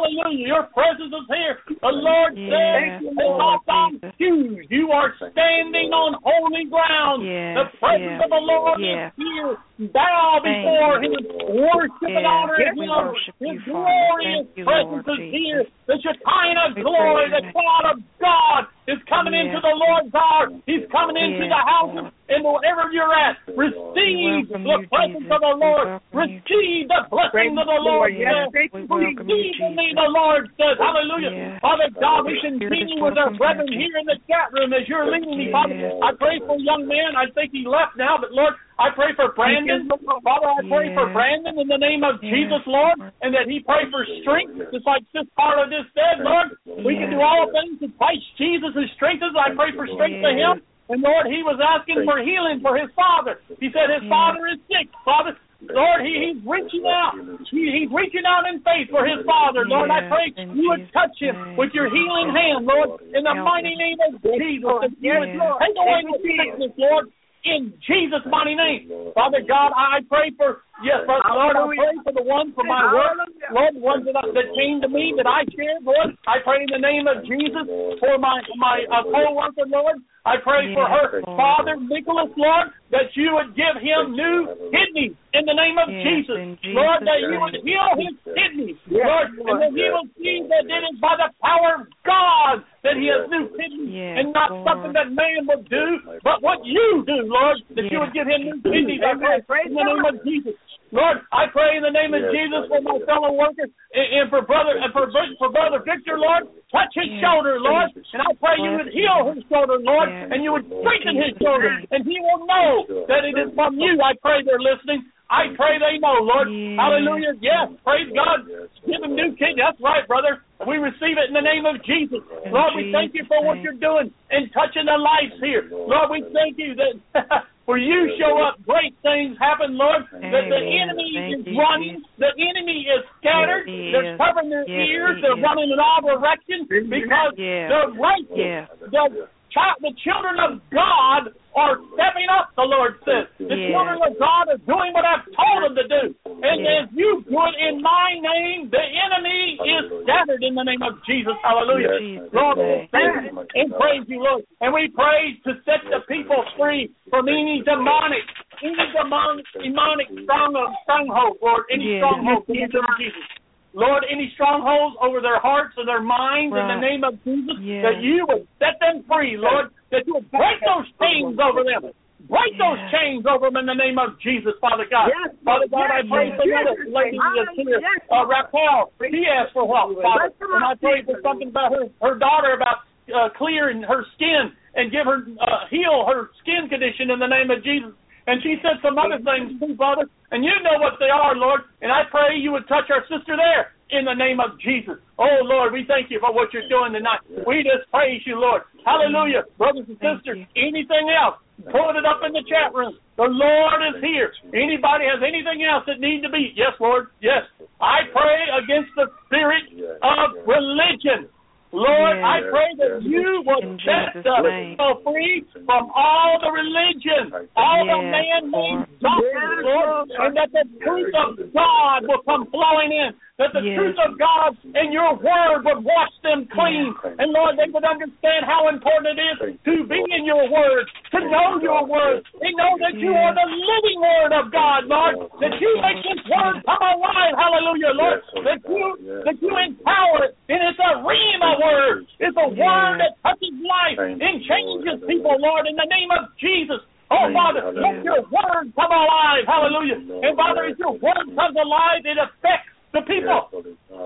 Hallelujah. Your presence is here. The Lord Yes, says, Lord "Take off thine Jesus. shoes. You are standing on holy ground. Yes, the presence yes, of the Lord is here. Bow before you. Him. Worship and Yes, honor His love. worship His glorious you, presence Lord is here. The Shekinah We glory, the cloud of God is coming Yes. into the Lord's house. He's coming into the house Lord. and wherever you're at, receive the you, presence Jesus. of the Lord. you, Receive the blessing of the Lord. Yes, says. thank We you, welcome you, Receive in me, the Lord says. Hallelujah. Yes. Father God, we continue with our brethren here, in the chat room as you're leading me, Father. Yes. I pray for a young man. I think he left now, but Lord, I pray for Brandon. Father, I pray for Brandon in the name of Yes. Jesus, Lord, and that he pray for strength, just like this part of this said, Lord. We can do all things in Christ Jesus who strengthens. I pray for strength to him. And Lord, he was asking for healing for his father. He said his father is sick. Father, Lord, he, he's reaching out. He, he's reaching out in faith for his father. Lord, I pray you would touch him with your healing hand, Lord, in the mighty name of Jesus. That you would Yes. take away the sickness, Lord, in Jesus' mighty name. Father God, I pray for, yes, Lord, I pray for the ones for my work, Lord, the ones that, that came to me that I shared, Lord. I pray in the name of Jesus for my, my uh, co-worker, Lord. I pray for her father, Nicholas, Lord, that you would give him new kidneys in the name of Yes, Jesus. in Lord, that you would heal his kidneys, Lord, and that he will see that it is by the power of God that he has new kidneys Yes, and not Lord. something that man would do, but what you do, Lord, that you would give him new kidneys. I pray in the name of Jesus. Lord, I pray in the name of Yes, Jesus for my fellow workers and, and for brother and for, for brother Victor, Lord, touch his Yes. shoulder, Lord, and I pray you would heal his shoulder, Lord, Yes. and you would strengthen his shoulder, and he will know that it is from you. I pray they're listening. I pray they know, Lord. Yes. Hallelujah. Yes, praise God. Give them new kidneys. That's right, brother. We receive it in the name of Jesus. Lord, we thank you for what you're doing and touching the lives here. Lord, we thank you that for you show up, great things happen, Lord. That the enemy Thank is you, running, Jesus. the enemy is scattered, Yes, they're covering their Yes, ears, they're is. running in all directions because Yes. the righteous, the child, the children of God are stepping up, the Lord says. The Yes. children of God are doing what I've told them to do. And Yes. as you do it in my name, the enemy is scattered in the name of Jesus. Hallelujah. Jesus' Lord, we thank you and praise you, Lord. And we pray to set the people free from any demonic, any demonic, demonic strong, stronghold, Lord, any Yes. stronghold in the name of Jesus. Lord, any strongholds over their hearts and their minds in the name of Jesus, Yes. that you would set them free, Lord, that you would break those chains over them. Break those chains over them in the name of Jesus, Father God. Yes, Father God, I pray for yes, another lady that's here, uh, Raquel. She asked for help, Father. And I pray for something about her, her daughter about uh, clearing her skin and give her, uh, heal her skin condition in the name of Jesus. And she said some other things too, Father. And you know what they are, Lord. And I pray you would touch our sister there in the name of Jesus. Oh, Lord, we thank you for what you're doing tonight. We just praise you, Lord. Hallelujah. Brothers and sisters, anything else, put it up in the chat room. The Lord is here. Anybody has anything else that need to be? Yes, Lord. Yes. I pray against the spirit of religion. Lord, Yes. I pray that you will In set Jesus' us name. so free from all the religion, all the man-made Lord. doctrines, Yes, Lord, Lord. and that the truth of God will come flowing in. That the Yes. truth of God and your word would wash them clean. And Lord, they would understand how important it is to be in your word, to know your word, and know that you are the living word of God, Lord. That you make this word come alive, hallelujah, Lord. That you that you empower it, and it's a rhema word. It's a word that touches life and changes people, Lord, in the name of Jesus. Oh, Father, let your word come alive. Hallelujah. And Father, as your word comes alive, it affects the people.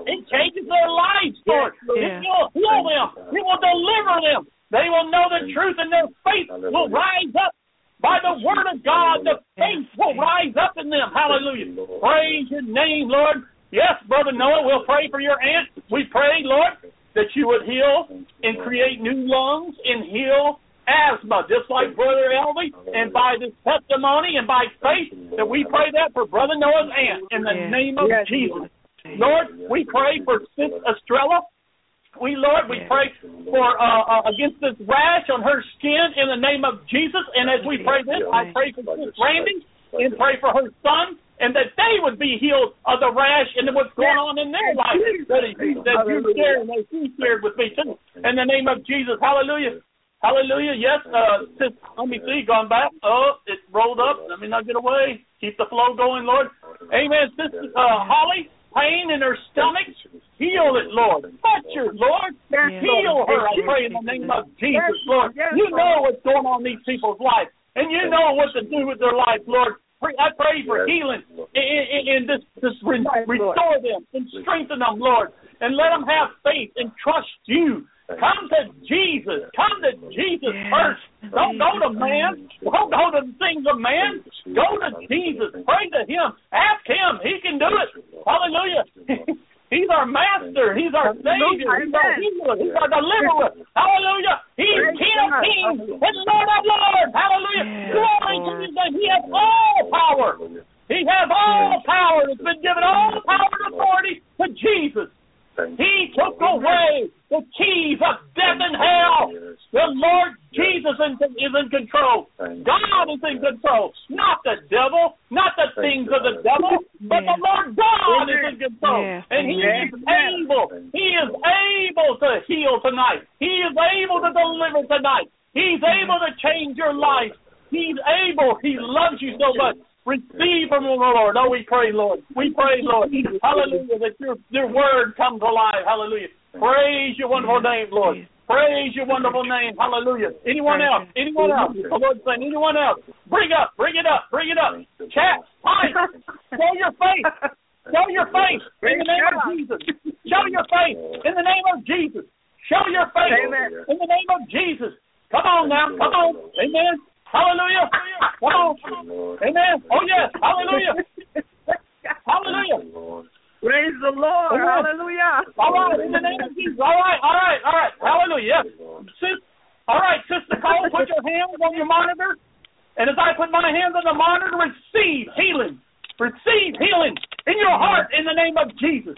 It changes their lives, Lord. It Yes. will heal them. It will deliver them. They will know the truth and their faith will rise up. By the word of God, the faith will rise up in them. Hallelujah. Praise your name, Lord. Yes, Brother Noah, we'll pray for your aunt. We pray, Lord, that you would heal and create new lungs and heal asthma, just like Brother Elvi. And by this testimony and by faith, that we pray that for Brother Noah's aunt in the Yes. name of Yes. Jesus. Lord, we pray for Sis Estrella. We, Lord, we pray for uh, uh, against this rash on her skin in the name of Jesus. And as we pray this, I pray for Sis Randy and pray for her son, and that they would be healed of the rash and what's going on in their life that, he, that you shared and that she shared with me too. In the name of Jesus, Hallelujah. Hallelujah. Yes, uh, sis, let me see, gone back. Oh, it rolled up. Let me not get away. Keep the flow going, Lord. Amen. Sister uh, Holly, pain in her stomach, heal it, Lord. Touch her, Lord. Yes. Heal her, I pray, in the name of Jesus, Lord. You know what's going on in these people's lives, and you know what to do with their life, Lord. I pray for healing and, and, and this, this restore them and strengthen them, Lord, and let them have faith and trust you. Come to Jesus. Come to Jesus first. Don't go to man. Don't go to things of man. Go to Jesus. Pray to Him. Ask Him. He can do it. Hallelujah. He's our master. He's our Savior. He's our healer. He's our deliverer. Hallelujah. He's King of kings and Lord of lords. Hallelujah. Glory to. His name. He has all power. He has all power. It's been given all the power and authority to Jesus. He took away the keys of death and hell. The Lord Jesus is is in control. God is in control. Not the devil, not the things of the devil, but the Lord God is in control. And He is able. He is able to heal tonight. He is able to deliver tonight. He's able to change your life. He's able. He loves you so much. Receive from the Lord. Oh, we pray, Lord. We pray, Lord. Hallelujah, that your, your word comes alive. Hallelujah. Praise your wonderful name, Lord. Praise your wonderful name. Hallelujah. Anyone else? Anyone else? The Lord saying, anyone else? Bring up, bring it up, bring it up. Chat, hi. Show your face. Show your face in the name of Jesus. Show your face in the name of Jesus. Show your face in the name of Jesus. Come on now. Come on. Amen. Hallelujah. Come on. Amen. Oh, yes. Hallelujah. Hallelujah. Praise the Lord. Amen. Hallelujah. All right. In the name of Jesus. All right. All right. All right. Hallelujah. Yes. Sis, all right, Sister Cole, put your hands on your monitor. And as I put my hands on the monitor, receive healing. Receive healing in your heart in the name of Jesus.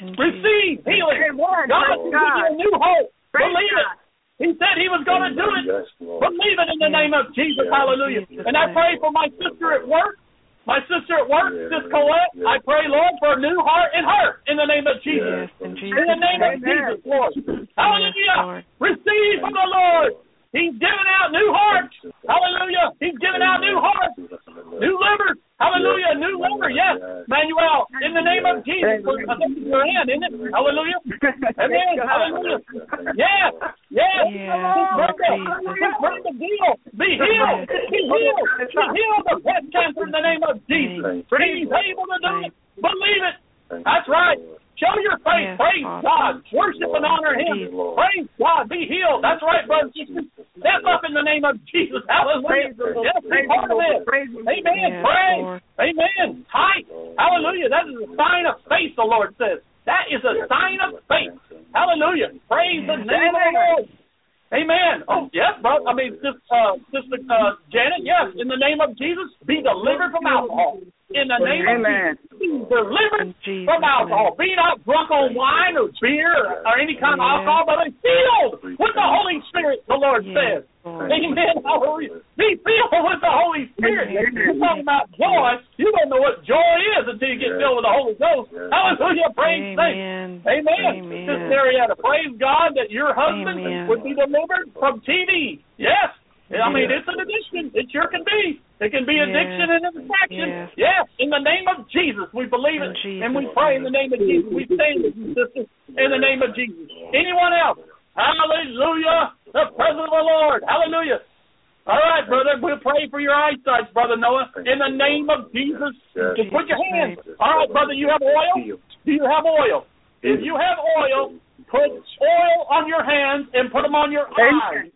Receive healing. Amen. God Praise give you a new hope. Praise Believe it. God. He said he was going to do it. Believe it in the name of Jesus. Hallelujah. And I pray for my sister at work. My sister at work, Yeah. Sis Colette, Yeah. I pray, Lord, for a new heart in her in the name of Jesus. Yes, in Jesus' In the name of Jesus, Lord. Hallelujah. Lord. Receive from the Lord. He's giving out new hearts. Hallelujah. He's giving out new hearts. New livers. Hallelujah. New liver. Yes. Manuel, in the name of Jesus. I think it's your hand, isn't it? Hallelujah. Amen. Hallelujah. Yes. Yes. Healed. We bring the deal. Be healed. Be healed. Be healed of breast cancer in the name of Jesus. He's able to do it. Believe it. That's right. Show your faith. Yes, Praise Father. God. Worship and honor Him. Jesus. Praise God. Be healed. That's right, brother. and sisters. Step up in the name of Jesus. Hallelujah. Praise the Lord. Yes, be Praise part of Lord. it. Lord. Amen. Yes, Praise. Lord. Amen. Tight. Hallelujah. That is a sign of faith, the Lord says. That is a sign of faith. Hallelujah. Praise the name of the Lord. Amen. Oh, yes, bro. I mean, Sister, uh, Sister uh, Janet, yes, in the name of Jesus, be delivered from alcohol. In the name Amen. of Jesus, be delivered In Jesus' from alcohol. Be not drunk on wine or beer or, or any kind of alcohol, but be filled with the Holy Spirit, the Lord Yes, says. Lord. Amen. Hallelujah. Be filled with the Holy Spirit. Amen. You're talking about joy. You don't know what joy is until you get Yes. filled with the Holy Ghost. Yes. Hallelujah. Praise thanks. Amen. Amen. Amen. Sister Marietta, praise God that your husband Amen. would be delivered from TV. Yes. I mean, it's an addiction. It sure can be. It can be Yes. addiction and distraction. Yes. Yes. In the name of Jesus, we believe In it. Jesus' and we pray in the name of Jesus. We stand with you, sister, in the name of Jesus. Anyone else? Hallelujah. The presence of the Lord. Hallelujah. All right, brother. We'll pray for your eyesight, brother Noah. In the name of Jesus. Just put your hands. All right, brother. You have oil? Do you have oil? If you have oil, put oil on your hands and put them on your eyes.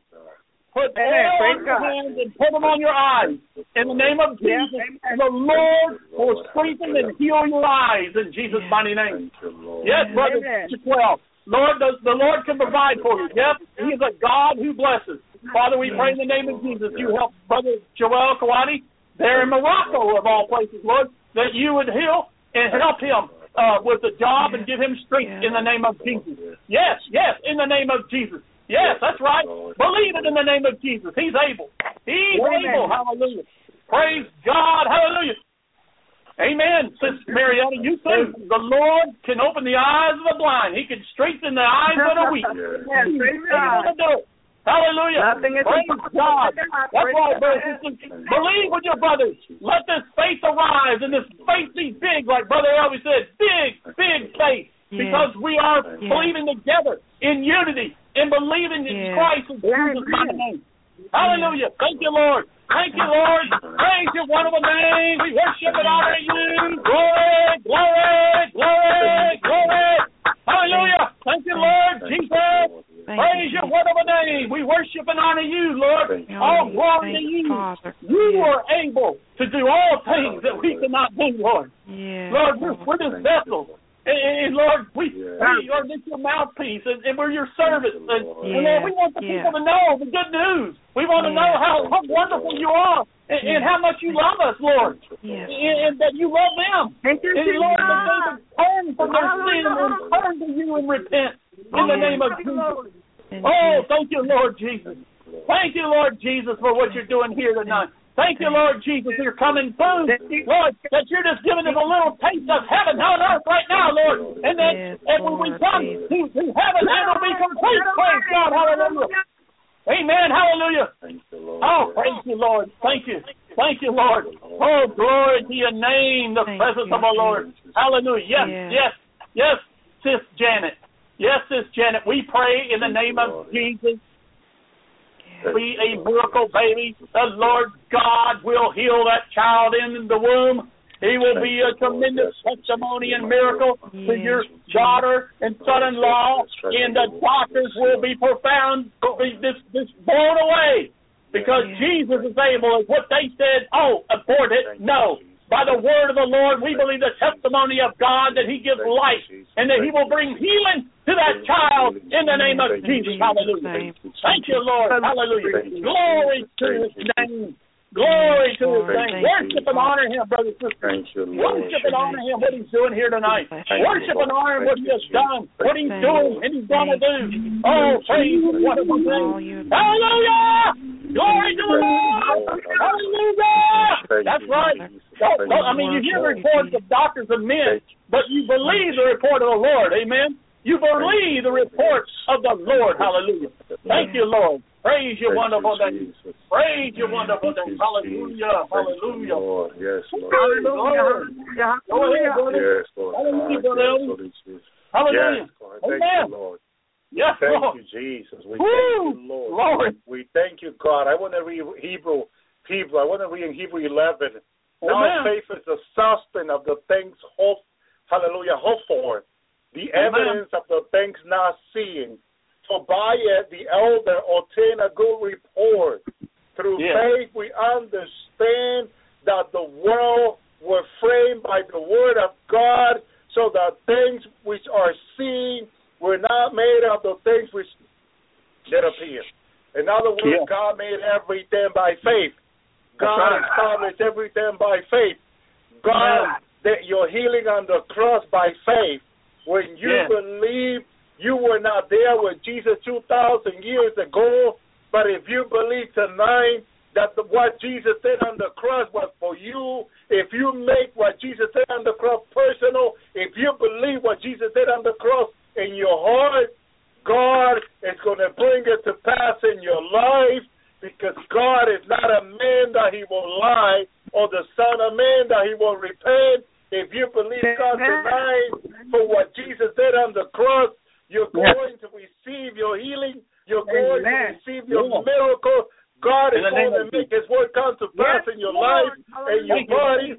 Put Amen. oil Praise on your God. hands and put them on your eyes. In the name of Jesus, amen. the Lord will strengthen and heal your eyes in Jesus' Yes. mighty name. You, Yes, brother Amen. Twelve. Lord, the, the Lord can provide for you. Yes, He is a God who blesses. Father, we pray in the name of Jesus. You help Brother Joel Kawani there in Morocco, of all places, Lord, that you would heal and help him uh, with the job and give him strength in the name of Jesus. Yes, yes, in the name of Jesus. Yes, that's right. Believe it in the name of Jesus. He's able. He's Amen. able. Hallelujah. Praise God. Hallelujah. Amen, Sister Marietta. You too. The Lord can open the eyes of the blind. He can strengthen the eyes of the weak. Yes, praise God. Hallelujah. Nothing is Praise impossible God. God. That's Praise right, God. brothers. Believe with your brothers. Let this faith arise and this faith be big, like Brother Elvis said. Big, big faith. Yes. Because we are Yes. believing together in unity and believing in Yes. Christ in Jesus' mighty name. Hallelujah. Thank you, Lord. Thank you, Lord. Praise your wonderful name. We worship and honor you. Glory, glory, glory, glory. Hallelujah. Thank you, Lord Jesus. Praise your wonderful name. We worship and honor you, Lord. All glory to you. You are able to do all things that we cannot do, Lord. Lord, we're, we're just vessels. And, and Lord, we, Yeah. we are just your mouthpiece, and, and we're your servants. And, and Lord, we want the yeah. people to know the good news. We want to know how, how wonderful you are and, and how much you love us, Lord, Yes. and, and that you love them. Thank you, And Lord, that they Jesus. can turn from their sin and turn to you and repent in the name of Jesus. Oh, thank you, Lord Jesus. Thank you, Lord Jesus, for what you're doing here tonight. Thank you, Lord Jesus, for your coming food. Lord, that you're just giving us a little taste of heaven on earth right now, Lord. And then Yes, and when we come to, to heaven, it'll be complete. Praise God. Hallelujah. Amen. Hallelujah. Thank you, Lord. Oh, praise you, Lord. Thank you. Thank you, Lord. Oh, glory to your name, the Thank presence you, of the Lord. Hallelujah. Yes, Yes. yes, yes, Sis Janet. Yes, Sis Janet. We pray in the name of Jesus. Be a miracle baby. The Lord God will heal that child in the womb. He will be a tremendous testimony and miracle to your daughter and son-in-law, and the doctors will be profound, be this, this blown away because Jesus is able. What they said, oh, abort it. No. By the word of the Lord, we believe the testimony of God that He gives life and that He will bring healing to that child in the name of Jesus. Hallelujah. Thank you, Lord. Hallelujah. Glory to His name. Glory to His name. Worship and honor Him, brothers and sisters. Worship and honor Him, what He's doing here tonight. Worship and honor Him, what He has done, what He's doing, and He's going to do. Oh, praise His wonderful name. Hallelujah! Glory to the Lord! Hallelujah! That's right. Don't, don't, I mean, you hear reports of doctors and men, but you believe the report of the Lord. Amen. You believe the reports of the Lord. Hallelujah. Thank you, Lord. Praise your wonderful name. Praise your wonderful name. Hallelujah. Hallelujah. Lord. Yes, Lord. Hallelujah. Hallelujah. Yes, Lord. Hallelujah, Yes, Lord Hallelujah. Yes, Lord. Thank you, Lord. Yes, Thank Lord. you, Jesus. We Woo! thank you, Lord. Glory. We Thank you, God. I want to read Hebrew. Hebrew. I want to read in Hebrew 11. Now faith is the substance of the things hope. Hallelujah. Hope for. The evidence of the things not seen. By the elder obtain a good report. Through Yes. faith we understand that the world were framed by the word of God, so that things which are seen were not made of the things which did appear. In other words, Yeah. God made everything by faith. God right. established everything by faith. God, Yeah. that your healing on the cross by faith. When you Yeah. believe, you were not there with Jesus 2,000 years ago, but if you believe tonight that the, what Jesus said on the cross was for you, if you make what Jesus said on the cross personal, if you believe what Jesus said on the cross in your heart, God is going to bring it to pass in your life because God is not a man that he will lie or the son of man that he will repent. If you believe God tonight for what Jesus did on the cross, you're Yeah. going to receive your healing. You're going to receive your Yeah. miracle. God is the going to make his word come to pass in your Lord. life and your you. body.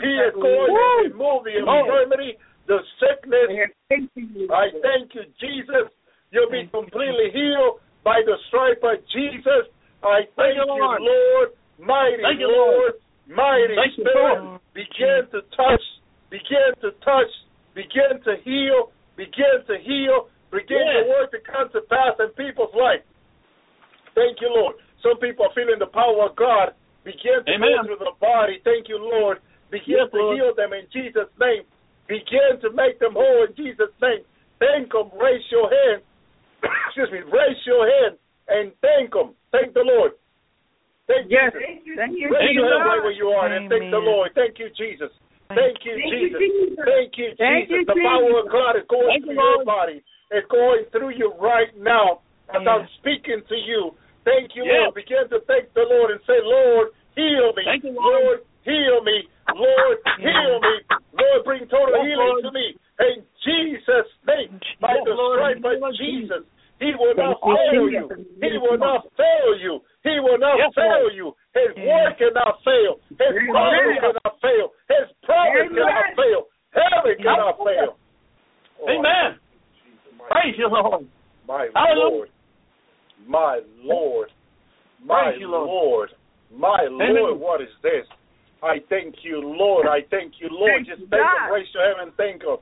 He is going to remove the infirmity, the sickness, I thank you, Jesus. You'll be completely healed by the stripe of Jesus. I thank, you, you, Lord. Lord. Mighty Lord. Mighty Thank Spirit. Begin to touch. Begin to touch. Begin to heal. Begin to heal. Begin Yes. to work to come to pass in people's life. Thank you, Lord. Some people are feeling the power of God. Begin to Amen. go through the body. Thank you, Lord. Begin Yes, to Lord. heal them in Jesus' name. Begin to make them whole in Jesus' name. Thank them. Raise your hand. Excuse me. Raise your hand and thank them. Thank the Lord. Thank Yes. Jesus. Thank you. Thank you. Thank you, Lord. right where you are and thank the Lord. Thank you, Jesus. Thank you, Thank you, Jesus. Jesus. Thank you, Jesus. the power of God is going Thank through you, your body. It's going through you right now as Yes. I'm speaking to you. Thank you, Yes. Lord. Begin to thank the Lord and say, Lord, heal me. Thank you, Lord. heal me. Lord, Yes. heal me. Lord, bring total Yes, healing Lord. to me. In Jesus' name, by Yes, the Lord. stripe In the name of of Jesus, He will not fail you. He will not fail you. He will not Yes, fail Lord. you. His mm. Yes. word cannot fail. His Amen. promise cannot fail. His promise cannot fail. Heaven cannot fail. Oh, Amen. Praise you, Lord. my Hallelujah. Lord. My Lord. My Praise you, Lord. Lord. My Amen. Lord, what is this? I thank you, Lord. I thank you, Lord. Thank Just thank God. Him. Raise your hand and thank Him.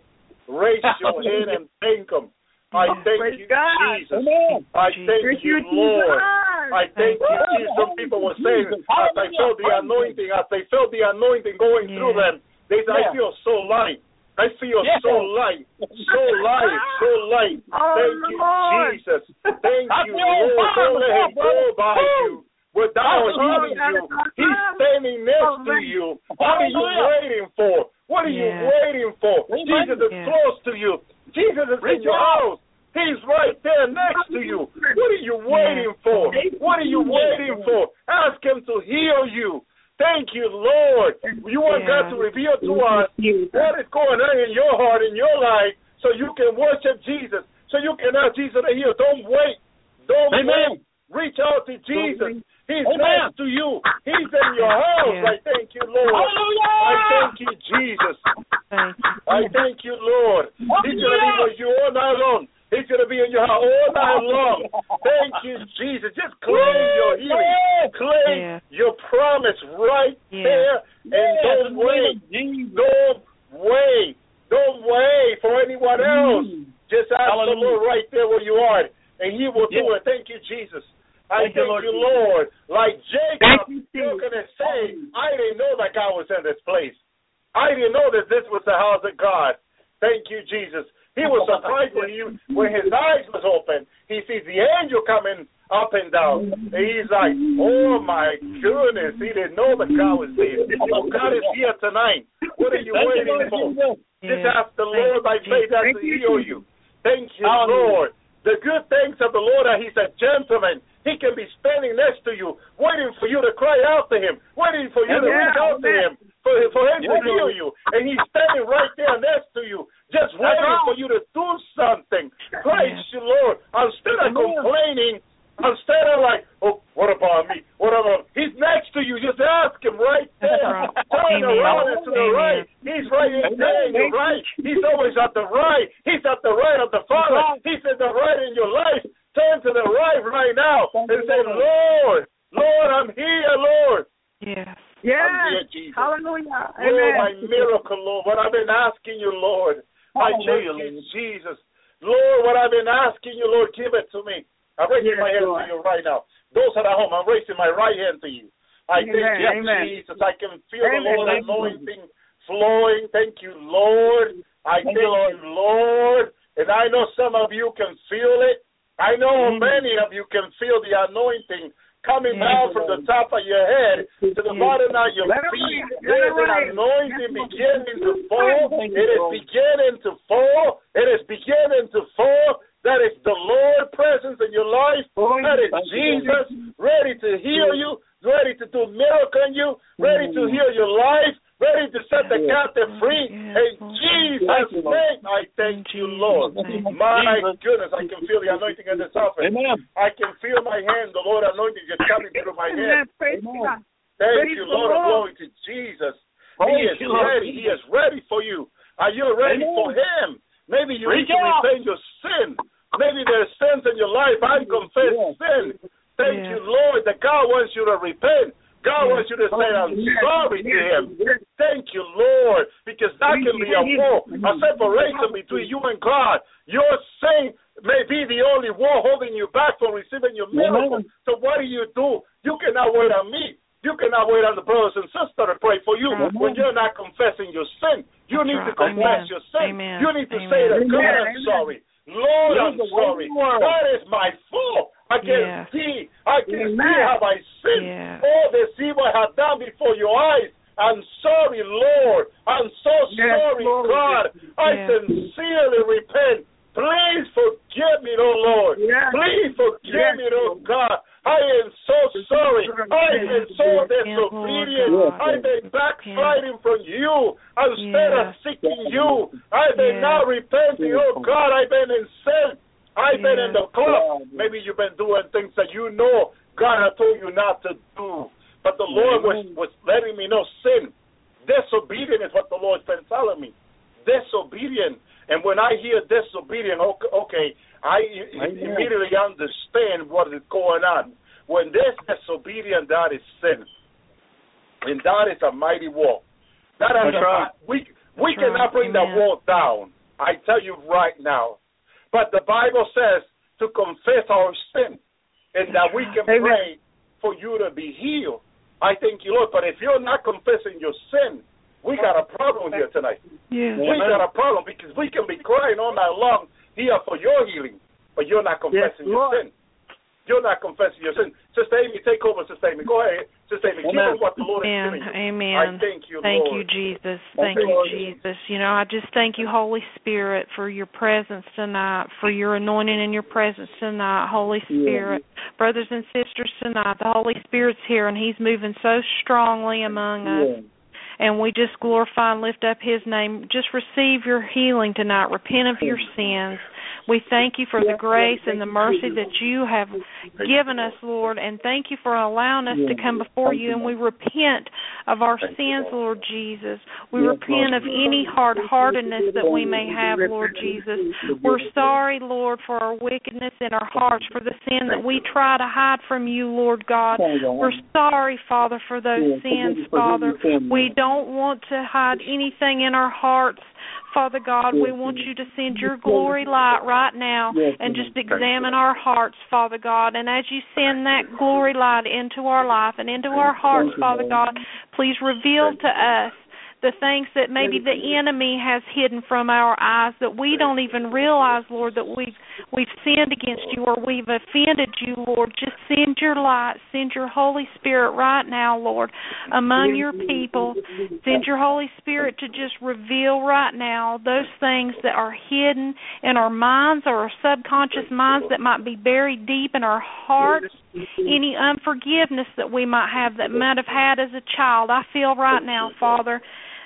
Raise your hand and thank Him. I Oh, thank praise you, God. Jesus. Amen. I thank you, Lord. Jesus. I thank you. Jesus. Some people were saying, as I felt the anointing, as they felt the anointing going through them, they said, Yeah. I feel so light. I feel Yeah. so light, so light, so light. Thank you. Jesus. Thank you, Lord. Don't let him go by you without you. He's standing next to you. What are you waiting for? What are you waiting for? Jesus is Yeah. close to you. Jesus is in your house. He's right there next to you. What are you waiting for? What are you waiting for? Ask him to heal you. Thank you, Lord. You want God to reveal to us what is going on in your heart, in your life, so you can worship Jesus, so you can ask Jesus to heal. Don't wait. Don't Amen. wait. Reach out to Jesus. He's Amen. next to you. He's in your house. Yeah. I thank you, Lord. Hallelujah. I thank you, Jesus. Thank you. I thank you, Lord. He's going to be with you all night long. He's going to be in your house all night long. Thank you, Jesus. Just claim your healing. Claim Yeah. your promise right Yeah. there. And Yes, don't in the name wait. Don't wait. Don't wait for anyone else. Mm. Just ask the Lord right there where you are, and He will do Yeah. it. Thank you, Jesus. I Thank you, thank Lord you, Jesus. Lord. Like Jacob, Thank you, you're going to say, I didn't know that God was in this place. I didn't know that this was the house of God. Thank you, Jesus. He was surprised when you when his eyes was open. He sees the angel coming up and down. And he's like, Oh my goodness, he didn't know the God was there. So God is here tonight. What are you waiting Lord for? Just ask the Lord by faith that to heal you. Thank you, Lord. The good things of the Lord are He's a gentleman. He can be standing next to you, waiting for you to cry out to Him, waiting for you to reach out to. Him, for, for Him to heal you. And He's standing right there next to you, just waiting right. for you to do something. Praise Yes. you, Lord. Instead of complaining, Instead of like, oh, what about me? What about He's next to you. Just ask him right there. right. Turn Amen. around and to the right. He's right in there your right. He's always at the right. He's at the right of the Father. He's at the right in your life. Turn to the right right now and say, Lord, Lord, I'm here, Lord. Yes. I'm here, Yes. Jesus. Hallelujah. Lord, my miracle, Lord. What I've been asking you, Lord. I thank you, Jesus. Lord, what I've been asking you, Lord, give it to me. I'm raising Yes, my hand Lord. to you right now. Those that are home, I'm raising my right hand to you. I Amen, thank you, amen. Jesus. I can feel Amen, the Lord anointing flowing. Thank you, Lord. I thank, you, Lord. And I know some of you can feel it. I know mm. many of you can feel the anointing coming down from the top of your head to the bottom of your feet. There it is an anointing beginning to fall. It is beginning to fall. It is beginning to fall. That is the Lord presence in your life. That is Jesus ready to heal you, ready to do miracle in you, ready to heal your life, ready to set the captive free. In Jesus' name, I thank you, Lord. My goodness, I can feel the anointing in this office. Amen. I can feel my hand, the Lord anointing just coming through my Amen. head. Praise God. Thank you, Lord, of glory to Jesus. He is ready. He is ready for you. Are you ready for Him? Maybe you Reach need to repent your sin. Maybe there's sins in your life. I confess sin. Thank you, Lord, that God wants you to repent. God wants you to say, I'm sorry to Him. Thank you, Lord, because that can be a wall, a separation between you and God. Your sin may be the only wall holding you back from receiving your miracle. So what do you do? You cannot wait on me. You cannot wait on the brothers and sisters to pray for you Amen. when you're not confessing your sin. You need to confess Amen. your sin. Amen. You need to Amen. say that God, I'm sorry. Lord, I'm sorry. That is my fault. I can Yes. see. I can Amen. see how I sinned. Yes. All the evil I have done before your eyes. I'm sorry, Lord. I'm so Yes, sorry, Lord. God. I sincerely repent. Please forgive me, oh Lord. Yes. Please forgive Yes, me, oh God. I am so sorry. I am so disobedient. I've been backsliding from you instead of seeking you. I've been not repenting. Oh God, I've been in sin. I've been in the club. Maybe you've been doing things that you know God has told you not to do. But the Lord was, was letting me know sin. Disobedient is what the Lord's been telling me. Disobedient. And when I hear disobedient, okay, okay I Amen. immediately understand what is going on. When there's disobedient, that is sin. And that is a mighty wall. That is a, we we That's cannot right. bring that wall down. I tell you right now. But the Bible says to confess our sin and that we can Amen. pray for you to be healed. I thank you, Lord. But if you're not confessing your sin, we got a problem here tonight. Yes. We got a problem because we can be crying all night long here for your healing, but you're not confessing your Lord. sin. You're not confessing your sin. Sister Amy, take over, Sister Amy. Go ahead. Sister Amy, give Amen. them what the Lord is Amen. giving you. Amen. I thank you, Thank Lord. you, Jesus. Thank Thank you, you, Lord. Jesus. You know, I just thank you, Holy Spirit, for your presence tonight, for your anointing and your presence tonight, Holy Spirit. Brothers and sisters tonight, the Holy Spirit's here and He's moving so strongly among us. And we just glorify and lift up His name. Just receive your healing tonight. Repent of your sins. We thank you for the grace and the mercy that you have given us, Lord, and thank you for allowing us to come before you. And we repent of our sins, Lord Jesus. We repent of any hard heartedness that we may have, Lord Jesus. We're sorry, Lord, for our wickedness in our hearts, for the sin that we try to hide from you, Lord God. We're sorry, Father, for those sins, Father. We don't want to hide anything in our hearts. Father God, we want you to send your glory light right now and just examine our hearts, Father God. And as you send that glory light into our life and into our hearts, Father God, please reveal to us the things that maybe the enemy has hidden from our eyes that we don't even realize, Lord, that we've we've sinned against you or we've offended you, Lord. Just send your light, send your Holy Spirit right now, Lord, among your people. Send your Holy Spirit to just reveal right now those things that are hidden in our minds or our subconscious minds that might be buried deep in our hearts. Any unforgiveness that we might have that might have had as a child. I feel right now, Father,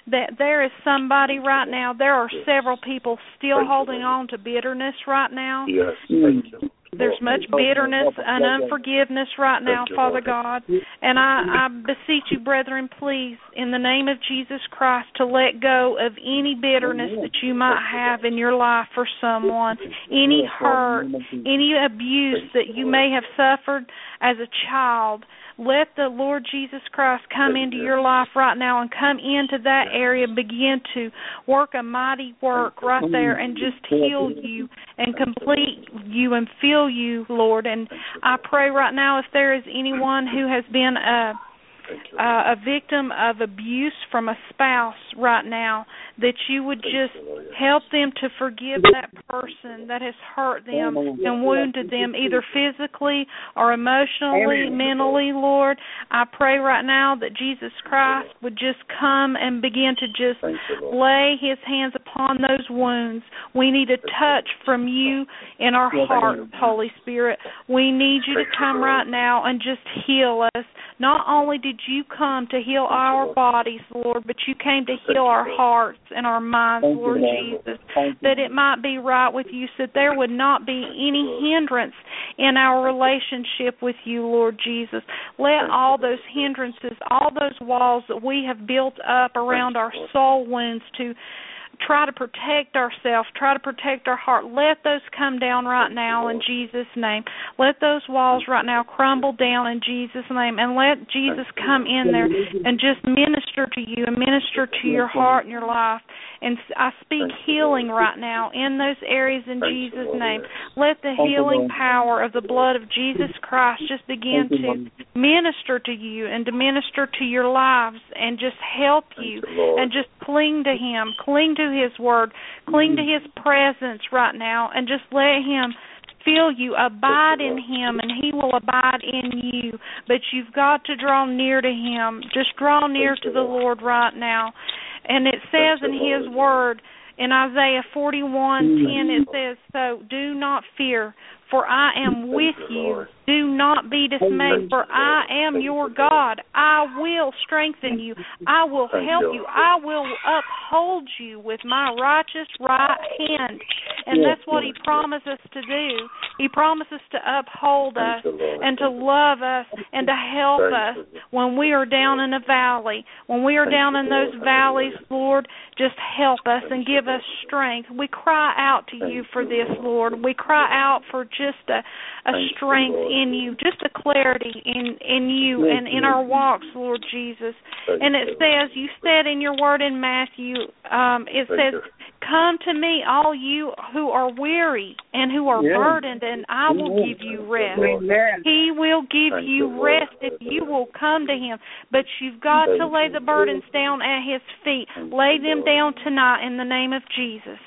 that there is somebody right now, there are several people still holding on to bitterness right now. Yes, thank hmm. you. there's much bitterness and unforgiveness right now, Father God. And I, I beseech you, brethren, please, in the name of Jesus Christ, to let go of any bitterness that you might have in your life for someone, any hurt, any abuse that you may have suffered as a child. Let the Lord Jesus Christ come into your life right now and come into that area, begin to work a mighty work right there and just heal you and complete you and fill you, Lord. And I pray right now if there is anyone who has been a uh, Uh, a victim of abuse from a spouse right now, that you would just help them to forgive that person that has hurt them and wounded them, either physically or emotionally, mentally, Lord. I pray right now that Jesus Christ would just come and begin to just lay his hands upon those wounds. We need a touch from you in our heart, Holy Spirit. We need you to come right now and just heal us. Not only did you come to heal our bodies, Lord, but you came to heal our hearts and our minds, Lord Jesus, that it might be right with you, so that there would not be any hindrance in our relationship with you, Lord Jesus. Let all those hindrances, all those walls that we have built up around our soul wounds to try to protect ourselves, try to protect our heart. Let those come down right now in Jesus' name. Let those walls right now crumble down in Jesus' name and let Jesus come in there and just minister to you and minister to your heart and your life. And I speak healing right now in those areas in Jesus' name. Let the healing power of the blood of Jesus Christ just begin to minister to you and to minister to your lives and just help you and just cling to Him, cling to His Word, cling to His presence right now, and just let Him feel you abide in him and he will abide in you. But you've got to draw near to him. Just draw near to the lord. Right now. And it says in his word in Isaiah 41:10 it says so do not fear for I am with you. Do not be dismayed for I am your God. I will strengthen you. I will help you. I will uphold you with my righteous right hand. And that's what he promises to do. He promises to uphold us and to love us and to help us when we are down in a valley. When we are down in those valleys Lord just help us and give us strength. We cry out to you for this Lord. We cry out for just a a strength in you, just a clarity in in you and in our walks, Lord Jesus. And it says, you said in your word in Matthew, um, it says, "Come to me, all you who are weary and who are burdened, and I will give you rest." He will give you rest if you will come to Him. But you've got to lay the burdens down at His feet. Lay them down tonight in the name of Jesus.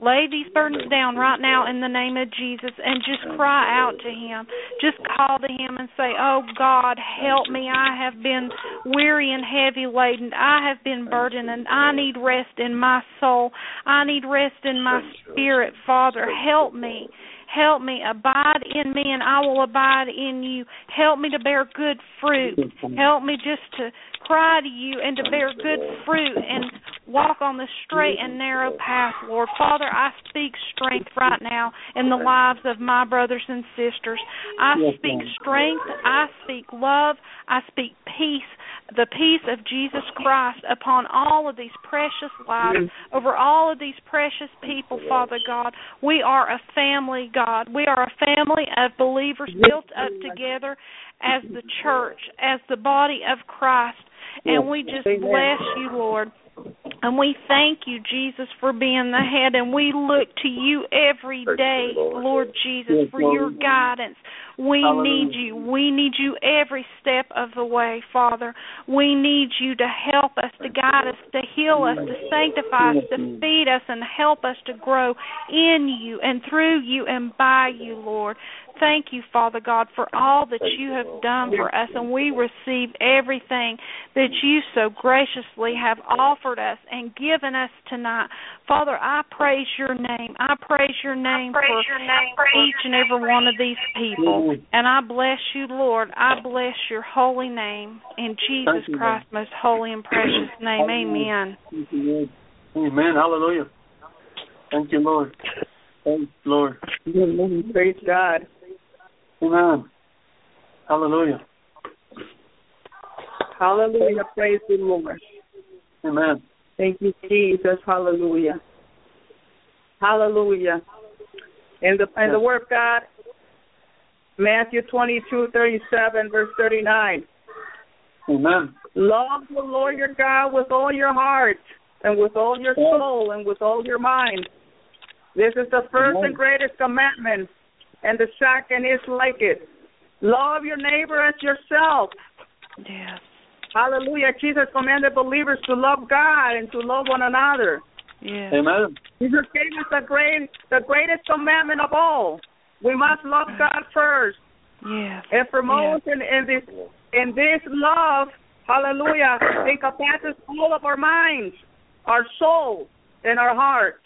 Lay these burdens down right now in the name of Jesus and just cry out to Him. Just call to Him and say, Oh God, help me. I have been weary and heavy laden. I have been burdened and I need rest in my soul. I need rest in my spirit, Father. Help me. Help me, abide in me, and I will abide in you. Help me to bear good fruit. Help me just to cry to you and to bear good fruit and walk on the straight and narrow path, Lord. Father, I speak strength right now in the lives of my brothers and sisters. I speak strength. I speak love. I speak peace. The peace of Jesus Christ upon all of these precious lives, over all of these precious people, Father God. We are a family, God. We are a family of believers built up together as the church, as the body of Christ. And we just bless you, Lord. And we thank you, Jesus, for being the head. And we look to you every day, Lord Jesus, for your guidance. We need you. We need you every step of the way, Father. We need you to help us, to guide us, to heal us, to sanctify us, to feed us, and help us to grow in you and through you and by you, Lord. Thank you, Father God, for all that you have done for us, and we receive everything that you so graciously have offered us and given us tonight. Father, I praise your name. I praise your name for each and every one of these people. And I bless you, Lord. I bless your holy name. In Jesus Christ's most holy and precious name. Amen. Amen. Hallelujah. Thank you, Lord. Thank you, Lord. Praise God. Amen. Hallelujah. Hallelujah. Praise the Lord. Amen. Thank you, Jesus. Hallelujah. Hallelujah. In the in the word of God, Matthew twenty two thirty seven, verse thirty nine. Amen. Love the Lord your God with all your heart and with all your soul and with all your mind. This is the first Amen. and greatest commandment, and the second is like it. Love your neighbor as yourself. Yes. Hallelujah. Jesus commanded believers to love God and to love one another. Yes. Amen. Jesus gave us the great the greatest commandment of all. We must love God first. Yes. And foremost in, in this in this love, hallelujah, encompasses all of our minds, our soul, and our heart.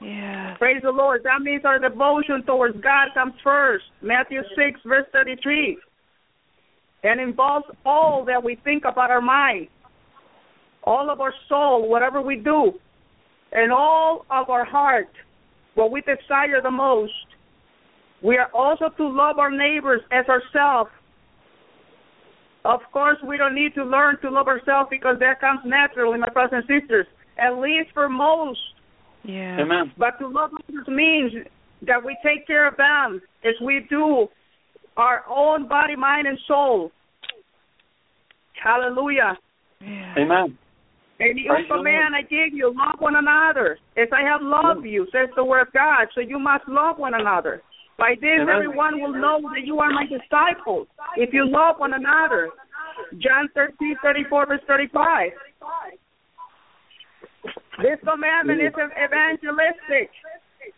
Yes. Praise the Lord. That means our devotion towards God comes first. Matthew six verse thirty three. And involves all that we think about our mind, all of our soul, whatever we do, and all of our heart, what we desire the most. We are also to love our neighbors as ourselves. Of course, we don't need to learn to love ourselves because that comes naturally, my brothers and sisters. At least for most. Yes. Amen. But to love others means that we take care of them as we do our own body, mind, and soul. Hallelujah. Yes. Amen. And the Praise the command I give you, love one another. As I have loved you, says the word of God. So you must love one another. By this, Amen. everyone will know that you are my disciples if you love one another. John thirteen thirty four verse 35. This commandment is evangelistic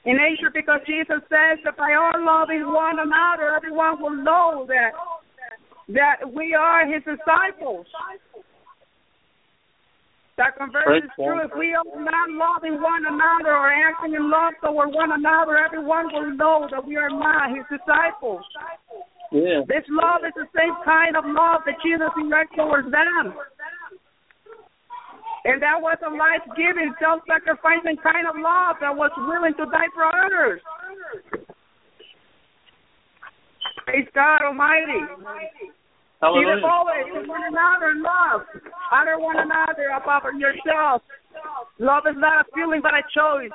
in nature because Jesus says that by our loving one another, everyone will know that that we are his disciples. That conversion is true. If we are not loving one another or acting in love toward one another, everyone will know that we are not his disciples. Yeah. This love is the same kind of love that Jesus directs towards them. And that was a life giving, self sacrificing kind of love that was willing to die for others. Praise God Almighty. Hallelujah. devoted to one another in love. Honor one another above yourself. Love is not a feeling but a choice.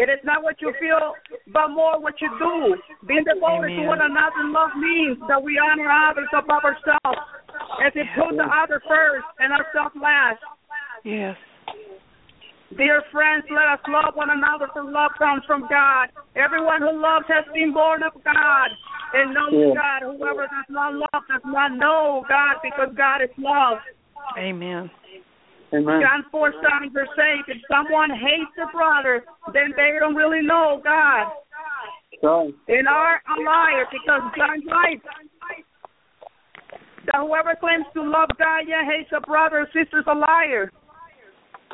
It is not what you feel, but more what you do. Being devoted to one another in love means that we honor others above ourselves, as we put the other first and ourselves last. Yes. Dear friends, let us love one another, for love comes from God. Everyone who loves has been born of God and knows Yeah. God. Whoever does not love does not know God, because God is love. Amen. Amen. John 4 7 verse 8, if someone hates a brother, then they don't really know God. Right. And are a liar, because John writes that whoever claims to love God yet hates a brother or sister is a liar.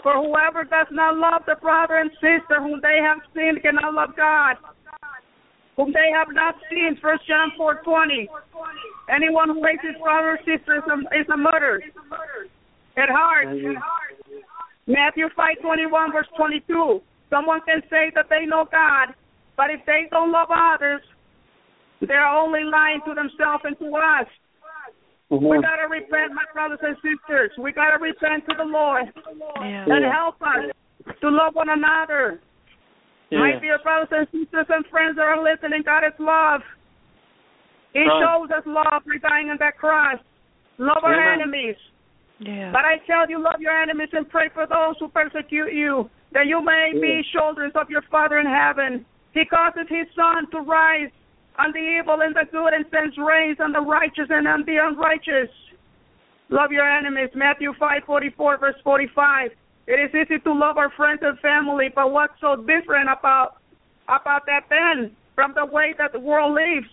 For whoever does not love the brother and sister whom they have seen cannot love God, whom they have not seen. First John four twenty. Anyone who hates his brother or sister is a, is a murderer at heart. Amen. Matthew five twenty one verse twenty two. Someone can say that they know God, but if they don't love others, they're only lying to themselves and to us. Mm-hmm. We gotta repent, my brothers and sisters. We gotta repent to the Lord Yes. and help us to love one another. My dear brothers and sisters and friends that are listening, God is love. He Right. shows us love by dying on that cross. Love our Amen. enemies. Yes. But I tell you, love your enemies and pray for those who persecute you, that you may be children of your Father in heaven. He causes his sun to rise on the evil and the good and sends rains on the righteous and on the unrighteous. Love your enemies. Matthew five forty four verse forty five. It is easy to love our friends and family, but what's so different about about that then from the way that the world lives?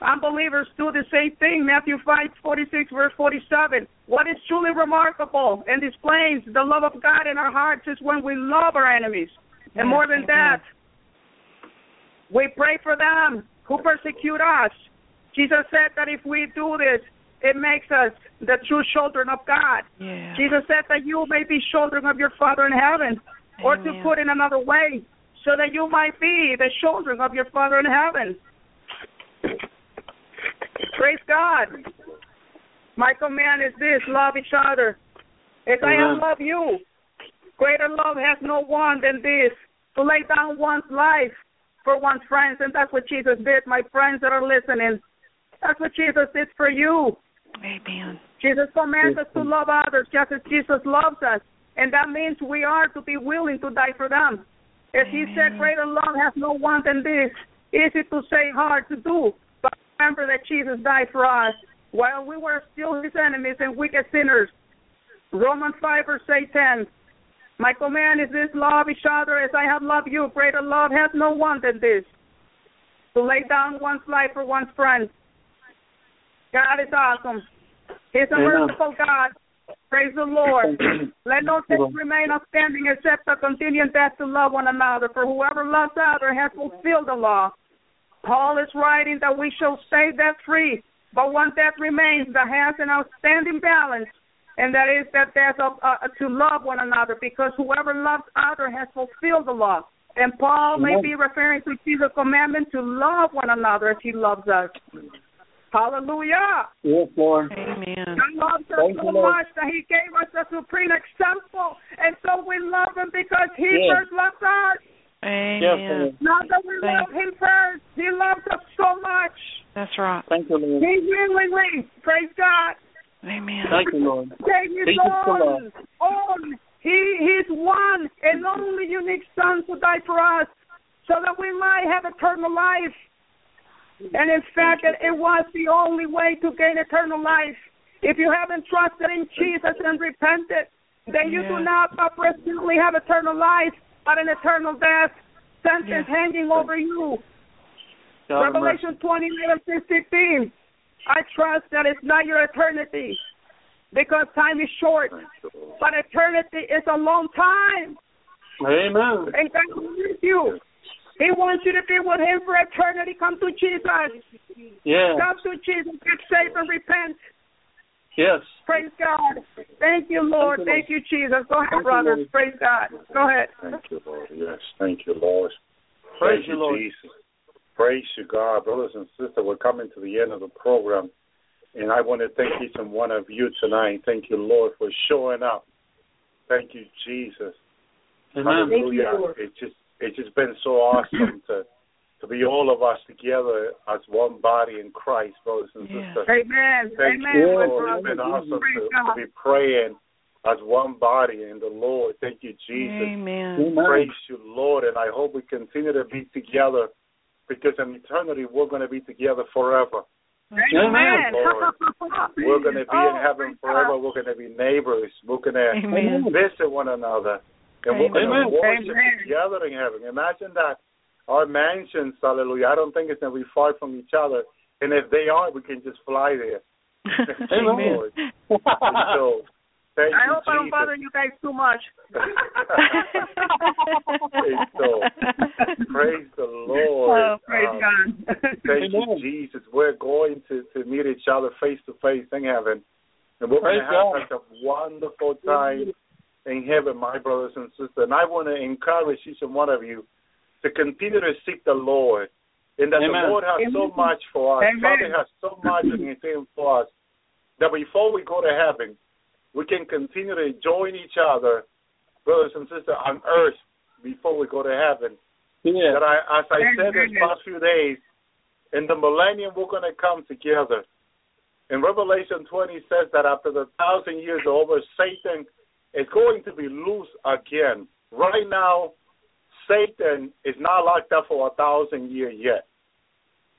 Unbelievers do the same thing. Matthew five forty six verse forty seven. What is truly remarkable and displays the love of God in our hearts is when we love our enemies. And more than that, we pray for them who persecute us. Jesus said that if we do this, it makes us the true children of God. Yes. Jesus said that you may be children of your Father in heaven, or to put in another way, so that you might be the children of your Father in heaven. Praise God. My command is this love each other. As I have Amen. loved you, greater love has no one than this to lay down one's life for one's friends. And that's what Jesus did, my friends that are listening. That's what Jesus did for you. Amen. Jesus commands us to love others just as Jesus loves us. And that means we are to be willing to die for them. As he said, greater love has no one than this. Easy to say, hard to do. Remember that Jesus died for us while we were still his enemies and wicked sinners. Romans 5 verse 8, 10. My command is this, love each other as I have loved you. Greater love has no one than this. To lay down one's life for one's friends. God is awesome. He's a Amen. merciful God. Praise the Lord. Let no thing remain outstanding except a continuing death to love one another. For whoever loves other has fulfilled the law. Paul is writing that we shall stay debt free, but one death remains that has an outstanding balance, and that is that death of uh, to love one another, because whoever loves other has fulfilled the law. And Paul may be referring to Jesus' commandment to love one another as he loves us. Hallelujah. Yes, Lord. Amen. God loves us Thank so you, much that He gave us a supreme example, and so we love Him because He Yes. first loved us. Yes, Amen. Lord. Not that we Thank- love Him first. He loves us so much. That's right. Thank you, Lord. He willingly, praise God, Amen. Thank you, Lord. gave His Teach us to own, own, He, His one and only unique Son to die for us, so that we might have eternal life. And in fact, that it was the only way to gain eternal life. If you haven't trusted in Jesus and repented, then you do not but presently have eternal life, but an eternal death, sentence Yeah. hanging over you. God. Revelation 28 and 15. I trust that it's not your eternity because time is short, but eternity is a long time. Amen. And God wants you. He wants you to be with Him for eternity. Come to Jesus. Yes. Come to Jesus. Get saved and repent. Yes. Praise God. Thank you, Lord. Thank you, Thank you, Jesus. Go ahead, brothers. Praise God. Go ahead. Thank you, Lord. Yes, thank you, Lord. Praise Thank you, Lord. Jesus. Praise you, God. Brothers and sisters, we're coming to the end of the program. And I want to thank each and one of you tonight. Thank you, Lord, for showing up. Thank you, Jesus. Amen. Hallelujah. It's just it's just been so awesome to to be all of us together as one body in Christ, brothers and Yeah. sisters. Amen. Thank Amen. you, my Lord. It's brother. been awesome to, to be praying as one body in the Lord. Thank you, Jesus. Amen. Amen. Praise you, Lord, and I hope we continue to be together because in eternity we're going to be together forever. Amen. Lord. We're going to be in Oh, heaven forever. God. We're going to be neighbors. We're going to Amen. visit one another, and we're going to worship Amen. together in heaven. Imagine that. Our mansions, hallelujah. I don't think it's going to be far from each other, and if they are, we can just fly there. Amen. Lord. And so, thank I you, hope I don't bother you guys too much. Praise so. Praise the Lord. Oh, praise Um, God. Thank Amen. you, Jesus. We're going to, to meet each other face to face in heaven. And we're going to have such a wonderful time in heaven, my brothers and sisters. And I want to encourage each and one of you to continue to seek the Lord. And that Amen. the Lord has so much for us. Amen. Father has so much in His hand for us that before we go to heaven, we can continue to join each other, brothers and sisters, on earth before we go to heaven Yeah. that I, as I said Amen. these past few days, in the millennium we're going to come together. In Revelation 20 says that after the thousand years are over, Satan is going to be loose again. Right now, Satan is not locked up for a thousand years yet.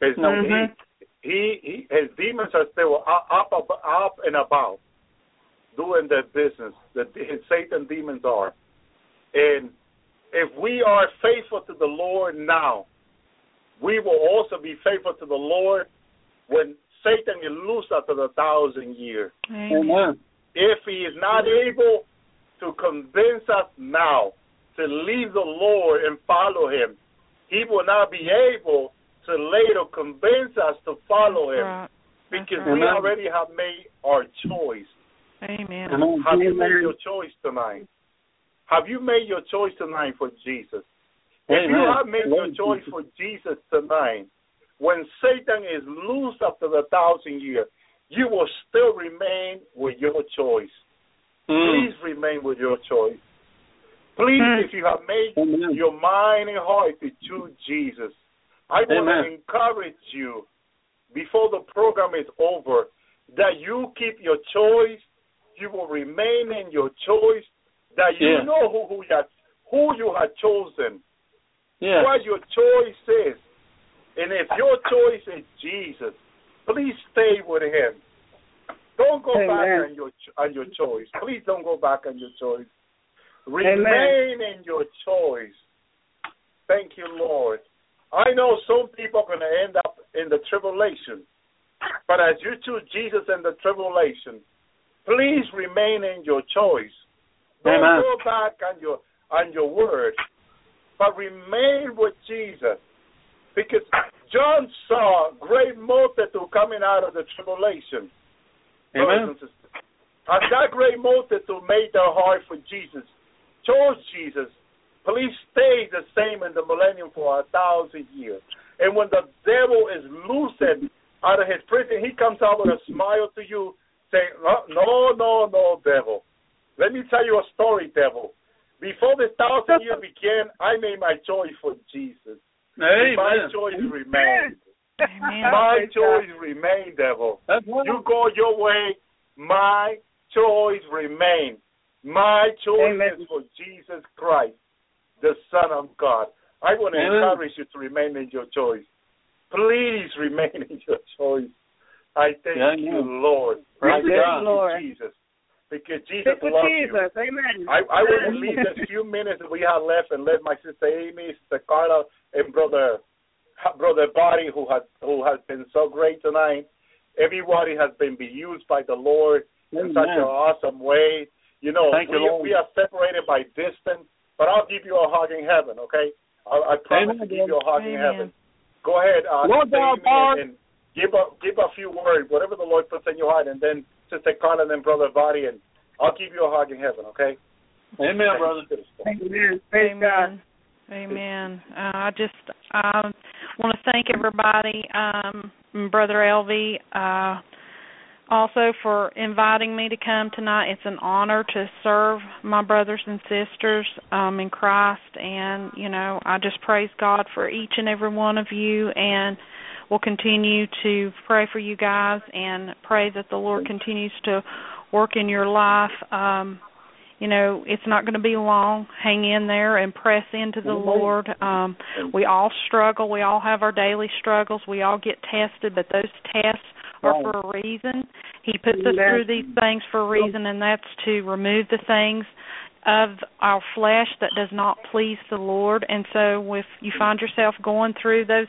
His, Mhm. he, he, his demons are still up, up, up and about doing their business. The his Satan demons are. And if we are faithful to the Lord now, we will also be faithful to the Lord when Satan is loose after the thousand years. Amen. Amen. If he is not able to convince us now to leave the Lord and follow him, he will not be able to later convince us to follow him Right. because right. we Amen. already have made our choice. Amen. Amen. Have you made your choice tonight? Have you made your choice tonight for Jesus? If you have made your choice for Jesus tonight, when Satan is loose after the thousand years, you will still remain with your choice. Please remain with your choice. Please, Mm. if you have made Amen. your mind and heart to choose Jesus, I want to encourage you before the program is over that you keep your choice. You will remain in your choice. That you Yeah. know who who you have, who you have chosen, Yeah. what your choice is, and if your choice is Jesus, please stay with Him. Don't go back on your on your choice. Please don't go back on your choice. Remain in your choice. Thank you, Lord. I know some people are going to end up in the tribulation, but as you choose Jesus in the tribulation, please remain in your choice. Don't Amen. go back on your on your word, but remain with Jesus, because John saw great multitude coming out of the tribulation. Amen. And that great multitude made their heart for Jesus, chose Jesus. Please stay the same in the millennium for a thousand years. And when the devil is loosened out of his prison, he comes out with a smile to you, saying, No, no, no, no, devil. Let me tell you a story, devil. Before the thousand years began, I made my choice for Jesus. And My choice remained. Amen. My choice remained, devil. You go your way, my choice remain. My choice Amen. is for Jesus Christ, the Son of God. I want to Amen. encourage you to remain in your choice. Please remain in your choice. I thank Yeah, you. Lord. Praise I thank God. you, Lord. Jesus. Because Jesus Stick loves you. Jesus. Amen. I, I want to leave the few minutes that we have left and let my sister Amy, sister Carla, and brother brother Body, who has who has been so great tonight. Everybody has been be used by the Lord in such an awesome way. You know, Thank we, you, we are separated by distance, but I'll give you a hug in heaven, okay? I, I promise Amen, to give you a hug in heaven. Go ahead, uh, Lord God, and, and give a give a few words, whatever the Lord puts in your heart, and then Sister Carla and then Brother Body, and I'll give you a hug in heaven, okay? Amen, brother. Amen. Praise God. Amen. Amen. Uh, I just um want to thank everybody, um, Brother Elvi, uh, also for inviting me to come tonight. It's an honor to serve my brothers and sisters um, in Christ, and you know I just praise God for each and every one of you, and we'll continue to pray for you guys and pray that the Lord continues to work in your life. Um, you know it's not going to be long. Hang in there and press into the lord. Um we all struggle. We all have our daily struggles. We all get tested but those tests are for a reason. He puts us through these things for a reason and that's to remove the things of our flesh that does not please the lord. And so if you find yourself going through those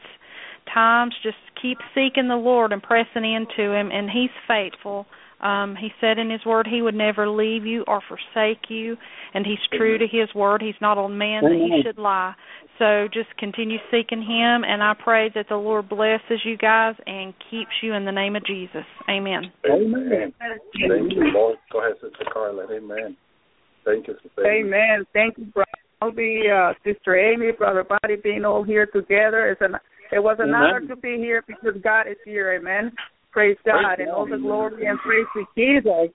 times just keep seeking the lord and pressing into him and he's faithful um, he said in his word he would never leave you or forsake you, and he's true to his word. He's not a man that he should lie. So just continue seeking him, and I pray that the Lord blesses you guys and keeps you in the name of Jesus. Amen. Amen. Thank you, Lord. Go ahead, Sister Carla. Amen. Thank you, Sister Amy. Amen. Thank you, brother. Elvi, uh, Sister Amy, Brother Body, being all here together. It's an, it was an Amen. honor to be here because God is here. Amen. Praise God. Praise and all the glory and praise to Jesus.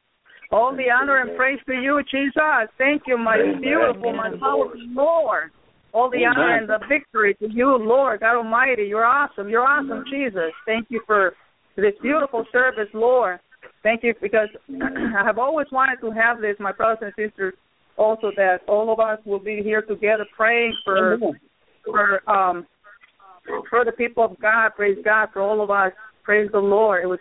All the honor and praise to you, Jesus. Thank you, my Amen. beautiful, my powerful Lord. All the Amen. honor and the victory to you, Lord God Almighty. You're awesome. You're awesome, Jesus. Thank you for this beautiful service, Lord. Thank you because I have always wanted to have this, my brothers and sisters, also that all of us will be here together praying for Amen. for um for the people of God. Praise God for all of us. Praise the Lord. It was